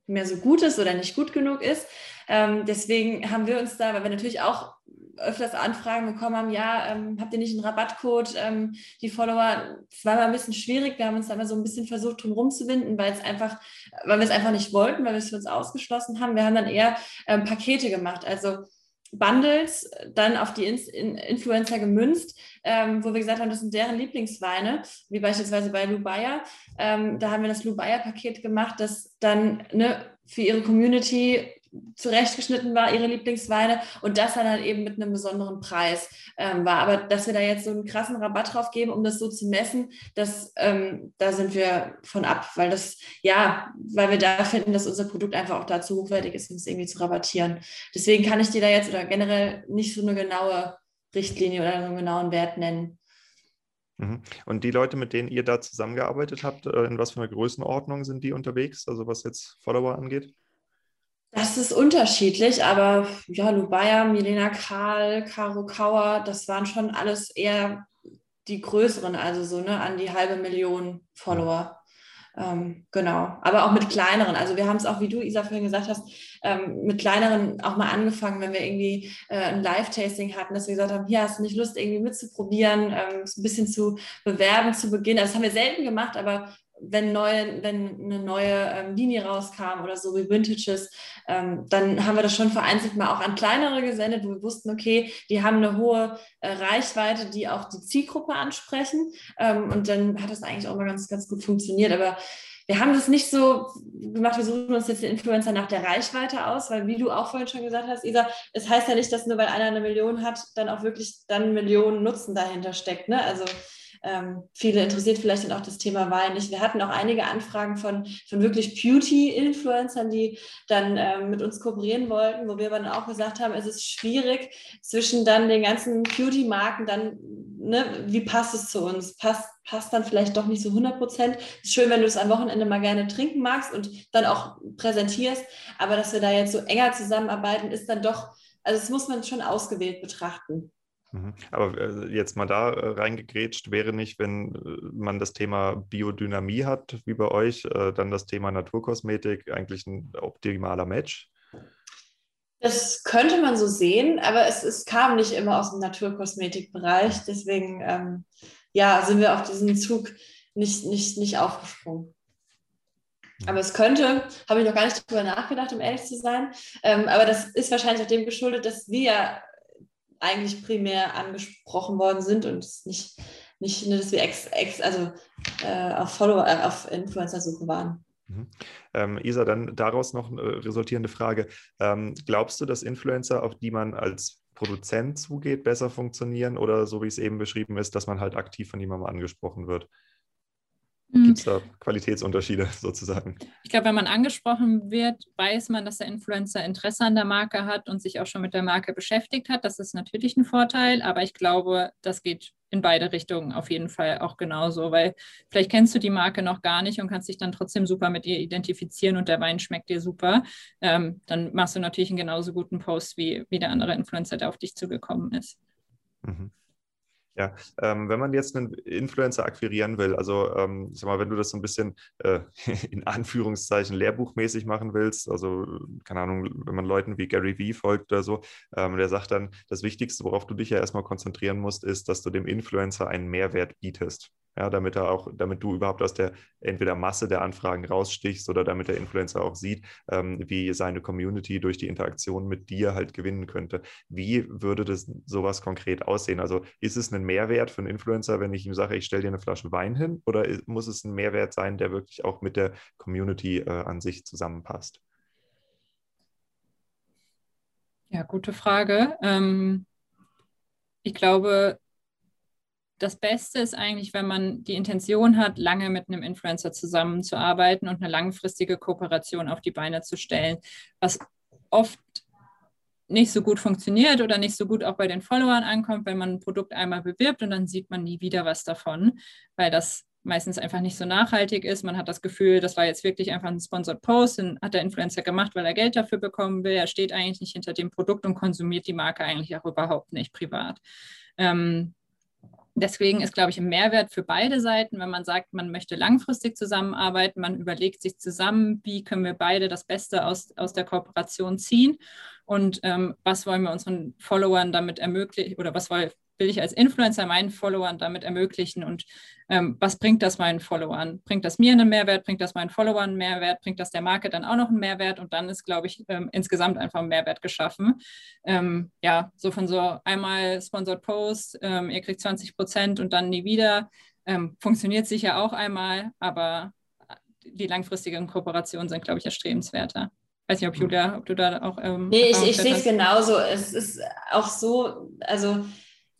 mehr so gut ist oder nicht gut genug ist. Ähm, deswegen haben wir uns da, weil wir natürlich auch öfters Anfragen bekommen haben, ja, ähm, habt ihr nicht einen Rabattcode? Ähm, die Follower, es war mal ein bisschen schwierig, wir haben uns da mal so ein bisschen versucht, drum rumzuwinden, weil es einfach, weil wir es einfach nicht wollten, weil wir es für uns ausgeschlossen haben. Wir haben dann eher ähm, Pakete gemacht, also Bundles dann auf die In Influencer gemünzt, ähm, wo wir gesagt haben, das sind deren Lieblingsweine, wie beispielsweise bei Lubaya. Ähm, da haben wir das Lubaya-Paket gemacht, das dann ne, für ihre Community zurechtgeschnitten war, ihre Lieblingsweine und das dann halt eben mit einem besonderen Preis ähm, war. Aber dass wir da jetzt so einen krassen Rabatt drauf geben, um das so zu messen, das, ähm, da sind wir von ab, weil das, ja, weil wir da finden, dass unser Produkt einfach auch dazu hochwertig ist, um es irgendwie zu rabattieren. Deswegen kann ich dir da jetzt oder generell nicht so eine genaue Richtlinie oder einen genauen Wert nennen.
Mhm. Und die Leute, mit denen ihr da zusammengearbeitet habt, äh, in was für einer Größenordnung sind die unterwegs, also was jetzt Follower angeht?
Das ist unterschiedlich, aber ja, Lubaya, Milena Karl, Caro Kauer, das waren schon alles eher die größeren, also so ne, an die halbe Million Follower. Ähm, genau, aber auch mit kleineren. Also wir haben es auch, wie du, Isa, vorhin gesagt hast, ähm, mit kleineren auch mal angefangen, wenn wir irgendwie äh, ein Live-Tasting hatten, dass wir gesagt haben, hier hast du nicht Lust, irgendwie mitzuprobieren, ähm, ein bisschen zu bewerben zu Beginn. Also das haben wir selten gemacht, aber wenn, neue, wenn eine neue ähm, Linie rauskam oder so wie Vintages, ähm, dann haben wir das schon vereinzelt mal auch an kleinere gesendet, wo wir wussten, okay, die haben eine hohe äh, Reichweite, die auch die Zielgruppe ansprechen. Ähm, und dann hat das eigentlich auch mal ganz, ganz gut funktioniert. Aber wir haben das nicht so gemacht, wir suchen uns jetzt den Influencer nach der Reichweite aus, weil wie du auch vorhin schon gesagt hast, Isa, es heißt ja nicht, dass nur weil einer eine Million hat, dann auch wirklich dann Millionen Nutzen dahinter steckt. Ne? Also ähm, viele interessiert vielleicht dann auch das Thema Wein nicht. Wir hatten auch einige Anfragen von, von wirklich Beauty-Influencern, die dann ähm, mit uns kooperieren wollten, wo wir dann auch gesagt haben, es ist schwierig zwischen dann den ganzen Beauty-Marken dann, ne, wie passt es zu uns? Passt, passt dann vielleicht doch nicht so 100 Prozent. Ist schön, wenn du es am Wochenende mal gerne trinken magst und dann auch präsentierst, aber dass wir da jetzt so enger zusammenarbeiten, ist dann doch, also das muss man schon ausgewählt betrachten.
Mhm. Aber äh, jetzt mal da äh, reingegrätscht, wäre nicht, wenn äh, man das Thema Biodynamie hat, wie bei euch, dann das Thema Naturkosmetik eigentlich ein optimaler Match?
Das könnte man so sehen, aber es, es kam nicht immer aus dem Naturkosmetikbereich. Deswegen ähm, ja, sind wir auf diesen Zug nicht, nicht, nicht aufgesprungen. Mhm. Aber es könnte, habe ich noch gar nicht drüber nachgedacht, um ehrlich zu sein. Ähm, aber das ist wahrscheinlich auch dem geschuldet, dass wir eigentlich primär angesprochen worden sind und nicht, nicht nur, dass wir ex, ex, also, äh, auf Follower, äh, auf Influencer-Suche waren.
Mhm. Ähm, Isa, dann daraus noch eine resultierende Frage. Ähm, glaubst du, dass Influencer, auf die man als Produzent zugeht, besser funktionieren oder so wie es eben beschrieben ist, dass man halt aktiv von jemandem angesprochen wird? Mhm. Gibt es da Qualitätsunterschiede sozusagen?
Ich glaube, wenn man angesprochen wird, weiß man, dass der Influencer Interesse an der Marke hat und sich auch schon mit der Marke beschäftigt hat. Das ist natürlich ein Vorteil, aber ich glaube, das geht in beide Richtungen auf jeden Fall auch genauso, weil vielleicht kennst du die Marke noch gar nicht und kannst dich dann trotzdem super mit ihr identifizieren und der Wein schmeckt dir super. Ähm, dann machst du natürlich einen genauso guten Post wie, wie der andere Influencer, der auf dich zugekommen ist. Mhm.
Ja, ähm, wenn man jetzt einen Influencer akquirieren will, also ähm, sag mal, wenn du das so ein bisschen äh, in Anführungszeichen lehrbuchmäßig machen willst, also keine Ahnung, wenn man Leuten wie Gary Vee folgt oder so, ähm, der sagt dann, das Wichtigste, worauf du dich ja erstmal konzentrieren musst, ist, dass du dem Influencer einen Mehrwert bietest ja, damit er auch, damit du überhaupt aus der entweder Masse der Anfragen rausstichst oder damit der Influencer auch sieht, ähm, wie seine Community durch die Interaktion mit dir halt gewinnen könnte. Wie würde das sowas konkret aussehen? Also ist es ein Mehrwert für einen Influencer, wenn ich ihm sage, ich stelle dir eine Flasche Wein hin, oder muss es ein Mehrwert sein, der wirklich auch mit der Community äh, an sich zusammenpasst?
Ja, gute Frage. Ähm, ich glaube, das Beste ist eigentlich, wenn man die Intention hat, lange mit einem Influencer zusammenzuarbeiten und eine langfristige Kooperation auf die Beine zu stellen, was oft nicht so gut funktioniert oder nicht so gut auch bei den Followern ankommt, wenn man ein Produkt einmal bewirbt und dann sieht man nie wieder was davon, weil das meistens einfach nicht so nachhaltig ist. Man hat das Gefühl, das war jetzt wirklich einfach ein Sponsored Post, den hat der Influencer gemacht, weil er Geld dafür bekommen will. Er steht eigentlich nicht hinter dem Produkt und konsumiert die Marke eigentlich auch überhaupt nicht privat. Ähm, Deswegen ist, glaube ich, ein Mehrwert für beide Seiten, wenn man sagt, man möchte langfristig zusammenarbeiten, man überlegt sich zusammen, wie können wir beide das Beste aus, aus der Kooperation ziehen und ähm, was wollen wir unseren Followern damit ermöglichen oder was will, will ich als Influencer meinen Followern damit ermöglichen und ähm, was bringt das meinen Followern? Bringt das mir einen Mehrwert? Bringt das meinen Followern einen Mehrwert? Bringt das der Marke dann auch noch einen Mehrwert? Und dann ist, glaube ich, ähm, insgesamt einfach ein Mehrwert geschaffen. Ähm, ja, so von so einmal Sponsored Post, ähm, ihr kriegt 20 Prozent und dann nie wieder. Ähm, funktioniert sicher auch einmal, aber die langfristigen Kooperationen sind, glaube ich, erstrebenswerter weiß nicht, ob Julia, ob du da auch.
Ähm, nee, ich, ich sehe es genauso. Es ist auch so, also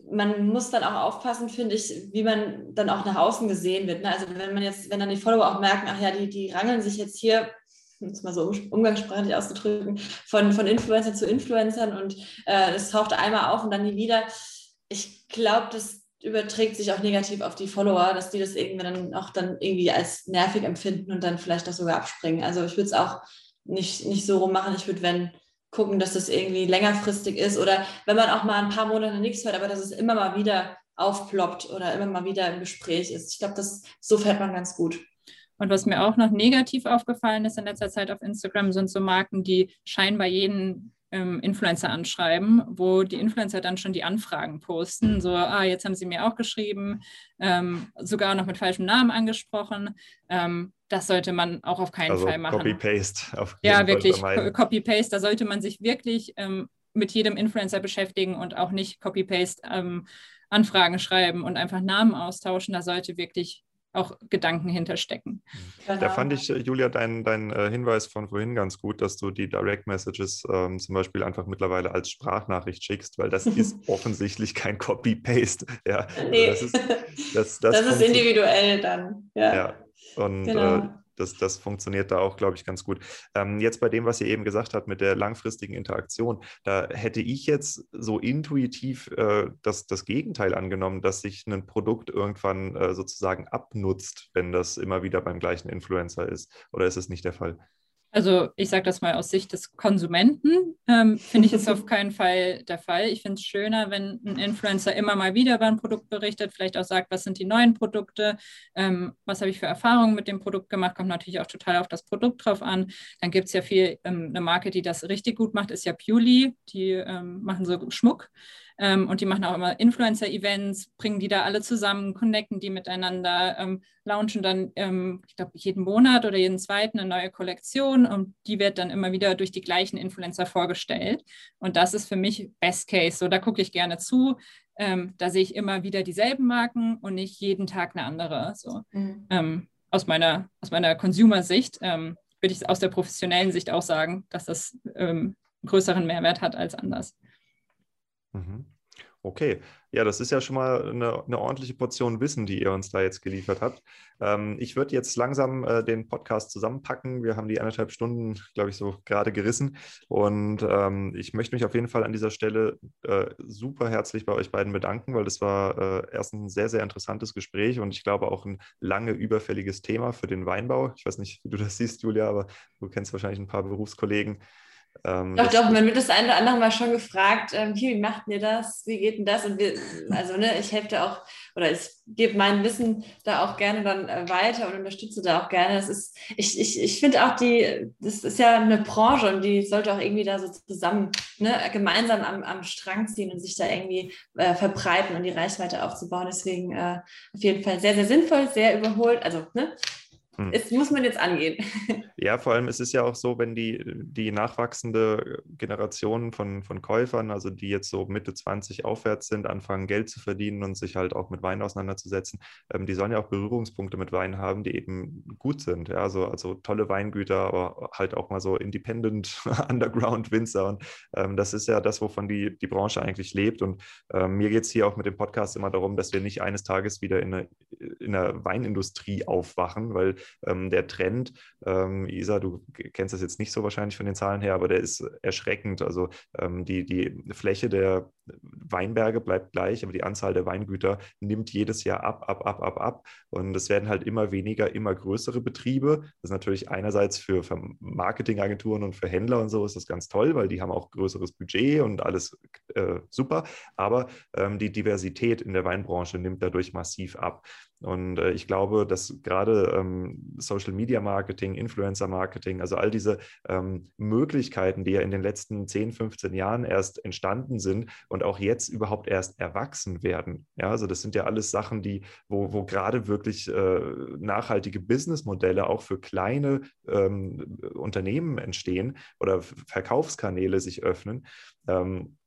man muss dann auch aufpassen, finde ich, wie man dann auch nach außen gesehen wird. Ne? Also wenn man jetzt, wenn dann die Follower auch merken, ach ja, die, die rangeln sich jetzt hier, um es mal so umgangssprachlich auszudrücken, von, von Influencern zu Influencern und äh, es taucht einmal auf und dann nie wieder. Ich glaube, das überträgt sich auch negativ auf die Follower, dass die das irgendwie dann auch dann irgendwie als nervig empfinden und dann vielleicht auch sogar abspringen. Also ich würde es auch nicht, nicht so rummachen. Ich würde, wenn gucken, dass das irgendwie längerfristig ist oder wenn man auch mal ein paar Monate nichts hört, aber dass es immer mal wieder aufploppt oder immer mal wieder im Gespräch ist. Ich glaube, das so fährt man ganz gut.
Und was mir auch noch negativ aufgefallen ist in letzter Zeit auf Instagram, sind so Marken, die scheinbar jeden ähm, Influencer anschreiben, wo die Influencer dann schon die Anfragen posten. So, ah, jetzt haben sie mir auch geschrieben, ähm, sogar noch mit falschem Namen angesprochen. Ähm, das sollte man auch auf keinen also Fall machen.
Copy-Paste.
Ja, wirklich Copy-Paste. Da sollte man sich wirklich ähm, mit jedem Influencer beschäftigen und auch nicht Copy-Paste ähm, Anfragen schreiben und einfach Namen austauschen. Da sollte wirklich auch Gedanken hinterstecken.
Genau. Da fand ich, Julia, deinen dein, äh, Hinweis von vorhin ganz gut, dass du die Direct Messages ähm, zum Beispiel einfach mittlerweile als Sprachnachricht schickst, weil das ist offensichtlich kein Copy-Paste. Ja,
also nee. das ist, das, das, das ist individuell dann. Ja,
ja. und genau. äh, das, das funktioniert da auch, glaube ich, ganz gut. Ähm, jetzt bei dem, was ihr eben gesagt habt mit der langfristigen Interaktion, da hätte ich jetzt so intuitiv äh, das, das Gegenteil angenommen, dass sich ein Produkt irgendwann äh, sozusagen abnutzt, wenn das immer wieder beim gleichen Influencer ist. Oder ist es nicht der Fall?
Also ich sage das mal aus Sicht des Konsumenten, ähm, finde ich es auf keinen Fall der Fall. Ich finde es schöner, wenn ein Influencer immer mal wieder über ein Produkt berichtet, vielleicht auch sagt, was sind die neuen Produkte, ähm, was habe ich für Erfahrungen mit dem Produkt gemacht, kommt natürlich auch total auf das Produkt drauf an. Dann gibt es ja viel, ähm, eine Marke, die das richtig gut macht, ist ja Puli, die ähm, machen so Schmuck. Ähm, und die machen auch immer Influencer-Events, bringen die da alle zusammen, connecten die miteinander, ähm, launchen dann, ähm, ich glaube, jeden Monat oder jeden zweiten eine neue Kollektion und die wird dann immer wieder durch die gleichen Influencer vorgestellt. Und das ist für mich Best Case. So, da gucke ich gerne zu. Ähm, da sehe ich immer wieder dieselben Marken und nicht jeden Tag eine andere. So. Mhm. Ähm, aus meiner, aus meiner Consumer-Sicht ähm, würde ich aus der professionellen Sicht auch sagen, dass das einen größeren Mehrwert hat als anders.
Mhm. Okay, ja, das ist ja schon mal eine, eine, ordentliche Portion Wissen, die ihr uns da jetzt geliefert habt. Ähm, ich würde jetzt langsam äh, den Podcast zusammenpacken. Wir haben die anderthalb Stunden, glaube ich, so gerade gerissen. Und ähm, ich möchte mich auf jeden Fall an dieser Stelle äh, super herzlich bei euch beiden bedanken, weil das war äh, erst ein sehr, sehr interessantes Gespräch und ich glaube auch ein lange überfälliges Thema für den Weinbau. Ich weiß nicht, wie du das siehst, Julia, aber du kennst wahrscheinlich ein paar Berufskollegen,
ähm, doch, doch, man wird das eine oder andere Mal schon gefragt, ähm, wie macht ihr das, wie geht denn das? Und wir, also ne, ich helfe auch oder ich gebe mein Wissen da auch gerne dann äh, weiter und unterstütze da auch gerne. Das ist, ich, ich, ich finde auch die, das ist ja eine Branche und die sollte auch irgendwie da so zusammen, ne, gemeinsam am, am Strang ziehen und sich da irgendwie äh, verbreiten und die Reichweite aufzubauen. Deswegen äh, auf jeden Fall sehr, sehr sinnvoll, sehr überholt. Also, ne, hm. Es muss man jetzt angehen.
Ja, vor allem ist es ja auch so, wenn die, die nachwachsende Generation von, von Käufern, also die jetzt so Mitte 20 aufwärts sind, anfangen Geld zu verdienen und sich halt auch mit Wein auseinanderzusetzen, ähm, die sollen ja auch Berührungspunkte mit Wein haben, die eben gut sind. Ja? Also, also tolle Weingüter, aber halt auch mal so Independent Underground Winzer. Und ähm, das ist ja das, wovon die, die Branche eigentlich lebt. Und ähm, mir geht es hier auch mit dem Podcast immer darum, dass wir nicht eines Tages wieder in, eine, in der Weinindustrie aufwachen, weil ähm, der Trend, ähm, Isa, du kennst das jetzt nicht so wahrscheinlich von den Zahlen her, aber der ist erschreckend. Also ähm, die, die Fläche der Weinberge bleibt gleich, aber die Anzahl der Weingüter nimmt jedes Jahr ab, ab, ab, ab, ab. Und es werden halt immer weniger, immer größere Betriebe. Das ist natürlich einerseits für, Marketingagenturen und für Händler und so ist das ganz toll, weil die haben auch größeres Budget und alles äh, super. Aber ähm, die Diversität in der Weinbranche nimmt dadurch massiv ab. Und äh, ich glaube, dass gerade ähm, Social Media Marketing, Influencer Marketing, also all diese ähm, Möglichkeiten, die ja in den letzten 10, 15 Jahren erst entstanden sind und auch jetzt überhaupt erst erwachsen werden. Ja, also das sind ja alles Sachen, die, wo, wo gerade wirklich äh, nachhaltige Businessmodelle auch für kleine ähm, Unternehmen entstehen oder Verkaufskanäle sich öffnen. Ähm,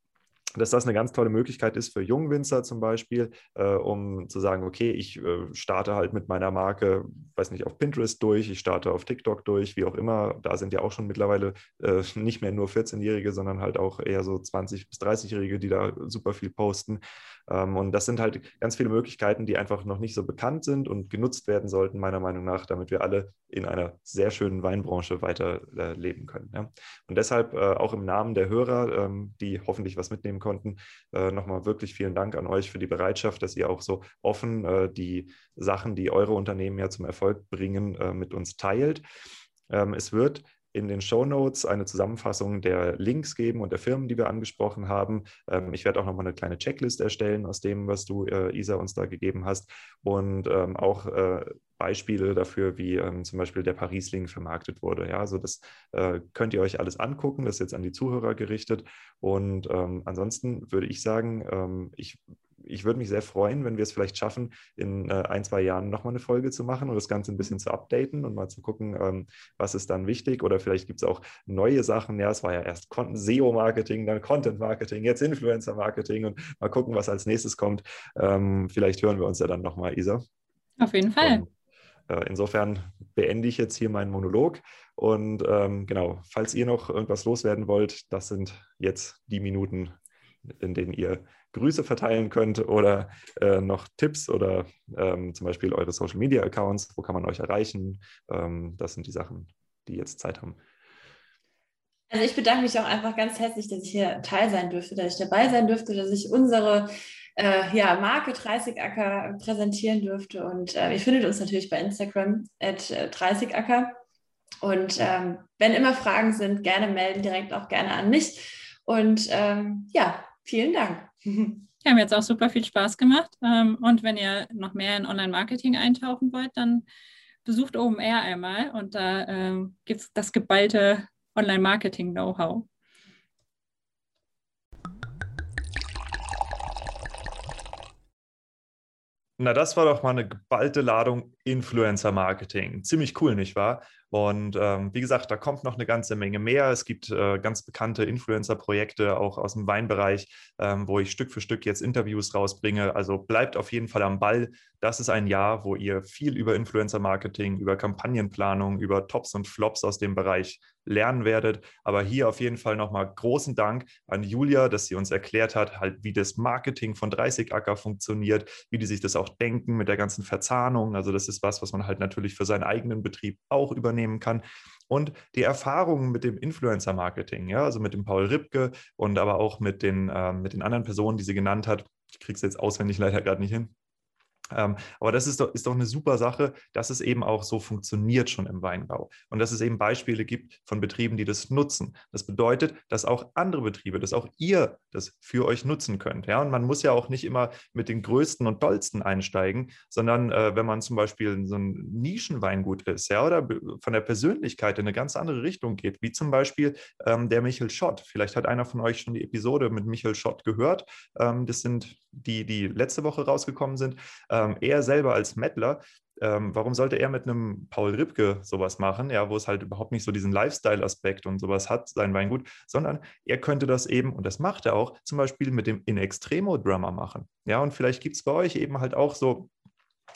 dass das eine ganz tolle Möglichkeit ist für Jungwinzer zum Beispiel, äh, um zu sagen, okay, ich äh, starte halt mit meiner Marke, weiß nicht, auf Pinterest durch, ich starte auf TikTok durch, wie auch immer. Da sind ja auch schon mittlerweile äh, nicht mehr nur 14-Jährige, sondern halt auch eher so 20- bis 30-Jährige, die da super viel posten. Ähm, und das sind halt ganz viele Möglichkeiten, die einfach noch nicht so bekannt sind und genutzt werden sollten, meiner Meinung nach, damit wir alle in einer sehr schönen Weinbranche weiterleben äh, können. Ja. Und deshalb äh, auch im Namen der Hörer, ähm, die hoffentlich was mitnehmen konnten, äh, nochmal wirklich vielen Dank an euch für die Bereitschaft, dass ihr auch so offen äh, die Sachen, die eure Unternehmen ja zum Erfolg bringen, äh, mit uns teilt. Ähm, es wird in den Show Notes eine Zusammenfassung der Links geben und der Firmen, die wir angesprochen haben. Ähm, ich werde auch nochmal eine kleine Checklist erstellen aus dem, was du, äh, Isa, uns da gegeben hast und ähm, auch äh, Beispiele dafür, wie ähm, zum Beispiel der Parisling vermarktet wurde. Ja, also das äh, könnt ihr euch alles angucken. Das ist jetzt an die Zuhörer gerichtet. Und ansonsten würde ich sagen, ich ich würde mich sehr freuen, wenn wir es vielleicht schaffen, in äh, ein, zwei Jahren nochmal eine Folge zu machen und das Ganze ein bisschen zu updaten und mal zu gucken, ähm, was ist dann wichtig. Oder vielleicht gibt es auch neue Sachen. Ja, es war ja erst SEO-Marketing, dann Content-Marketing, jetzt Influencer-Marketing und mal gucken, was als nächstes kommt. Ähm, vielleicht hören wir uns ja dann nochmal, Isa.
Auf jeden Fall. Und,
äh, insofern beende ich jetzt hier meinen Monolog. Und ähm, genau, falls ihr noch irgendwas loswerden wollt, das sind jetzt die Minuten, in denen ihr Grüße verteilen könnt oder äh, noch Tipps oder ähm, zum Beispiel eure Social Media Accounts, wo kann man euch erreichen. Ähm, das sind die Sachen, die jetzt Zeit haben.
Also ich bedanke mich auch einfach ganz herzlich, dass ich hier Teil sein dürfte, dass ich dabei sein dürfte, dass ich unsere äh, ja, Marke 30acker präsentieren dürfte. Und äh, ihr findet uns natürlich bei Instagram at 30acker. Und ähm, wenn immer Fragen sind, gerne melden, direkt auch gerne an mich. Und ähm, ja, vielen Dank.
Ja, mir hat es auch super viel Spaß gemacht. Ähm, und wenn ihr noch mehr in Online-Marketing eintauchen wollt, dann besucht OMR einmal und da ähm, gibt es das geballte Online-Marketing-Know-how.
Na, das war doch mal eine geballte Ladung Influencer-Marketing. Ziemlich cool, nicht wahr? Und ähm, wie gesagt, da kommt noch eine ganze Menge mehr. Es gibt äh, ganz bekannte Influencer-Projekte auch aus dem Weinbereich, ähm, wo ich Stück für Stück jetzt Interviews rausbringe. Also bleibt auf jeden Fall am Ball. Das ist ein Jahr, wo ihr viel über Influencer-Marketing, über Kampagnenplanung, über Tops und Flops aus dem Bereich lernen werdet. Aber hier auf jeden Fall nochmal großen Dank an Julia, dass sie uns erklärt hat, halt, wie das Marketing von 30 Acker funktioniert, wie die sich das auch denken mit der ganzen Verzahnung. Also das ist was, was man halt natürlich für seinen eigenen Betrieb auch übernehmen nehmen kann. Und die Erfahrungen mit dem Influencer-Marketing, ja, also mit dem Paul Ripke und aber auch mit den, äh, mit den anderen Personen, die sie genannt hat. Ich kriege es jetzt auswendig leider gerade nicht hin. Ähm, aber das ist doch, ist doch eine super Sache, dass es eben auch so funktioniert schon im Weinbau und dass es eben Beispiele gibt von Betrieben, die das nutzen. Das bedeutet, dass auch andere Betriebe, dass auch ihr das für euch nutzen könnt. Ja? Und man muss ja auch nicht immer mit den größten und dollsten einsteigen, sondern äh, wenn man zum Beispiel so ein Nischenweingut ist ja, oder von der Persönlichkeit in eine ganz andere Richtung geht, wie zum Beispiel ähm, der Michael Schott. Vielleicht hat einer von euch schon die Episode mit Michael Schott gehört. Ähm, das sind die, die letzte Woche rausgekommen sind ähm, er selber als Mettler, ähm, warum sollte er mit einem Paul Ripke sowas machen, ja, wo es halt überhaupt nicht so diesen Lifestyle-Aspekt und sowas hat, sein Weingut, sondern er könnte das eben, und das macht er auch, zum Beispiel mit dem In Extremo Drummer machen. Ja, und vielleicht gibt es bei euch eben halt auch so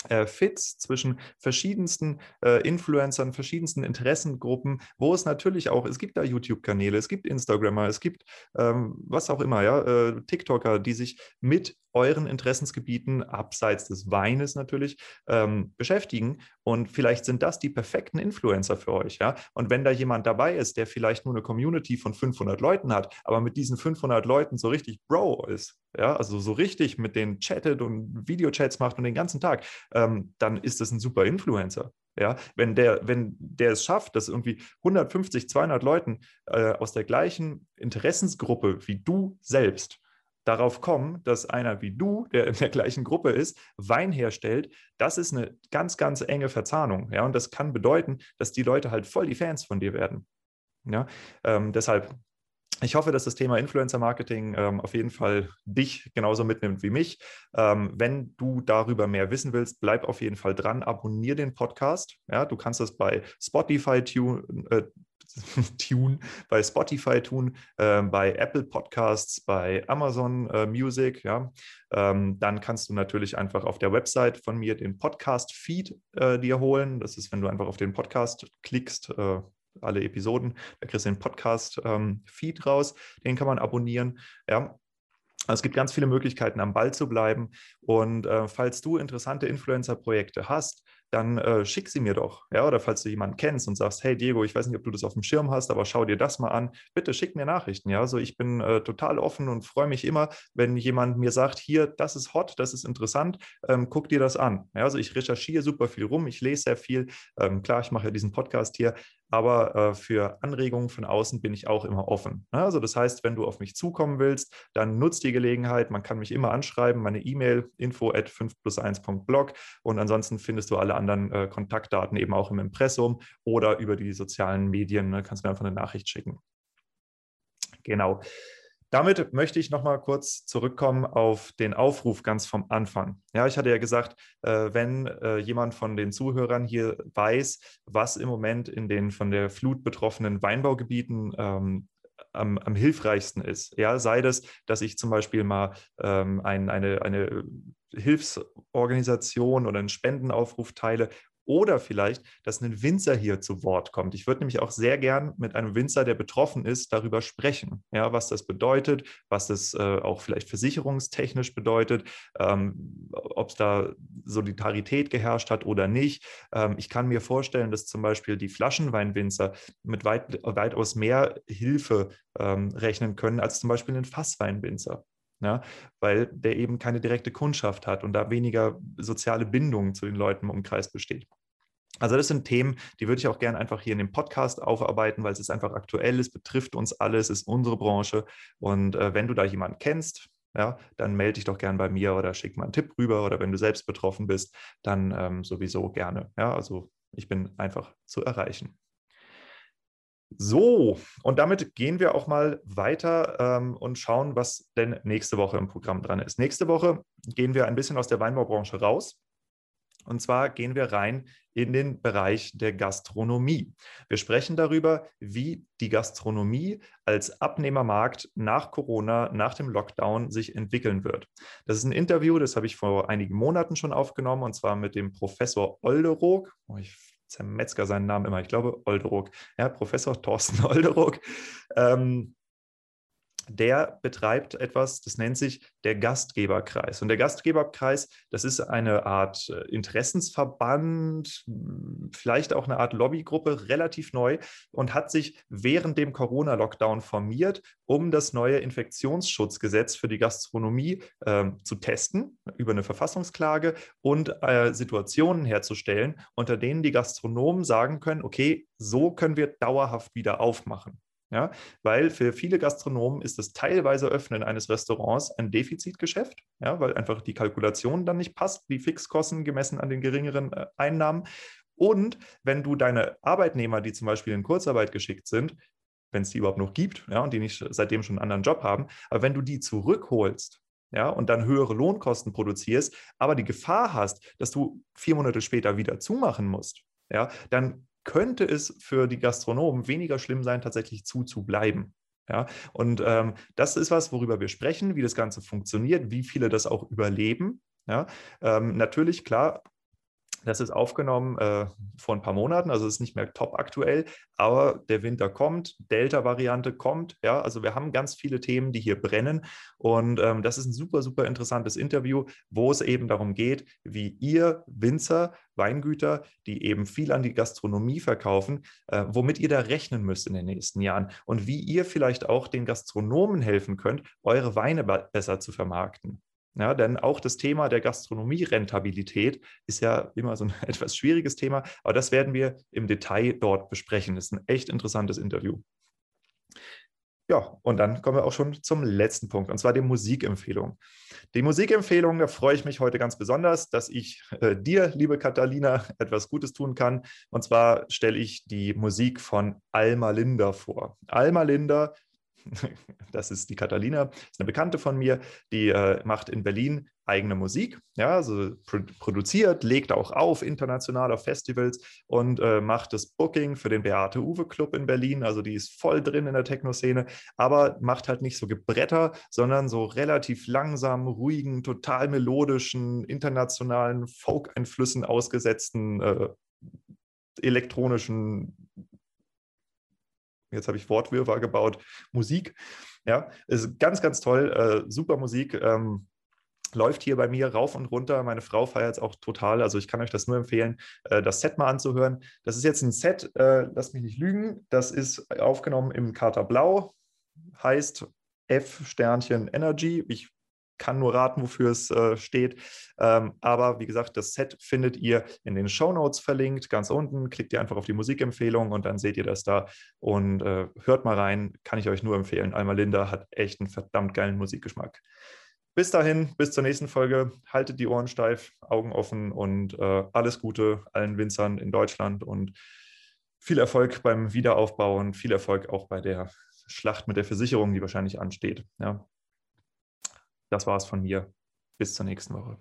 äh, Fits zwischen verschiedensten äh, Influencern, verschiedensten Interessengruppen, wo es natürlich auch, es gibt da YouTube-Kanäle, es gibt Instagrammer, es gibt ähm, was auch immer, ja, äh, TikToker, die sich mit euren Interessensgebieten abseits des Weines natürlich ähm, beschäftigen. Und vielleicht sind das die perfekten Influencer für euch. Ja? Und wenn da jemand dabei ist, der vielleicht nur eine Community von 500 Leuten hat, aber mit diesen 500 Leuten so richtig Bro ist, ja, also so richtig mit denen chattet und Videochats macht und den ganzen Tag, ähm, dann ist das ein super Influencer. Ja, wenn der, wenn der es schafft, dass irgendwie 150, 200 Leuten äh, aus der gleichen Interessensgruppe wie du selbst darauf kommen, dass einer wie du, der in der gleichen Gruppe ist, Wein herstellt, das ist eine ganz, ganz enge Verzahnung. Ja, und das kann bedeuten, dass die Leute halt voll die Fans von dir werden. Ja, ähm, deshalb ich hoffe, dass das Thema Influencer Marketing ähm, auf jeden Fall dich genauso mitnimmt wie mich. Ähm, wenn du darüber mehr wissen willst, bleib auf jeden Fall dran, abonniere den Podcast. Ja, du kannst das bei Spotify tun, äh, Tune, bei Spotify tun, äh, bei Apple Podcasts, bei Amazon äh, Music. Ja. Ähm, dann kannst du natürlich einfach auf der Website von mir den Podcast-Feed äh, dir holen. Das ist, wenn du einfach auf den Podcast klickst, äh, alle Episoden, da kriegst du den Podcast-Feed ähm, raus. Den kann man abonnieren. Ja. Also es gibt ganz viele Möglichkeiten, am Ball zu bleiben. Und äh, falls du interessante Influencer-Projekte hast, dann äh, schick sie mir doch. Ja, oder falls du jemanden kennst und sagst, hey Diego, ich weiß nicht, ob du das auf dem Schirm hast, aber schau dir das mal an. Bitte schick mir Nachrichten. Ja, also ich bin äh, total offen und freue mich immer, wenn jemand mir sagt, hier, das ist hot, das ist interessant, ähm, guck dir das an. Ja, also ich recherchiere super viel rum, ich lese sehr viel. Ähm, klar, ich mache ja diesen Podcast hier, aber äh, für Anregungen von außen bin ich auch immer offen. Ne? Also das heißt, wenn du auf mich zukommen willst, dann nutzt die Gelegenheit. Man kann mich immer anschreiben, meine E-Mail info at 5 plus 1.blog und ansonsten findest du alle anderen äh, Kontaktdaten eben auch im Impressum oder über die sozialen Medien. Ne? Kannst mir einfach eine Nachricht schicken. Genau. Damit möchte ich nochmal kurz zurückkommen auf den Aufruf ganz vom Anfang. Ja, ich hatte ja gesagt, äh, wenn äh, jemand von den Zuhörern hier weiß, was im Moment in den von der Flut betroffenen Weinbaugebieten ähm, am, am, hilfreichsten ist. Ja, sei das, dass ich zum Beispiel mal ähm, ein, eine, eine Hilfsorganisation oder einen Spendenaufruf teile oder vielleicht, dass ein Winzer hier zu Wort kommt. Ich würde nämlich auch sehr gern mit einem Winzer, der betroffen ist, darüber sprechen, ja, was das bedeutet, was das äh, auch vielleicht versicherungstechnisch bedeutet, ähm, ob es da Solidarität geherrscht hat oder nicht. Ähm, ich kann mir vorstellen, dass zum Beispiel die Flaschenweinwinzer mit weit, weitaus mehr Hilfe ähm, rechnen können als zum Beispiel ein Fassweinwinzer. Ja, weil der eben keine direkte Kundschaft hat und da weniger soziale Bindung zu den Leuten im Umkreis besteht. Also das sind Themen, die würde ich auch gerne einfach hier in dem Podcast aufarbeiten, weil es ist einfach aktuell, es betrifft uns alle, es ist unsere Branche. Und äh, wenn du da jemanden kennst, ja, dann melde dich doch gern bei mir oder schick mal einen Tipp rüber oder wenn du selbst betroffen bist, dann ähm, sowieso gerne. Ja, also ich bin einfach zu erreichen. So, und damit gehen wir auch mal weiter ähm, und schauen, was denn nächste Woche im Programm dran ist. Nächste Woche gehen wir ein bisschen aus der Weinbaubranche raus und zwar gehen wir rein in den Bereich der Gastronomie. Wir sprechen darüber, wie die Gastronomie als Abnehmermarkt nach Corona, nach dem Lockdown sich entwickeln wird. Das ist ein Interview, das habe ich vor einigen Monaten schon aufgenommen, und zwar mit dem Professor Olderoog. Oh, ich zermetzger seinen Namen immer, ich glaube Olderoog. Ja, Professor Thorsten Olderoog. Ähm, der betreibt etwas, das nennt sich der Gastgeberkreis. Und der Gastgeberkreis, das ist eine Art äh, Interessensverband, vielleicht auch eine Art Lobbygruppe, relativ neu und hat sich während dem Corona-Lockdown formiert, um das neue Infektionsschutzgesetz für die Gastronomie äh, zu testen über eine Verfassungsklage und äh, Situationen herzustellen, unter denen die Gastronomen sagen können, okay, so können wir dauerhaft wieder aufmachen. Ja, weil für viele Gastronomen ist das teilweise Öffnen eines Restaurants ein Defizitgeschäft, ja, weil einfach die Kalkulation dann nicht passt, die Fixkosten gemessen an den geringeren äh, Einnahmen. Und wenn du deine Arbeitnehmer, die zum Beispiel in Kurzarbeit geschickt sind, wenn es die überhaupt noch gibt, ja, und die nicht seitdem schon einen anderen Job haben, aber wenn du die zurückholst, ja, und dann höhere Lohnkosten produzierst, aber die Gefahr hast, dass du vier Monate später wieder zumachen musst, ja, dann könnte es für die Gastronomen weniger schlimm sein, tatsächlich zuzubleiben. Ja, und ähm, das ist was, worüber wir sprechen, wie das Ganze funktioniert, wie viele das auch überleben. Ja, ähm, natürlich, klar, das ist aufgenommen äh, vor ein paar Monaten, also ist nicht mehr top aktuell, aber der Winter kommt, Delta-Variante kommt, ja, also wir haben ganz viele Themen, die hier brennen und ähm, das ist ein super, super interessantes Interview, wo es eben darum geht, wie ihr Winzer, Weingüter, die eben viel an die Gastronomie verkaufen, äh, womit ihr da rechnen müsst in den nächsten Jahren und wie ihr vielleicht auch den Gastronomen helfen könnt, eure Weine besser zu vermarkten. Ja, denn auch das Thema der Gastronomie-Rentabilität ist ja immer so ein etwas schwieriges Thema, aber das werden wir im Detail dort besprechen. Das ist ein echt interessantes Interview. Ja, und dann kommen wir auch schon zum letzten Punkt, und zwar die Musikempfehlung. Die Musikempfehlung, da freue ich mich heute ganz besonders, dass ich äh, dir, liebe Catalina, etwas Gutes tun kann. Und zwar stelle ich die Musik von Alma Linda vor. Alma Linda das ist die Catalina, ist eine Bekannte von mir, die äh, macht in Berlin eigene Musik, ja, also pro produziert, legt auch auf international auf Festivals und äh, macht das Booking für den Beate Uwe Club in Berlin, also die ist voll drin in der Techno-Szene, aber macht halt nicht so Gebretter, sondern so relativ langsam, ruhigen, total melodischen, internationalen Folk-Einflüssen ausgesetzten äh, elektronischen jetzt habe ich Wortwirrwarr gebaut, Musik. Ja, ist ganz, ganz toll, äh, super Musik. Ähm, läuft hier bei mir rauf und runter. Meine Frau feiert es auch total. Also ich kann euch das nur empfehlen, äh, das Set mal anzuhören. Das ist jetzt ein Set, äh, lasst mich nicht lügen. Das ist aufgenommen im Kater Blau, heißt F Sternchen Energy. Ich kann nur raten, wofür es äh, steht. Ähm, aber wie gesagt, das Set findet ihr in den Show Notes verlinkt, ganz unten. Klickt ihr einfach auf die Musikempfehlung und dann seht ihr das da und äh, hört mal rein. Kann ich euch nur empfehlen. Alma Linda hat echt einen verdammt geilen Musikgeschmack. Bis dahin, bis zur nächsten Folge. Haltet die Ohren steif, Augen offen und äh, alles Gute allen Winzern in Deutschland und viel Erfolg beim Wiederaufbau und viel Erfolg auch bei der Schlacht mit der Versicherung, die wahrscheinlich ansteht. Ja. Das war es von mir. Bis zur nächsten Woche.